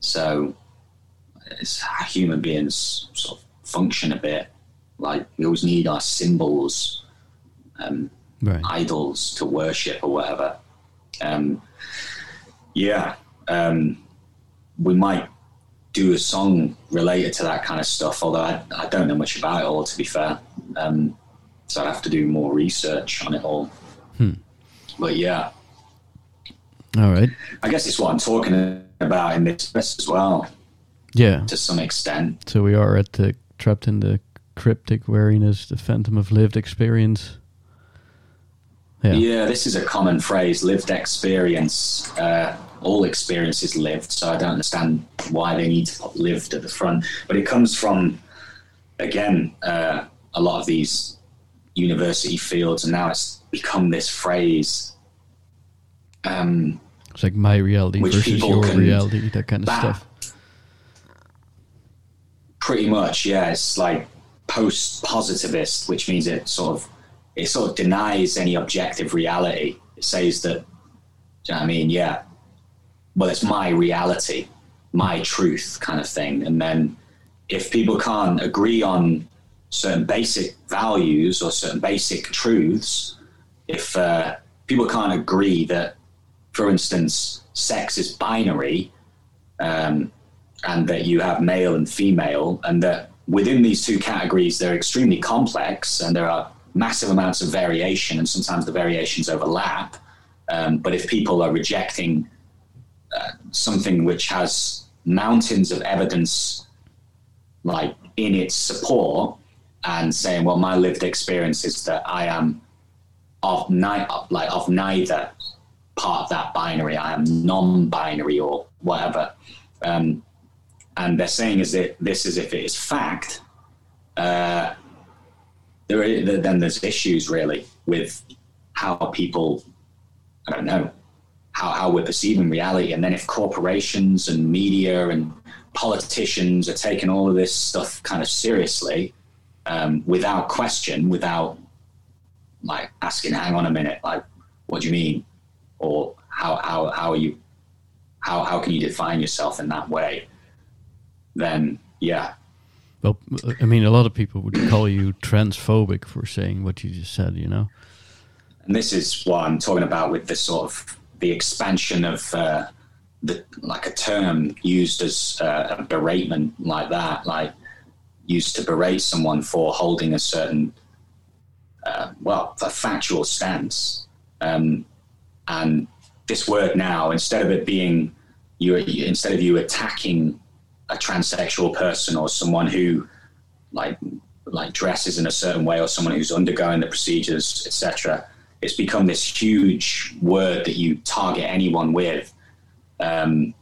so it's how human beings sort of function a bit. Like we always need our symbols, um, right, idols to worship or whatever. Um, yeah, um, we might do a song related to that kind of stuff, although I, I don't know much about it all, to be fair. Um, so I'd have to do more research on it all. But yeah, all right, I guess it's what I'm talking about in this as well, yeah. to some extent. So we are at the trapped in the cryptic wariness, the phantom of lived experience. Yeah, Yeah, this is a common phrase, lived experience. Uh, all experience is lived, so I don't understand why they need to put lived at the front. But it comes from, again, uh, a lot of these university fields, and now it's become this phrase. Um, it's like my reality versus your reality, that kind of back- stuff. pretty much, yeah. It's like post-positivist, which means it sort of it sort of denies any objective reality. It says that, do you know what I mean? Yeah. Well, it's my reality, my truth, kind of thing. And then, if people can't agree on certain basic values or certain basic truths, if uh, people can't agree that, for instance, sex is binary, um, and that you have male and female, and that within these two categories they're extremely complex and there are massive amounts of variation, and sometimes the variations overlap. Um, but if people are rejecting something which has mountains of evidence, like in its support, and saying, "Well, my lived experience is that I am of ni- like of neither part of that binary. I am non-binary or whatever." Um, and they're saying is that this is if it is fact, uh, there then there's issues really with how people, I don't know, how, how we're perceiving reality. And then if corporations and media and politicians are taking all of this stuff kind of seriously, um, without question, without like asking, hang on a minute, like, what do you mean? Or how, how, how are you, how, how can you define yourself in that way? Then, yeah, Well, I mean, a lot of people would call you transphobic for saying what you just said. You know, and this is what I'm talking about with this sort of the expansion of uh, the like a term used as uh, a beratement like that, like used to berate someone for holding a certain, uh, well, a factual stance. Um, and this word now, instead of it being you, instead of you attacking a transsexual person or someone who like like dresses in a certain way or someone who's undergoing the procedures, etc. It's become this huge word that you target anyone with. Um,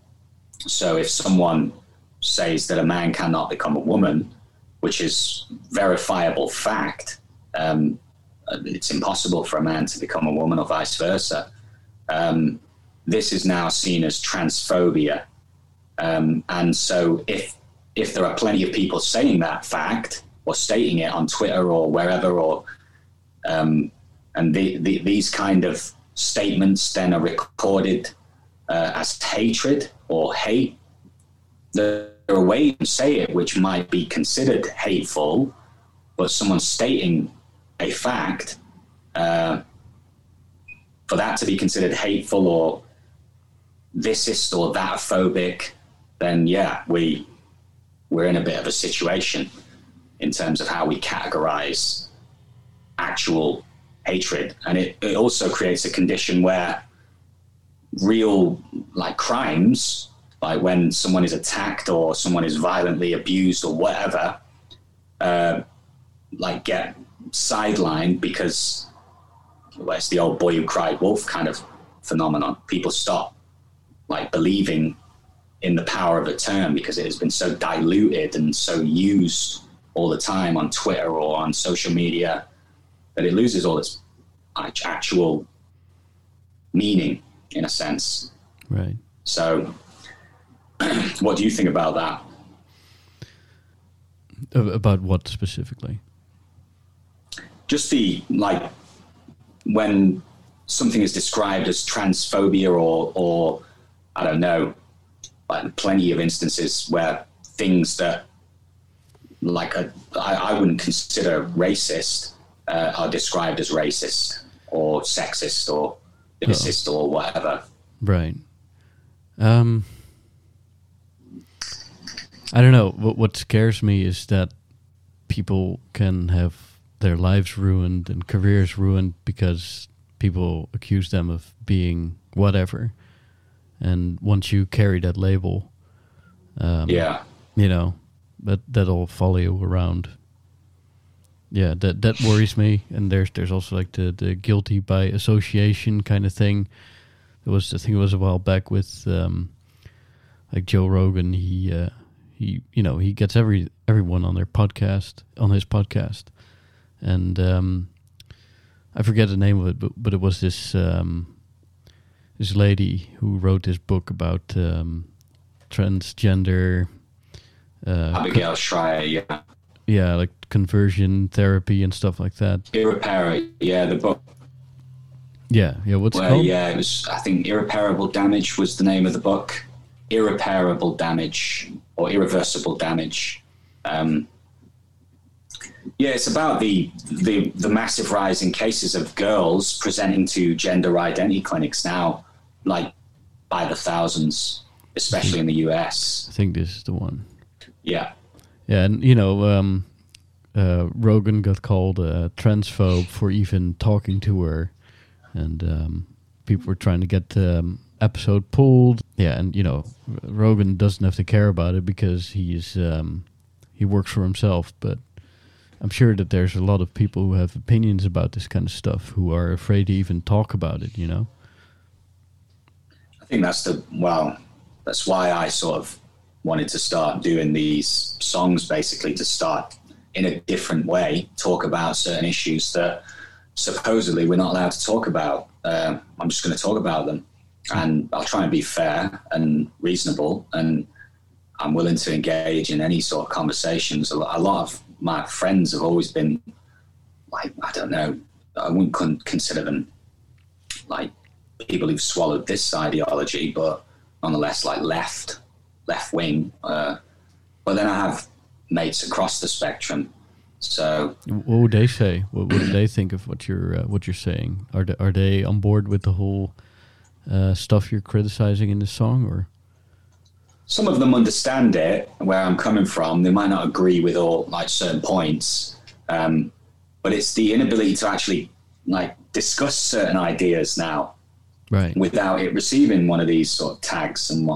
so if someone says that a man cannot become a woman, which is verifiable fact, um, it's impossible for a man to become a woman or vice versa. Um, this is now seen as transphobia. Um, and so if if there are plenty of people saying that fact or stating it on Twitter or wherever, or um, and the, the, these kind of statements then are recorded uh, as hatred or hate, there are ways to say it which might be considered hateful, but someone stating a fact, uh, for that to be considered hateful or thisist or that phobic, then yeah, we we're in a bit of a situation in terms of how we categorize actual hatred. And it, it also creates a condition where real like crimes like when someone is attacked or someone is violently abused or whatever, uh, like get sidelined because well, it's the old boy who cried wolf kind of phenomenon. People stop like believing in the power of a term because it has been so diluted and so used all the time on Twitter or on social media that it loses all its actual meaning in a sense. Right. So, what do you think about that? About what specifically? Just the like when something is described as transphobia or or I don't know, like plenty of instances where things that like a, I, I wouldn't consider racist uh, are described as racist or sexist or racist or whatever. Right. Um, I don't know. What, what scares me is that people can have their lives ruined and careers ruined because people accuse them of being whatever. And once you carry that label, um, yeah, you know, that that'll follow you around. Yeah, that that worries me. And there's there's also like the the guilty by association kind of thing. It was I think it was a while back with um, like Joe Rogan. He uh, he you know he gets every everyone on their podcast on his podcast, and um, I forget the name of it, but but it was this um, this lady who wrote this book about um, transgender. Uh, Abigail Shrier, yeah. Yeah, like conversion therapy and stuff like that. Irreparable, yeah, the book. Yeah, yeah. What's well, called? Yeah, it was. I think irreparable damage was the name of the book. Irreparable damage or irreversible damage. Um, yeah, it's about the, the the massive rise in cases of girls presenting to gender identity clinics now, like by the thousands, especially in the US. I think this is the one. Yeah. Yeah, and you know, um, uh, Rogan got called a transphobe for even talking to her, and um, people were trying to get the um, episode pulled. Yeah, and you know, Rogan doesn't have to care about it because he's um, he works for himself. But I'm sure that there's a lot of people who have opinions about this kind of stuff who are afraid to even talk about it. You know. I think that's the well. That's why I sort of wanted to start doing these songs, basically to start in a different way, talk about certain issues that supposedly we're not allowed to talk about. Uh, I'm just going to talk about them, and I'll try and be fair and reasonable, and I'm willing to engage in any sort of conversations. A lot of my friends have always been like, I don't know, I wouldn't consider them like people who've swallowed this ideology, but nonetheless like left left wing. Uh, but then I have mates across the spectrum. So what would they say? What, what do they think of what you're uh, what you're saying? Are they, are they on board with the whole uh, stuff you're criticizing in the song, or some of them understand it where I'm coming from. They might not agree with all like certain points, um, but it's the inability to actually like discuss certain ideas now, right? Without it receiving one of these sort of tags and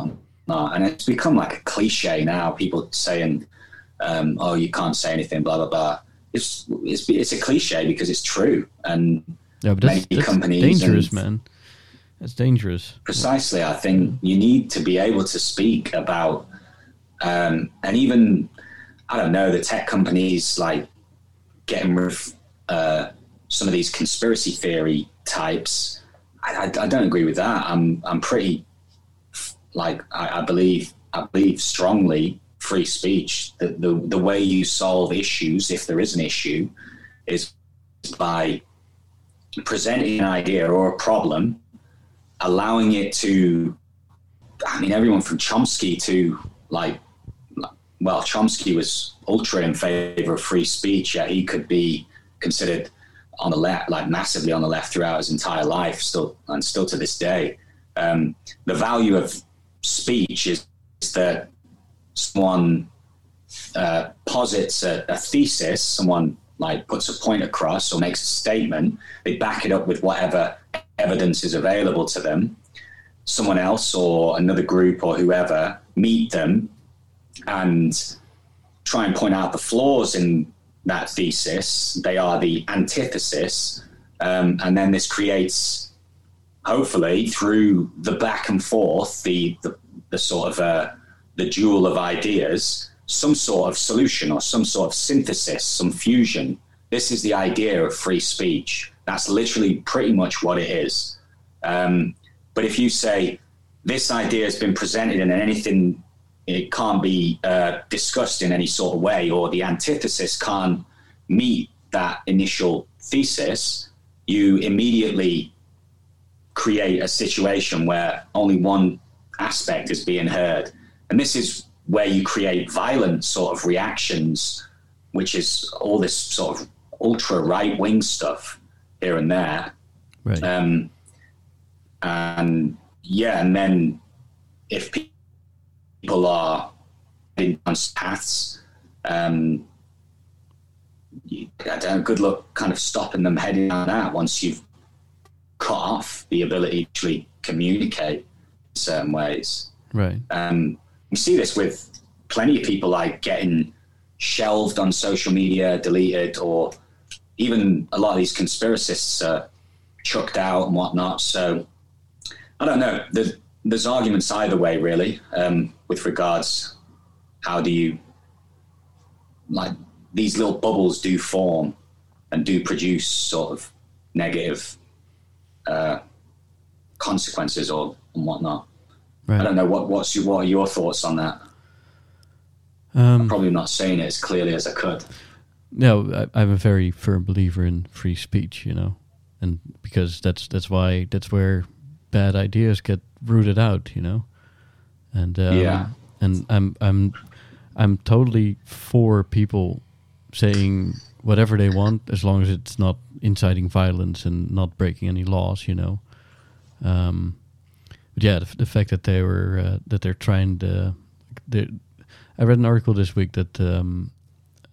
and it's become like a cliche now. People saying, um, "Oh, you can't say anything," blah blah blah. It's it's it's a cliche because it's true, and yeah, but that's, many that's companies dangerous, and, man. That's dangerous. Precisely, I think you need to be able to speak about, um, and even I don't know the tech companies like getting rid of uh, some of these conspiracy theory types. I, I, I, don't agree with that. I'm I'm pretty like I, I believe I believe strongly free speech. The, the the way you solve issues, if there is an issue, is by presenting an idea or a problem, allowing it to. I mean, everyone from Chomsky to like, well, Chomsky was ultra in favor of free speech. Yet he could be considered on the left, like massively on the left throughout his entire life, still and still to this day. Um, the value of speech is, is that someone uh, posits a, a, thesis, someone like puts a point across or makes a statement, they back it up with whatever evidence is available to them. someone else or another group or whoever meet them and try and point out the flaws in that thesis. They are the antithesis. Um, and then this creates, hopefully, through the back and forth, the, the, the sort of uh, the duel of ideas, some sort of solution or some sort of synthesis, some fusion. This is the idea of free speech. That's literally pretty much what it is. Um, but if you say this idea has been presented in anything, it can't be uh, discussed in any sort of way, or the antithesis can't meet that initial thesis, you immediately create a situation where only one aspect is being heard. And this is where you create violent sort of reactions, which is all this sort of ultra right wing stuff here and there. Right. Um, and yeah, and then if people are in paths, um, you, I don't, good luck kind of stopping them heading down that once you've cut off the ability to actually communicate in certain ways. Right. Um, we see this with plenty of people like getting shelved on social media, deleted, or even a lot of these conspiracists are chucked out and whatnot. So I don't know. There's, there's arguments either way, really, um, with regards how do you like these little bubbles do form and do produce sort of negative uh, consequences or and whatnot. Right. I don't know what what's your, what are your thoughts on that. Um, Probably not saying it as clearly as I could. no, I, I'm a very firm believer in free speech. You know, and because that's that's why that's where bad ideas get rooted out. You know, and um, Yeah. and I'm I'm I'm totally for people saying whatever they want as long as it's not inciting violence and not breaking any laws. You know. Um, but yeah, the, the fact that they were uh, that they're trying to, they I read an article this week that um,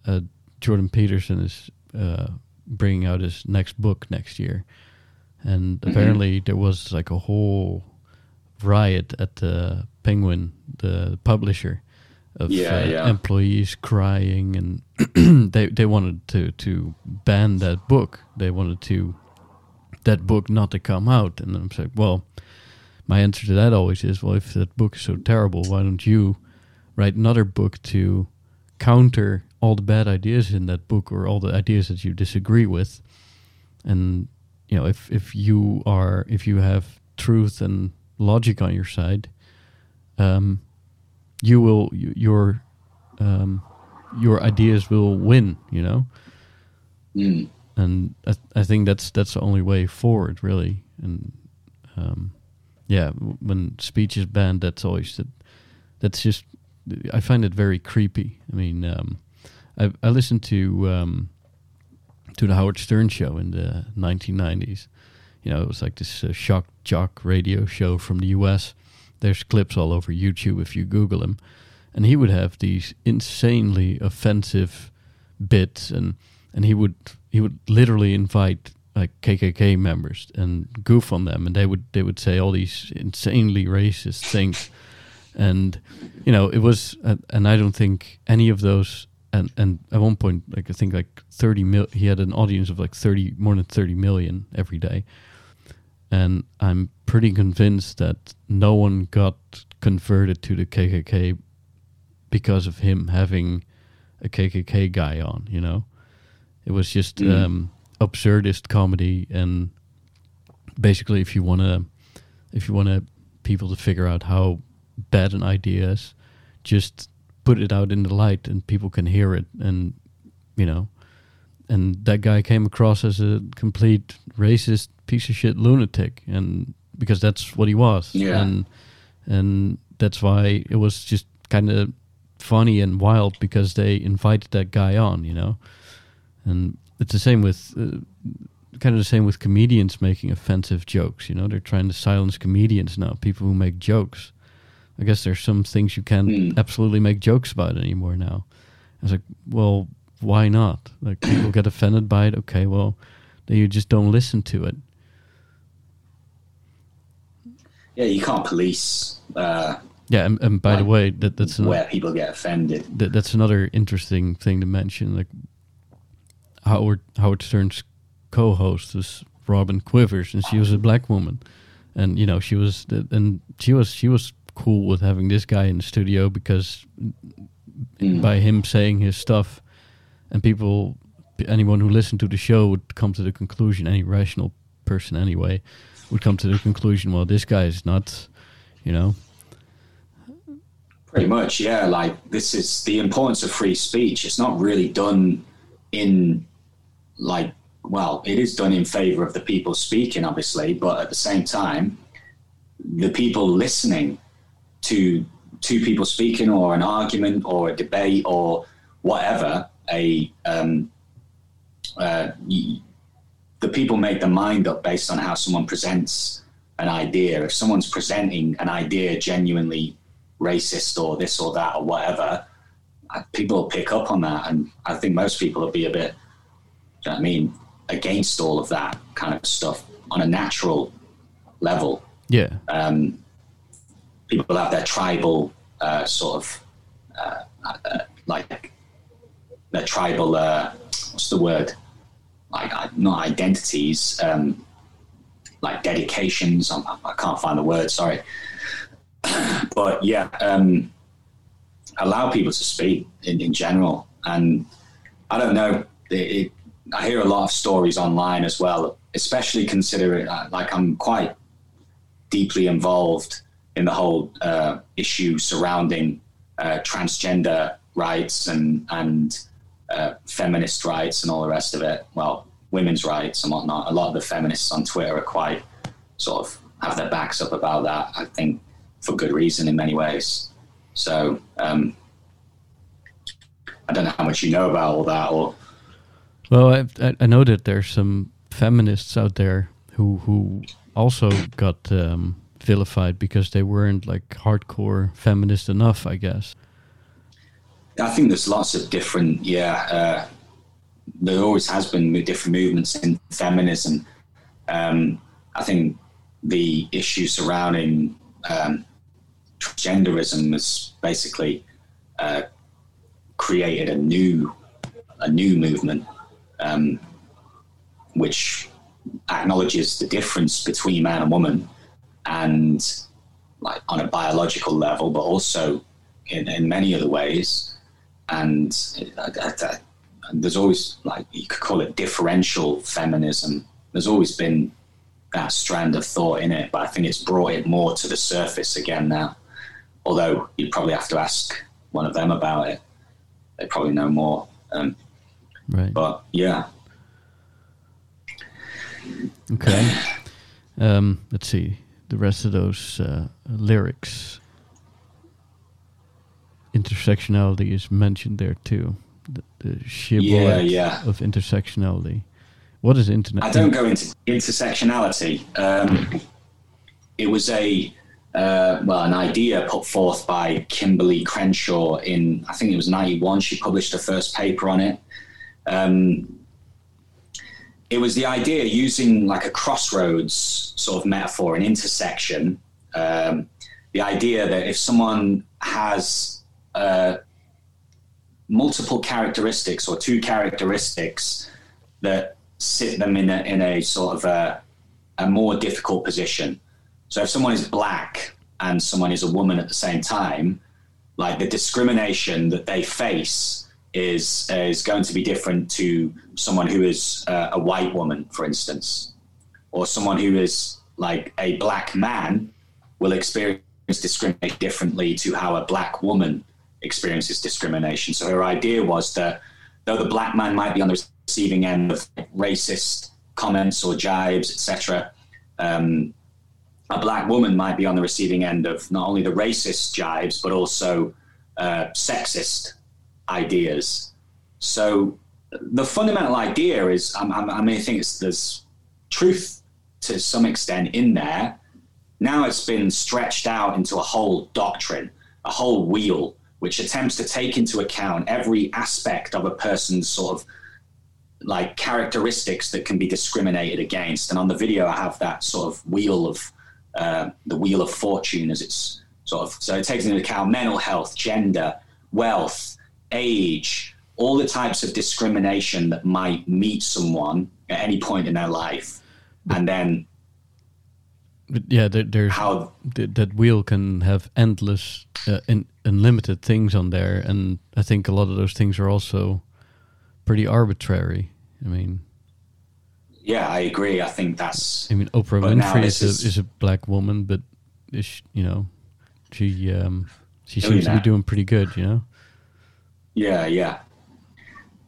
uh, Jordan Peterson is uh, bringing out his next book next year, and apparently there was like a whole riot at the Penguin, the publisher, of Yeah, uh, yeah. employees crying, and they they wanted to to ban that book. They wanted to that book not to come out, and I'm like, well, my answer to that always is, well, if that book is so terrible, why don't you write another book to counter all the bad ideas in that book or all the ideas that you disagree with? And you know, if if you are if you have truth and logic on your side, um, you will you, your um, your ideas will win. You know Mm. and I, I think that's that's the only way forward, really. And um, yeah, w- when speech is banned, that's always that. That's just I find it very creepy. I mean, um, I I listened to um, to the Howard Stern show in the 1990s. You know, it was like this uh, shock jock radio show from the U.S. There's clips all over YouTube if you Google him, and he would have these insanely offensive bits and and he would he would literally invite like KKK members and goof on them, and they would they would say all these insanely racist things, and you know it was, uh, and I don't think any of those. And, and at one point, like I think like thirty mil, he had an audience of like thirty more than thirty million every day, and I'm pretty convinced that no one got converted to the KKK because of him having a KKK guy on. You know, it was just Mm. um, absurdist comedy, and basically, if you want to, if you want to people to figure out how bad an idea is, just put it out in the light, and people can hear it, and you know. And that guy came across as a complete racist piece of shit lunatic, and because that's what he was, Yeah. and and that's why it was just kind of funny and wild because they invited that guy on, you know. And it's the same with uh, kind of the same with comedians making offensive jokes. You know, they're trying to silence comedians now. People who make jokes. I guess there's some things you can't Hmm. absolutely make jokes about anymore now. I was like, well, why not? Like people get offended by it. Okay, well, then you just don't listen to it. yeah, you can't police. Uh, yeah, and, and by like, the way, that that's where another, people get offended. that, that's another interesting thing to mention. Like Howard Howard Stern's co-host was Robin Quivers, and she was a black woman, and you know she was and she was she was cool with having this guy in the studio because Mm. by him saying his stuff, and people, anyone who listened to the show would come to the conclusion, any rational person anyway, would come to the conclusion, well, this guy is not, you know, Pretty much, yeah. Like this is the importance of free speech. It's not really done in like well, it is done in favor of the people speaking, obviously, but at the same time, the people listening to two people speaking or an argument or a debate or whatever, a um, uh, the people make their mind up based on how someone presents an idea. If someone's presenting an idea genuinely racist or this or that or whatever, people pick up on that. And I think most people will be a bit, you know I mean, against all of that kind of stuff on a natural level. yeah, Um, people have their tribal uh, sort of uh, uh, like their tribal, uh, what's the word? Like, uh, not identities, um, like dedications. I'm, I can't find the word, sorry. but yeah, um, allow people to speak in, in general. And I don't know, it, it, I hear a lot of stories online as well, especially considering uh, like I'm quite deeply involved in the whole uh, issue surrounding uh, transgender rights and and uh, feminist rights and all the rest of it. Well, women's rights and whatnot. A lot of the feminists on Twitter are quite sort of have their backs up about that. I think for good reason in many ways. So um, I don't know how much you know about all that, or Well, I, I, know that there's some feminists out there who who also got um, vilified because they weren't like hardcore feminist enough, I guess. I think there's lots of different, yeah. Uh, there always has been different movements in feminism. Um, I think the issue surrounding um, transgenderism has basically uh, created a new a new movement, um, which acknowledges the difference between man and woman, and like on a biological level, but also in, in many other ways. And there's always like you could call it differential feminism. There's always been that strand of thought in it, but I think it's brought it more to the surface again now. Although you'd probably have to ask one of them about it. They probably know more. Um, Right. but yeah, Okay. Um, let's see the rest of those uh, lyrics. Intersectionality is mentioned there too. The, the shibboleth Yeah, yeah. of intersectionality. What is internet? I don't go into intersectionality. Um, it was a uh, well, an idea put forth by Kimberlé Crenshaw in I think it was '91. She published her first paper on it. Um, it was the idea using like a crossroads sort of metaphor, an intersection. Um, the idea that if someone has uh, multiple characteristics or two characteristics that sit them in a, in a sort of a, a more difficult position. So if someone is black and someone is a woman at the same time, like the discrimination that they face is is going to be different to someone who is uh, a white woman, for instance, or someone who is like a black man will experience discrimination differently to how a black woman experiences discrimination. So her idea was that though the black man might be on the receiving end of racist comments or jibes, etc., um, a black woman might be on the receiving end of not only the racist jibes but also uh, sexist ideas. So the fundamental idea is, I, I, I mean, I think it's, there's truth to some extent in there. Now it's been stretched out into a whole doctrine, a whole wheel, which attempts to take into account every aspect of a person's sort of like characteristics that can be discriminated against. And on the video, I have that sort of wheel of uh, the wheel of fortune, as it's sort of. So it takes into account mental health, gender, wealth, age, all the types of discrimination that might meet someone at any point in their life, and then But yeah, there, there's how th- that wheel can have endless, uh, in, unlimited things on there, and I think a lot of those things are also pretty arbitrary. I mean, yeah, I agree. I think that's I mean, Oprah Winfrey is is- is a black woman, but is she- you know, she um, she seems to be doing pretty good. You know, Yeah, yeah.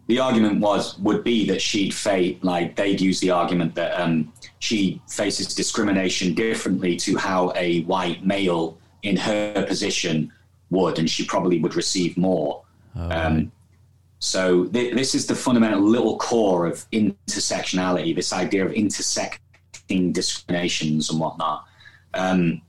The argument was would be that she'd face like they'd use the argument that um, she faces discrimination differently to how a white male in her position would, and she probably would receive more. Oh, Um, right. So th- this is the fundamental little core of intersectionality. This idea of intersecting discriminations and whatnot. Um,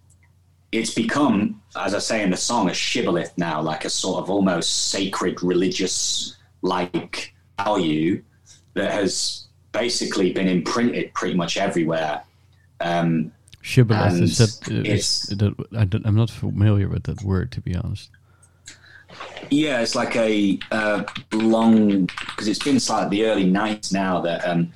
it's become, as I say in the song, a shibboleth now, like a sort of almost sacred religious like value that has basically been imprinted pretty much everywhere. Um, shibboleth is that? it's- that I'm not familiar with that word to be honest. Yeah, it's like a uh, long because it's been like the early '90s now that um,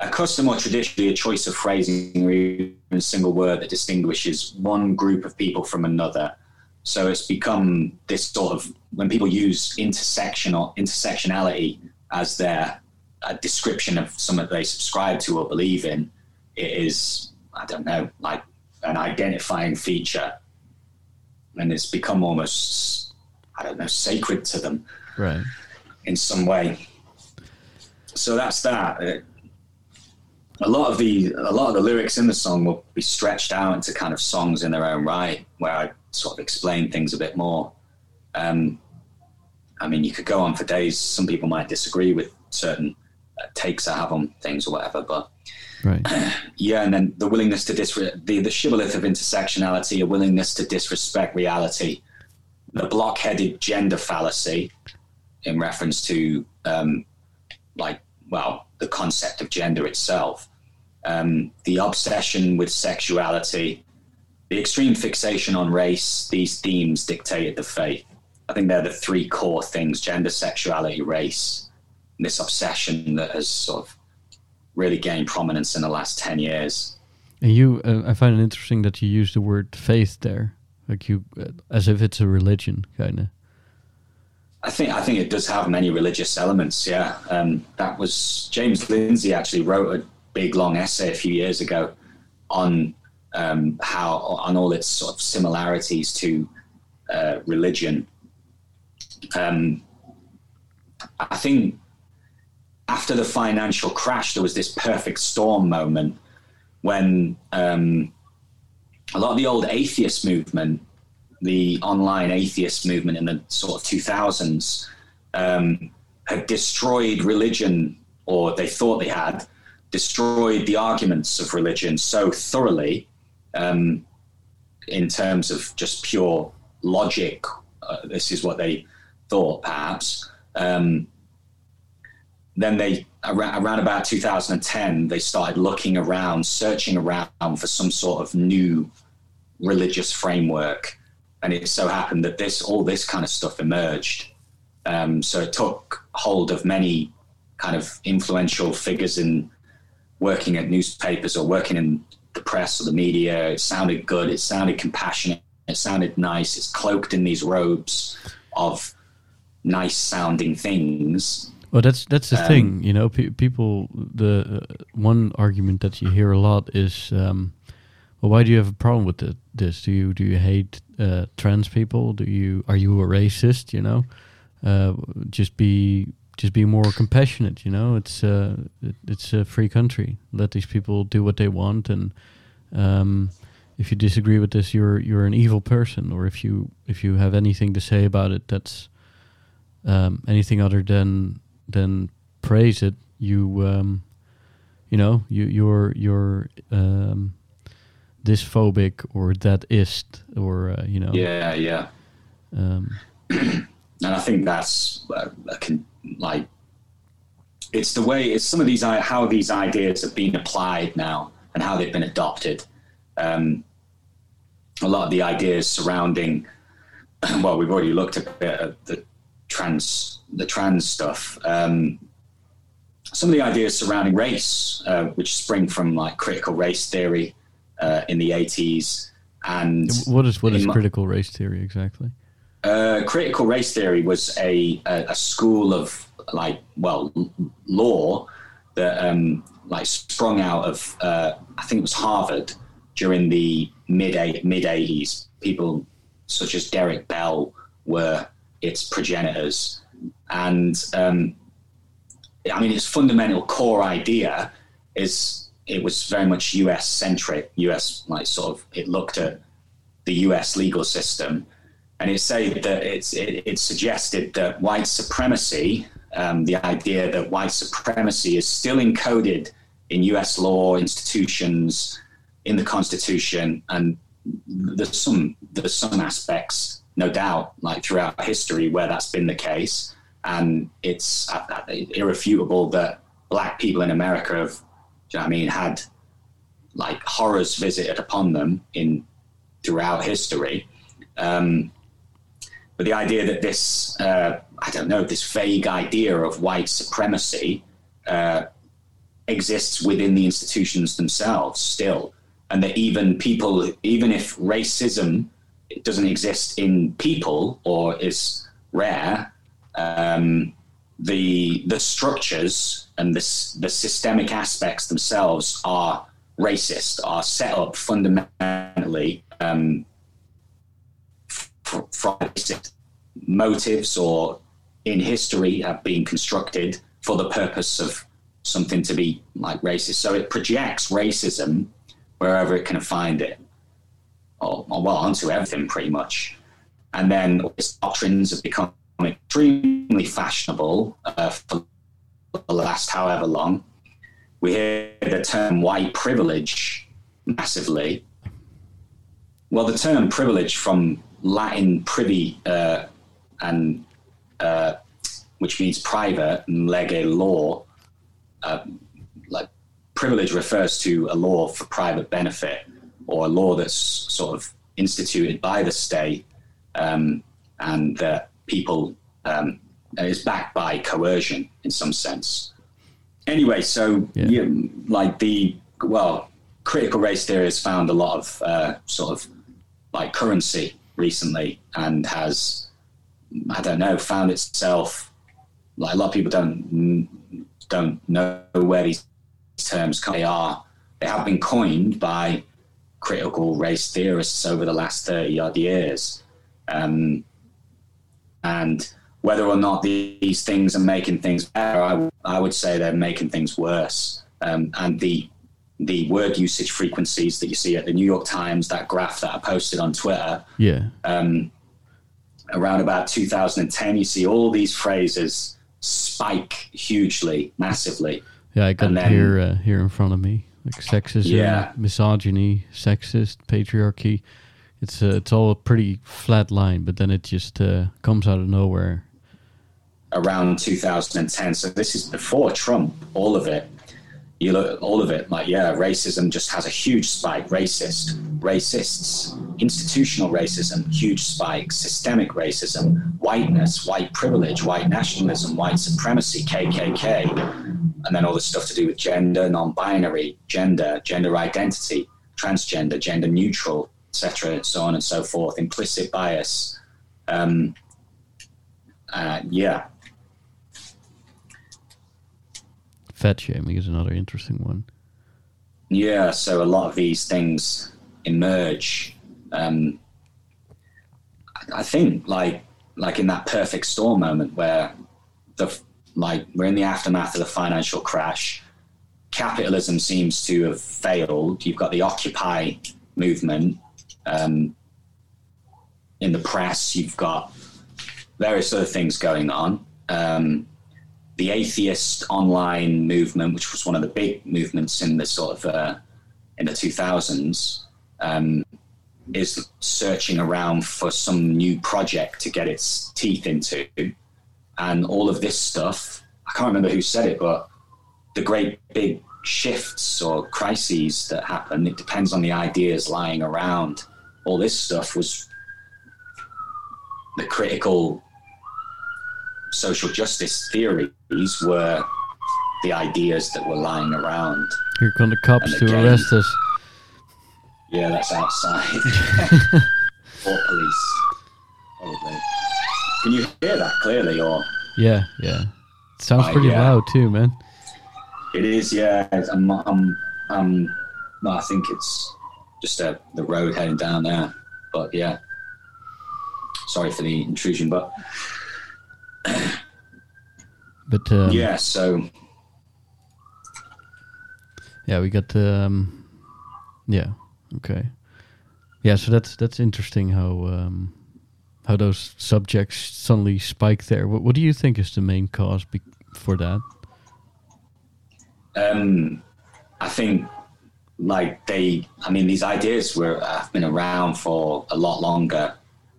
a custom or traditionally a choice of phrasing or even a single word that distinguishes one group of people from another. So it's become this sort of when people use intersection or intersectionality as their description of something they subscribe to or believe in, it is I don't know like an identifying feature, and it's become almost I don't know sacred to them Right. in some way. So that's that. Uh, A lot of the a lot of the lyrics in the song will be stretched out into kind of songs in their own right, where I sort of explain things a bit more. Um, I mean, you could go on for days. Some people might disagree with certain uh, takes I have on things or whatever, but Right. yeah, and then the willingness to disre- the the shibboleth of intersectionality, a willingness to disrespect reality, the blockheaded gender fallacy, in reference to um, like well the concept of gender itself, um, the obsession with sexuality, the extreme fixation on race. These themes dictated the faith. I think they're the three core things: gender, sexuality, race. This obsession that has sort of really gained prominence in the last 10 years. And you, uh, I find it interesting that you use the word faith there, like you, uh, as if it's a religion, kind of. I think I think it does have many religious elements. Yeah, um, that was James Lindsay actually wrote a big long essay a few years ago on um, how on all its sort of similarities to uh, religion. Um, I think after the financial crash, there was this perfect storm moment when um, a lot of the old atheist movement the online atheist movement in the sort of 2000s um, had destroyed religion, or they thought they had destroyed the arguments of religion so thoroughly um, in terms of just pure logic. Uh, this is what they thought, perhaps. Um, then they around, about 2010 they started looking around searching around for some sort of new religious framework and it so happened that this all this kind of stuff emerged. Um, so it took hold of many kind of influential figures in working at newspapers or working in the press or the media. It sounded good. It sounded compassionate. It sounded nice. It's cloaked in these robes of nice sounding things. Well, that's that's the Um, thing, you know. Pe- people, the uh, one argument that you hear a lot is, um, well, why do you have a problem with it, this? Do you do you hate uh, trans people? Do you are you a racist? You know, uh, just be just be more compassionate. You know, it's uh, it, it's a free country. Let these people do what they want, and um, if you disagree with this, you're you're an evil person. Or if you if you have anything to say about it, that's um, anything other than than praise it, you um, you know you you're you're um, dysphobic or that ist or uh, you know Yeah, yeah. um, and I think that's uh, a con- like it's the way it's some of these i- how these ideas have been applied now and how they've been adopted. Um, a lot of the ideas surrounding, well, we've already looked a bit at the trans the trans stuff. Um, some of the ideas surrounding race, uh, which spring from like critical race theory uh, in the 80s. And what is what is critical race theory exactly? Uh, critical race theory was a, a, a school of like well law that um, like sprung out of uh, I think it was Harvard during the mid mid 80s. People such as Derek Bell were its progenitors, and um, I mean its fundamental core idea is it was very much US centric, US like sort of it looked at the US legal system, and it said that it's it, it suggested that white supremacy, um, the idea that white supremacy is still encoded in US law institutions, in the Constitution, and there's some there's some aspects, no doubt, like throughout history where that's been the case, and it's uh, uh irrefutable that black people in America have you know I mean, had like horrors visited upon them in throughout history. Um, but the idea that this, uh, I don't know, this vague idea of white supremacy uh, exists within the institutions themselves still, and that even people, even if racism doesn't exist in people or is rare, um, the the structures and the, the systemic aspects themselves are racist, are set up fundamentally um, from racist motives or in history have been constructed for the purpose of something to be like racist. So it projects racism wherever it can find it, or, or well, onto everything pretty much. And then its doctrines have become extremely fashionable uh, for the last however long. We hear the term white privilege massively. Well, the term privilege from Latin privy uh, and uh, which means private and lege law, uh, like privilege refers to a law for private benefit or a law that's sort of instituted by the state um, and that people um, is backed by coercion in some sense. Anyway, so yeah. you, like the well, critical race theory has found a lot of uh, sort of like currency recently and has I don't know found itself like a lot of people don't don't know where these terms come. they are they have been coined by critical race theorists over the last 30 odd years um, and whether or not these things are making things better, I, I would say they're making things worse. Um, and the the word usage frequencies that you see at the New York Times, that graph that I posted on Twitter, yeah, um, around about 2010, you see all these phrases spike hugely, massively. Yeah, I got then, here uh, here in front of me, like sexism, yeah. misogyny, sexist, patriarchy. It's uh, it's all a pretty flat line, but then it just uh, comes out of nowhere around 2010. So this is before Trump, all of it. You look at all of it, like, yeah, racism just has a huge spike. Racist, racists, institutional racism, huge spike, systemic racism, whiteness, white privilege, white nationalism, white supremacy, KKK, and then all the stuff to do with gender, non binary, gender, gender identity, transgender, gender neutral, etc., and so on and so forth, implicit bias. Um, uh, yeah, Fat shaming is another interesting one. Yeah, so a lot of these things emerge. Um, I think like like in that perfect storm moment where the like we're in the aftermath of the financial crash. Capitalism seems to have failed. You've got the Occupy movement um, in the press. You've got various other things going on. Um, the atheist online movement, which was one of the big movements in the sort of uh, in the 2000s, um, is searching around for some new project to get its teeth into, and all of this stuff. I can't remember who said it, but the great big shifts or crises that happen. It depends on the ideas lying around all this stuff was the critical social justice theories were the ideas that were lying around. Here come the cops to arrest us. Yeah, that's outside. or police, oh, probably. Can you hear that clearly, or Yeah, yeah. It sounds Right, pretty yeah. loud too, man. it is? Yeah, I'm, I'm, I'm. No, I think it's just uh, the road heading down there. But yeah, sorry for the intrusion, but But um, yeah. So Yeah, we got um, yeah, okay, yeah. So that's that's interesting how um, how those subjects suddenly spike there. What, what do you think is the main cause be- for that? um, I think like they, I mean, these ideas were have been around for a lot longer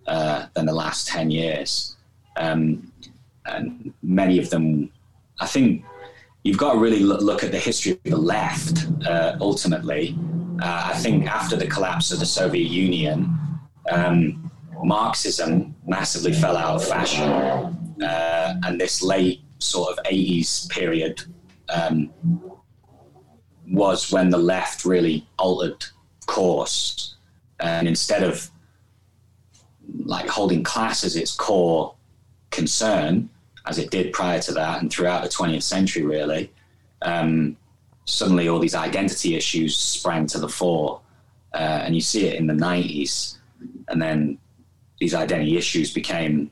uh, than the last ten years, um, and many of them, I think, you've got to really look, at the history of the left. Uh, ultimately, uh, I think after the collapse of the Soviet Union, um, Marxism massively fell out of fashion, uh, and this late sort of '80s period. Um, was when the left really altered course. And instead of like holding class as its core concern, as it did prior to that and throughout the 20th century, really, um, suddenly all these identity issues sprang to the fore. Uh, and you see it in the 90s. And then these identity issues became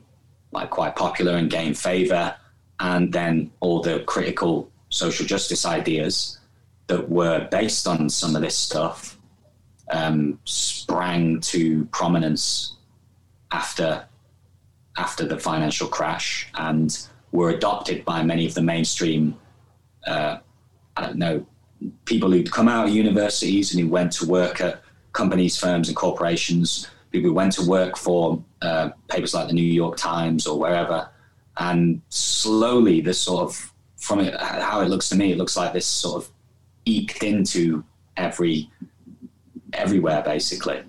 like quite popular and gained favor. And then all the critical social justice ideas that were based on some of this stuff um, sprang to prominence after after the financial crash and were adopted by many of the mainstream uh, I don't know people who'd come out of universities and who went to work at companies, firms, and corporations. People who went to work for uh, papers like the New York Times or wherever, and slowly this sort of from it, how it looks to me, it looks like this sort of into every everywhere basically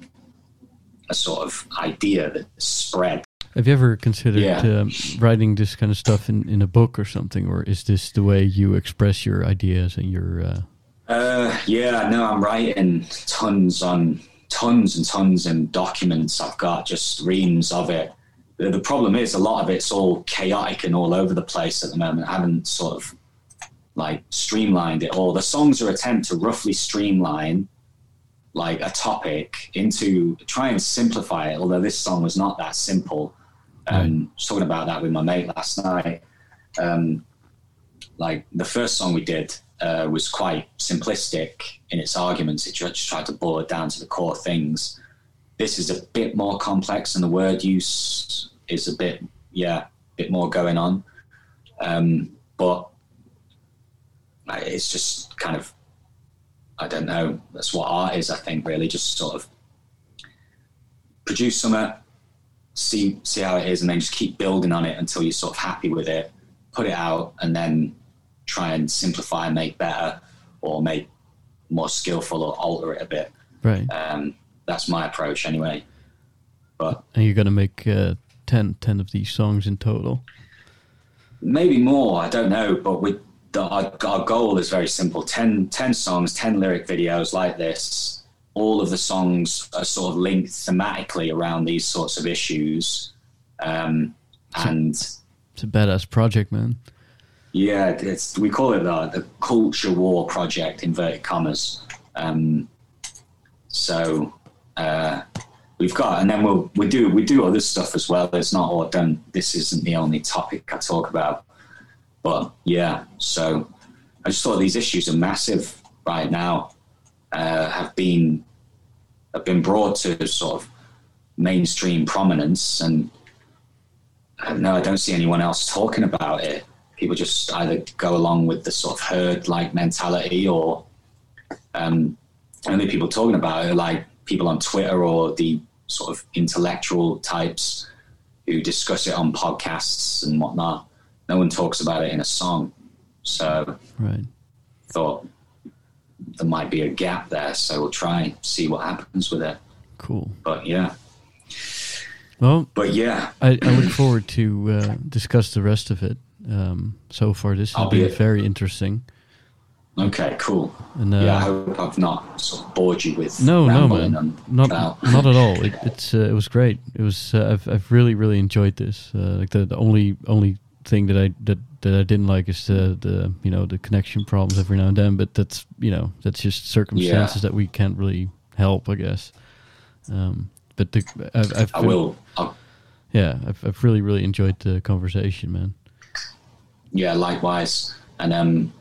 a sort of idea that spread Have you ever considered Yeah. um, writing this kind of stuff in, in a book or something, or is this the way you express your ideas and your? Uh, uh yeah no i'm writing tons on tons and tons and documents i've got just reams of it the, the problem is a lot of it's all chaotic and all over the place at the moment i haven't sort of like streamlined it all. The songs are attempt to roughly streamline like a topic into try and simplify it although this song was not that simple. Um I was talking about that with my mate last night. Um like the first song we did uh, was quite simplistic in its arguments. It just tried to boil it down to the core things. This is a bit more complex and the word use is a bit yeah a bit more going on. Um but it's just kind of I don't know. That's what art is, I think, really. Just sort of produce something, see see how it is, and then just keep building on it until you're sort of happy with it. Put it out, and then try and simplify and make better, or make more skillful, or alter it a bit. right, Um, that's my approach, anyway. But and you're gonna make uh, 10, 10 of these songs in total. maybe more i don't know but we the, our, our goal is very simple. 10, 10 songs 10 lyric videos like this all of the songs are sort of linked thematically around these sorts of issues. Um, and It's a badass project, man. yeah it's we call it the, the culture war project inverted commas. Um, so uh, we've got and then we'll we do we do other stuff as well. It's not all done. This isn't the only topic i talk about but yeah so i just thought these issues are massive right now uh, have been have been brought to sort of mainstream prominence and no, I don't see anyone else talking about it. People just either go along with the sort of herd like mentality or um, only people talking about it like people on Twitter or the sort of intellectual types who discuss it on podcasts and whatnot. No one talks about it in a song. So Right. thought there might be a gap there. So we'll try and see what happens with it. Cool. But yeah, Well, but yeah, I, I look forward to uh, discuss the rest of it. Um, so far, this has I'll be been it. very interesting. okay, cool. And uh, yeah, I hope I've not sort of bored you with no, no, man, not about- not at all. It, it's uh, it was great. It was uh, I've I've really really enjoyed this. Uh, like the, the only only thing that I that that I didn't like is the the you know the connection problems every now and then. But that's you know that's just circumstances that we can't really help, I guess. Um, but the, I've, I've I will. I'll, Yeah, I've I've really really enjoyed the conversation, man. yeah, likewise. And um,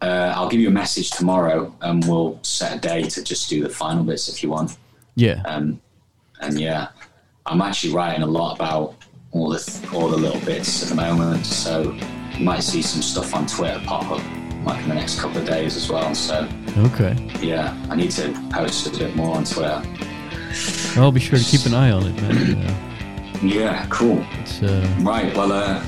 uh, I'll give you a message tomorrow, and we'll set a day to just do the final bits if you want. Yeah. Um, and yeah, I'm actually writing a lot about all the all the little bits at the moment, so you might see some stuff on Twitter pop up like in the next couple of days as well. So Okay. yeah, I need to post a bit more on Twitter. I'll be sure to keep an eye on it, man. Uh, Yeah, cool. it's uh, Right, well, uh,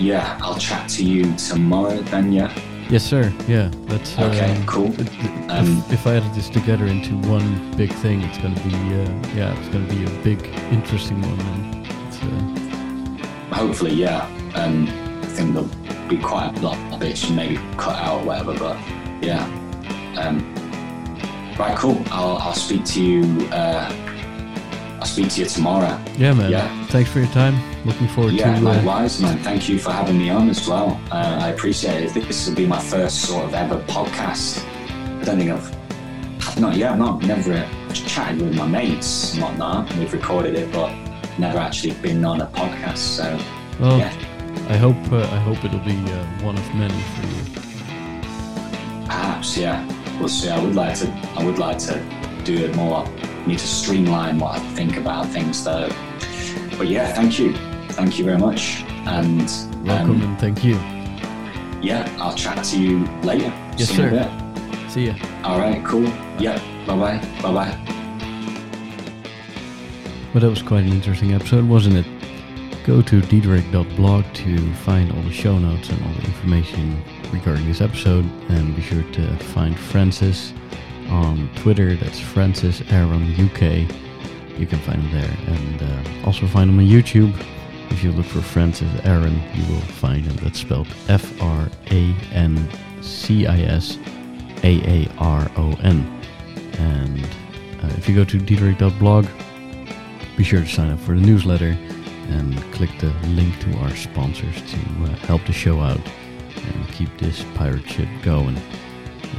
yeah, I'll chat to you tomorrow then. Yeah. yes, sir. Yeah, that's Okay, um, cool. it- it- Um, if, if I added this together into one big thing, it's gonna be uh, yeah, it's gonna be a big, interesting one. Uh, hopefully, yeah. Um, I think there'll be quite a lot of bits maybe cut out or whatever, but yeah. Um, right, cool. I'll, I'll speak to you. Uh, I'll speak to you tomorrow. yeah, man. Yeah. Thanks for your time. Looking forward Yeah, to. Yeah, likewise, man. Thank you for having me on as well. Uh, I appreciate it. I think this will be my first sort of ever podcast. I don't think I've not yeah, I've not never uh, chatted with my mates and whatnot. We've recorded it, but never actually been on a podcast. So well, yeah. I hope uh, I hope it'll be uh, one of many for you. Perhaps, yeah. We'll see. I would like to. I would like to do it more. Need to streamline what I think about things, though. But yeah, thank you, thank you very much, and Welcome um, and thank you. yeah, I'll chat to you later. Yes, See you sir. bit. See ya. All right, cool. Yeah, bye bye, bye bye. But that was quite an interesting episode, wasn't it? Go to diederik.blog to find all the show notes and all the information regarding this episode, and be sure to find Francis on Twitter. That's Francis Aaron UK. You can find him there, and uh, also find him on YouTube. If you look for Francis Aaron, you will find him. That's spelled F R A N C I S A A R O N. And uh, if you go to diederik.blog, be sure to sign up for the newsletter and click the link to our sponsors to uh, help the show out and keep this pirate ship going.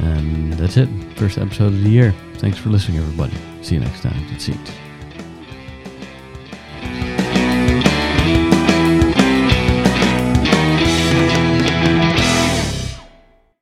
And that's it. First episode of the year. Thanks for listening, everybody. See you next time. That's it.